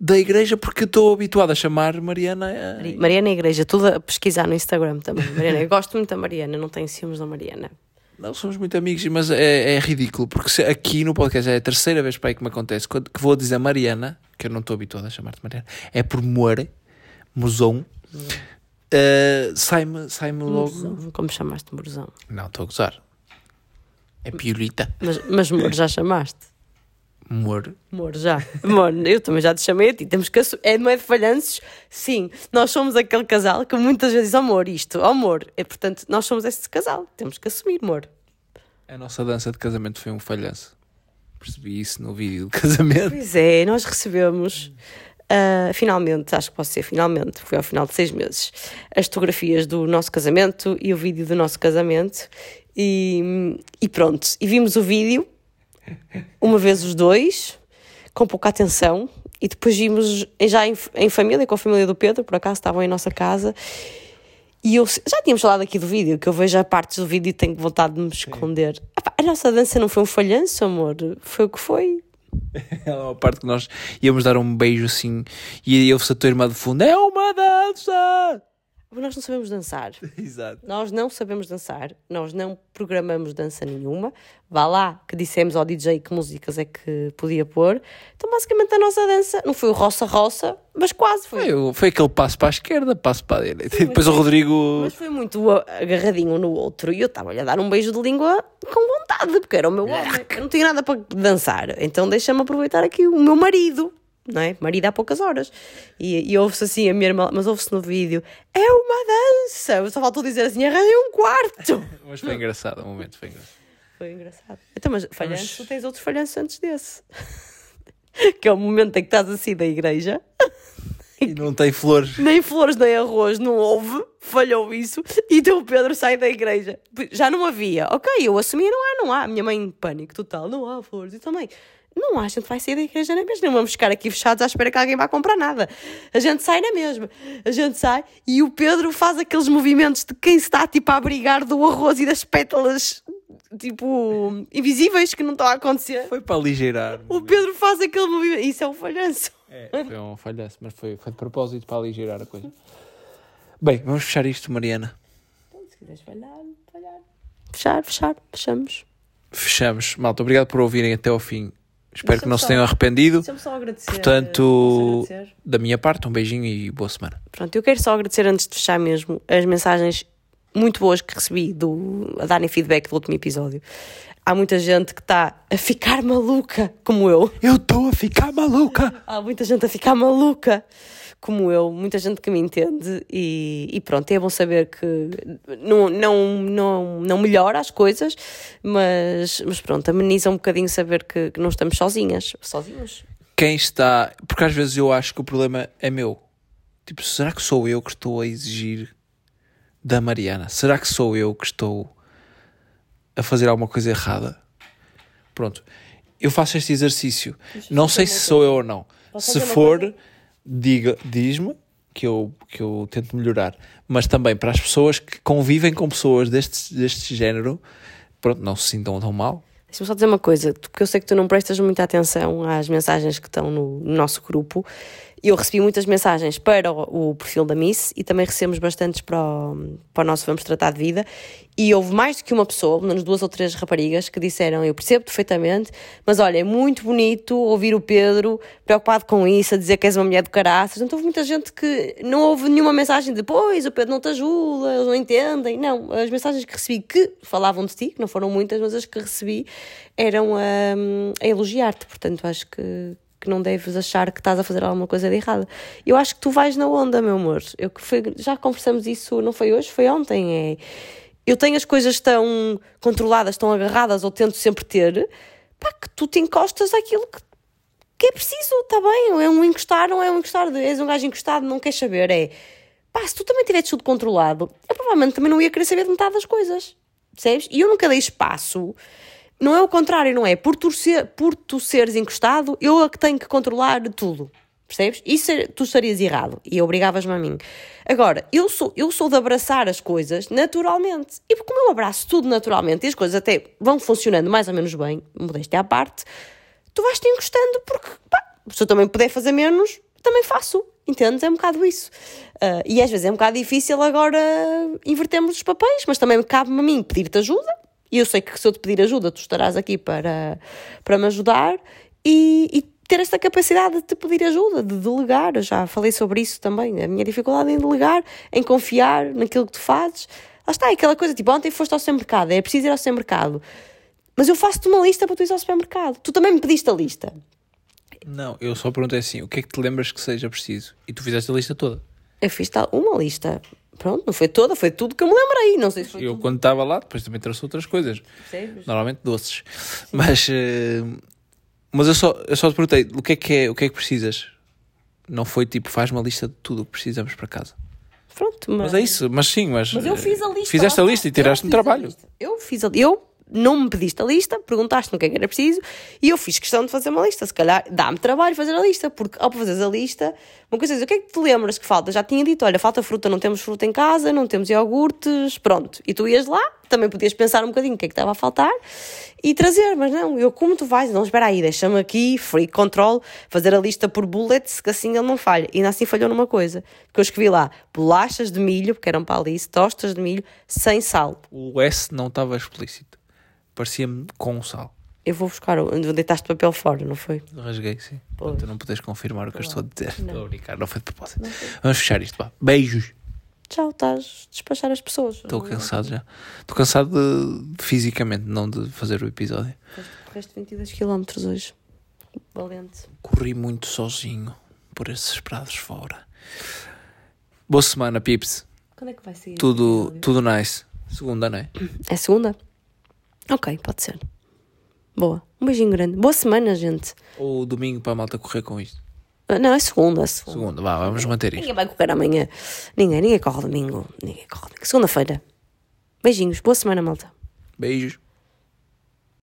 da igreja, porque estou habituado a chamar Mariana. a- Mariana é Igreja, tudo a pesquisar no Instagram também. Mariana, eu gosto muito da Mariana, não tenho ciúmes da Mariana. Não somos muito amigos, mas é, é ridículo, porque aqui no podcast é a terceira vez para aí que me acontece quando, que vou dizer Mariana, que eu não estou habituado a chamar-te Mariana, é por Moore, Mozão, uh, sai-me sai logo. Como chamaste de Morzão? Não, estou a gozar. É Piolita. Mas, mas Moro já chamaste? Moore. Amor, já. Amor, eu também já te chamei a ti. Temos que assu- É, não é de falhanços? Sim. Nós somos aquele casal que muitas vezes diz amor, isto, amor. É, portanto, nós somos esse casal. Temos que assumir, amor. A nossa dança de casamento foi um falhanço. Percebi isso no vídeo do casamento. Pois é, nós recebemos. Ah, finalmente, acho que posso ser finalmente, foi ao final de seis meses, as fotografias do nosso casamento e o vídeo do nosso casamento. E, e pronto, e vimos o vídeo, uma vez os dois, com pouca atenção, e depois vimos já em, em família, com a família do Pedro, por acaso estavam em nossa casa. E eu já tínhamos falado aqui do vídeo, que eu vejo a partes do vídeo e tenho vontade de me esconder. Ah pá, a nossa dança não foi um falhanço, amor, foi o que foi. É uma parte que nós íamos dar um beijo assim e ouve-se a tua irmã de fundo: É uma dança! Nós não sabemos dançar. Exato. Nós não sabemos dançar, nós não programamos dança nenhuma. Vá lá que dissemos ao DJ que músicas é que podia pôr. Então, basicamente, a nossa dança não foi o roça-roça, mas quase foi. Foi, foi aquele passo para a esquerda, passo para a direita. E depois o Rodrigo. Mas foi muito agarradinho um no outro e eu estava-lhe a dar um beijo de língua com vontade, porque era o meu homem. Eu não tinha nada para dançar, então deixa-me aproveitar aqui o meu marido. Não é? Marido há poucas horas. E, e ouve-se assim a minha irmã, mas ouve-se no vídeo: é uma dança. Só faltou dizer assim: arranjei um quarto. Mas foi engraçado, o momento foi engraçado. Foi engraçado. Então, mas falhanço, tu tens outros falhanços antes desse. que é o momento em que estás assim da igreja, E não tem flores. nem flores nem arroz, não houve, falhou isso, e então o Pedro sai da igreja. Já não havia. Ok, eu assumi, não há, não há. A minha mãe em pânico total, não há flores. E também, não há, a gente vai sair da igreja nem mesmo, não vamos ficar aqui fechados à espera que alguém vá comprar nada. A gente sai na mesma. A gente sai e o Pedro faz aqueles movimentos de quem se está tipo a abrigar do arroz e das pétalas tipo invisíveis que não estão a acontecer. Foi para aligeirar. O Pedro faz aquele movimento. Isso é um falhanço. É, foi um falhanço, mas foi, foi de propósito para aligeirar a coisa. Bem, vamos fechar isto, Mariana. Se quiseres falhar, falhar. Fechar, fechar, fechamos. Fechamos. Malta, obrigado por ouvirem até ao fim. Espero que não se só- tenham arrependido. Deixa-me só agradecer. Portanto, agradecer? da minha parte, um beijinho e boa semana. Pronto, eu quero só agradecer antes de fechar mesmo as mensagens muito boas que recebi do, a darem feedback do último episódio. Há muita gente que está a ficar maluca, como eu. Eu estou a ficar maluca! Há muita gente a ficar maluca, como eu, muita gente que me entende, e, e pronto, é bom saber que não, não, não, não melhora as coisas, mas, mas pronto, ameniza um bocadinho saber que, que não estamos sozinhas. Sozinhos? Quem está. Porque às vezes eu acho que o problema é meu. Tipo, será que sou eu que estou a exigir da Mariana? Será que sou eu que estou a fazer alguma coisa errada? Pronto. Eu faço este exercício. Não sei se sou eu ou não. Posso Se for, diz-me que eu, que eu tento melhorar. Mas também para as pessoas que convivem com pessoas deste, deste género, pronto, não se sintam tão mal. Deixa-me só dizer uma coisa, porque eu sei que tu não prestas muita atenção às mensagens que estão no, no nosso grupo. Eu recebi muitas mensagens para o, o perfil da Miss e também recebemos bastantes para o, para o nosso Vamos Tratar de Vida. E houve mais do que uma pessoa, menos duas ou três raparigas, que disseram: Eu percebo perfeitamente, mas olha, é muito bonito ouvir o Pedro preocupado com isso, a dizer que és uma mulher do caraças. Então houve muita gente que não houve nenhuma mensagem de pois, o Pedro não te ajuda, eles não entendem. Não, as mensagens que recebi que falavam de ti, que não foram muitas, mas as que recebi eram a, a elogiar-te. Portanto, acho que, que não deves achar que estás a fazer alguma coisa de errada. Eu acho que tu vais na onda, meu amor. Eu que já conversamos isso, não foi hoje, foi ontem. É, eu tenho as coisas tão controladas, tão agarradas, ou tento sempre ter, pá, que tu te encostas àquilo que, que é preciso, está bem? É um encostar, não é um encostar, és um gajo encostado, não queres saber. É pá, se tu também tivesse tudo controlado, eu provavelmente também não ia querer saber de metade das coisas, percebes? E eu nunca dei espaço. Não é o contrário, não é? Por tu, ser, por tu seres encostado, eu é que tenho que controlar tudo. Percebes? Isso é, tu estarias errado e obrigavas-me a mim. Agora, eu sou, eu sou de abraçar as coisas naturalmente. E como eu abraço tudo naturalmente e as coisas até vão funcionando mais ou menos bem, modéstia à parte, tu vais-te encostando porque, pá, se eu também puder fazer menos, também faço. Entendes? É um bocado isso. Uh, e às vezes é um bocado difícil agora invertermos os papéis, mas também cabe-me a mim pedir-te ajuda. E eu sei que se eu te pedir ajuda, tu estarás aqui para, para me ajudar e, e ter esta capacidade de te pedir ajuda, de delegar. Eu já falei sobre isso também. A minha dificuldade em delegar, em confiar naquilo que tu fazes. Lá está, é aquela coisa tipo, ontem foste ao supermercado, é preciso ir ao supermercado. Mas eu faço-te uma lista para tu ir ao supermercado. Tu também me pediste a lista. Não, eu só perguntei assim: o que é que te lembras que seja preciso? E tu fizeste a lista toda. Eu fiz tal, uma lista. Pronto, não foi toda, foi tudo que eu me lembrei. Não sei se foi Eu, tudo. quando estava lá, depois também trouxe outras coisas. Percebes? Normalmente doces. Mas, eh, mas eu, só, eu só te perguntei: o que, é que é, o que é que precisas? Não foi tipo, faz uma lista de tudo o que precisamos para casa. Pronto, mas... Mas é isso, mas sim, mas. Mas eu fiz a eh, lista. Fizeste a lista e tiraste-me trabalho. Eu fiz a Eu não me pediste a lista, perguntaste-me o que é que era preciso e eu fiz questão de fazer uma lista. Se calhar dá-me trabalho fazer a lista, porque ao fazeres a lista, uma coisa é o que é que te lembras que falta? Já tinha dito, olha, falta fruta, não temos fruta em casa, não temos iogurtes, pronto. E tu ias lá, também podias pensar um bocadinho o que é que estava a faltar e trazer, mas não, eu como tu vais, não, espera aí, deixa-me aqui, free control, fazer a lista por bullets, que assim ele não falha. E ainda assim falhou numa coisa, que eu escrevi lá, bolachas de milho, porque eram para ali, tostas de milho, sem sal. O S não estava explícito. Parecia-me com sal. Eu vou buscar, deitaste papel fora, não foi? Rasguei, sim. Pois. Tu não podes confirmar o que eu estou a dizer. Não. Estou a brincar, não foi de propósito. Vamos fechar isto, vá. Beijos. Tchau, estás a despachar as pessoas. Estou cansado já. Estou cansado de, de fisicamente, não de fazer o episódio. Correste 22 km hoje. Valente. Corri muito sozinho por esses prados fora. Boa semana, Pips. Quando é que vai sair? Tudo, tudo nice. Segunda, não é? É segunda? Ok, pode ser. Boa. Um beijinho grande. Boa semana, gente. Ou domingo para a malta correr com isto? Ah, Não, é segunda. é segunda. Segunda, vá, vamos manter isto. Ninguém vai correr amanhã. Ninguém, ninguém corre domingo. Ninguém corre domingo. Segunda-feira. Beijinhos. Boa semana, malta. Beijos.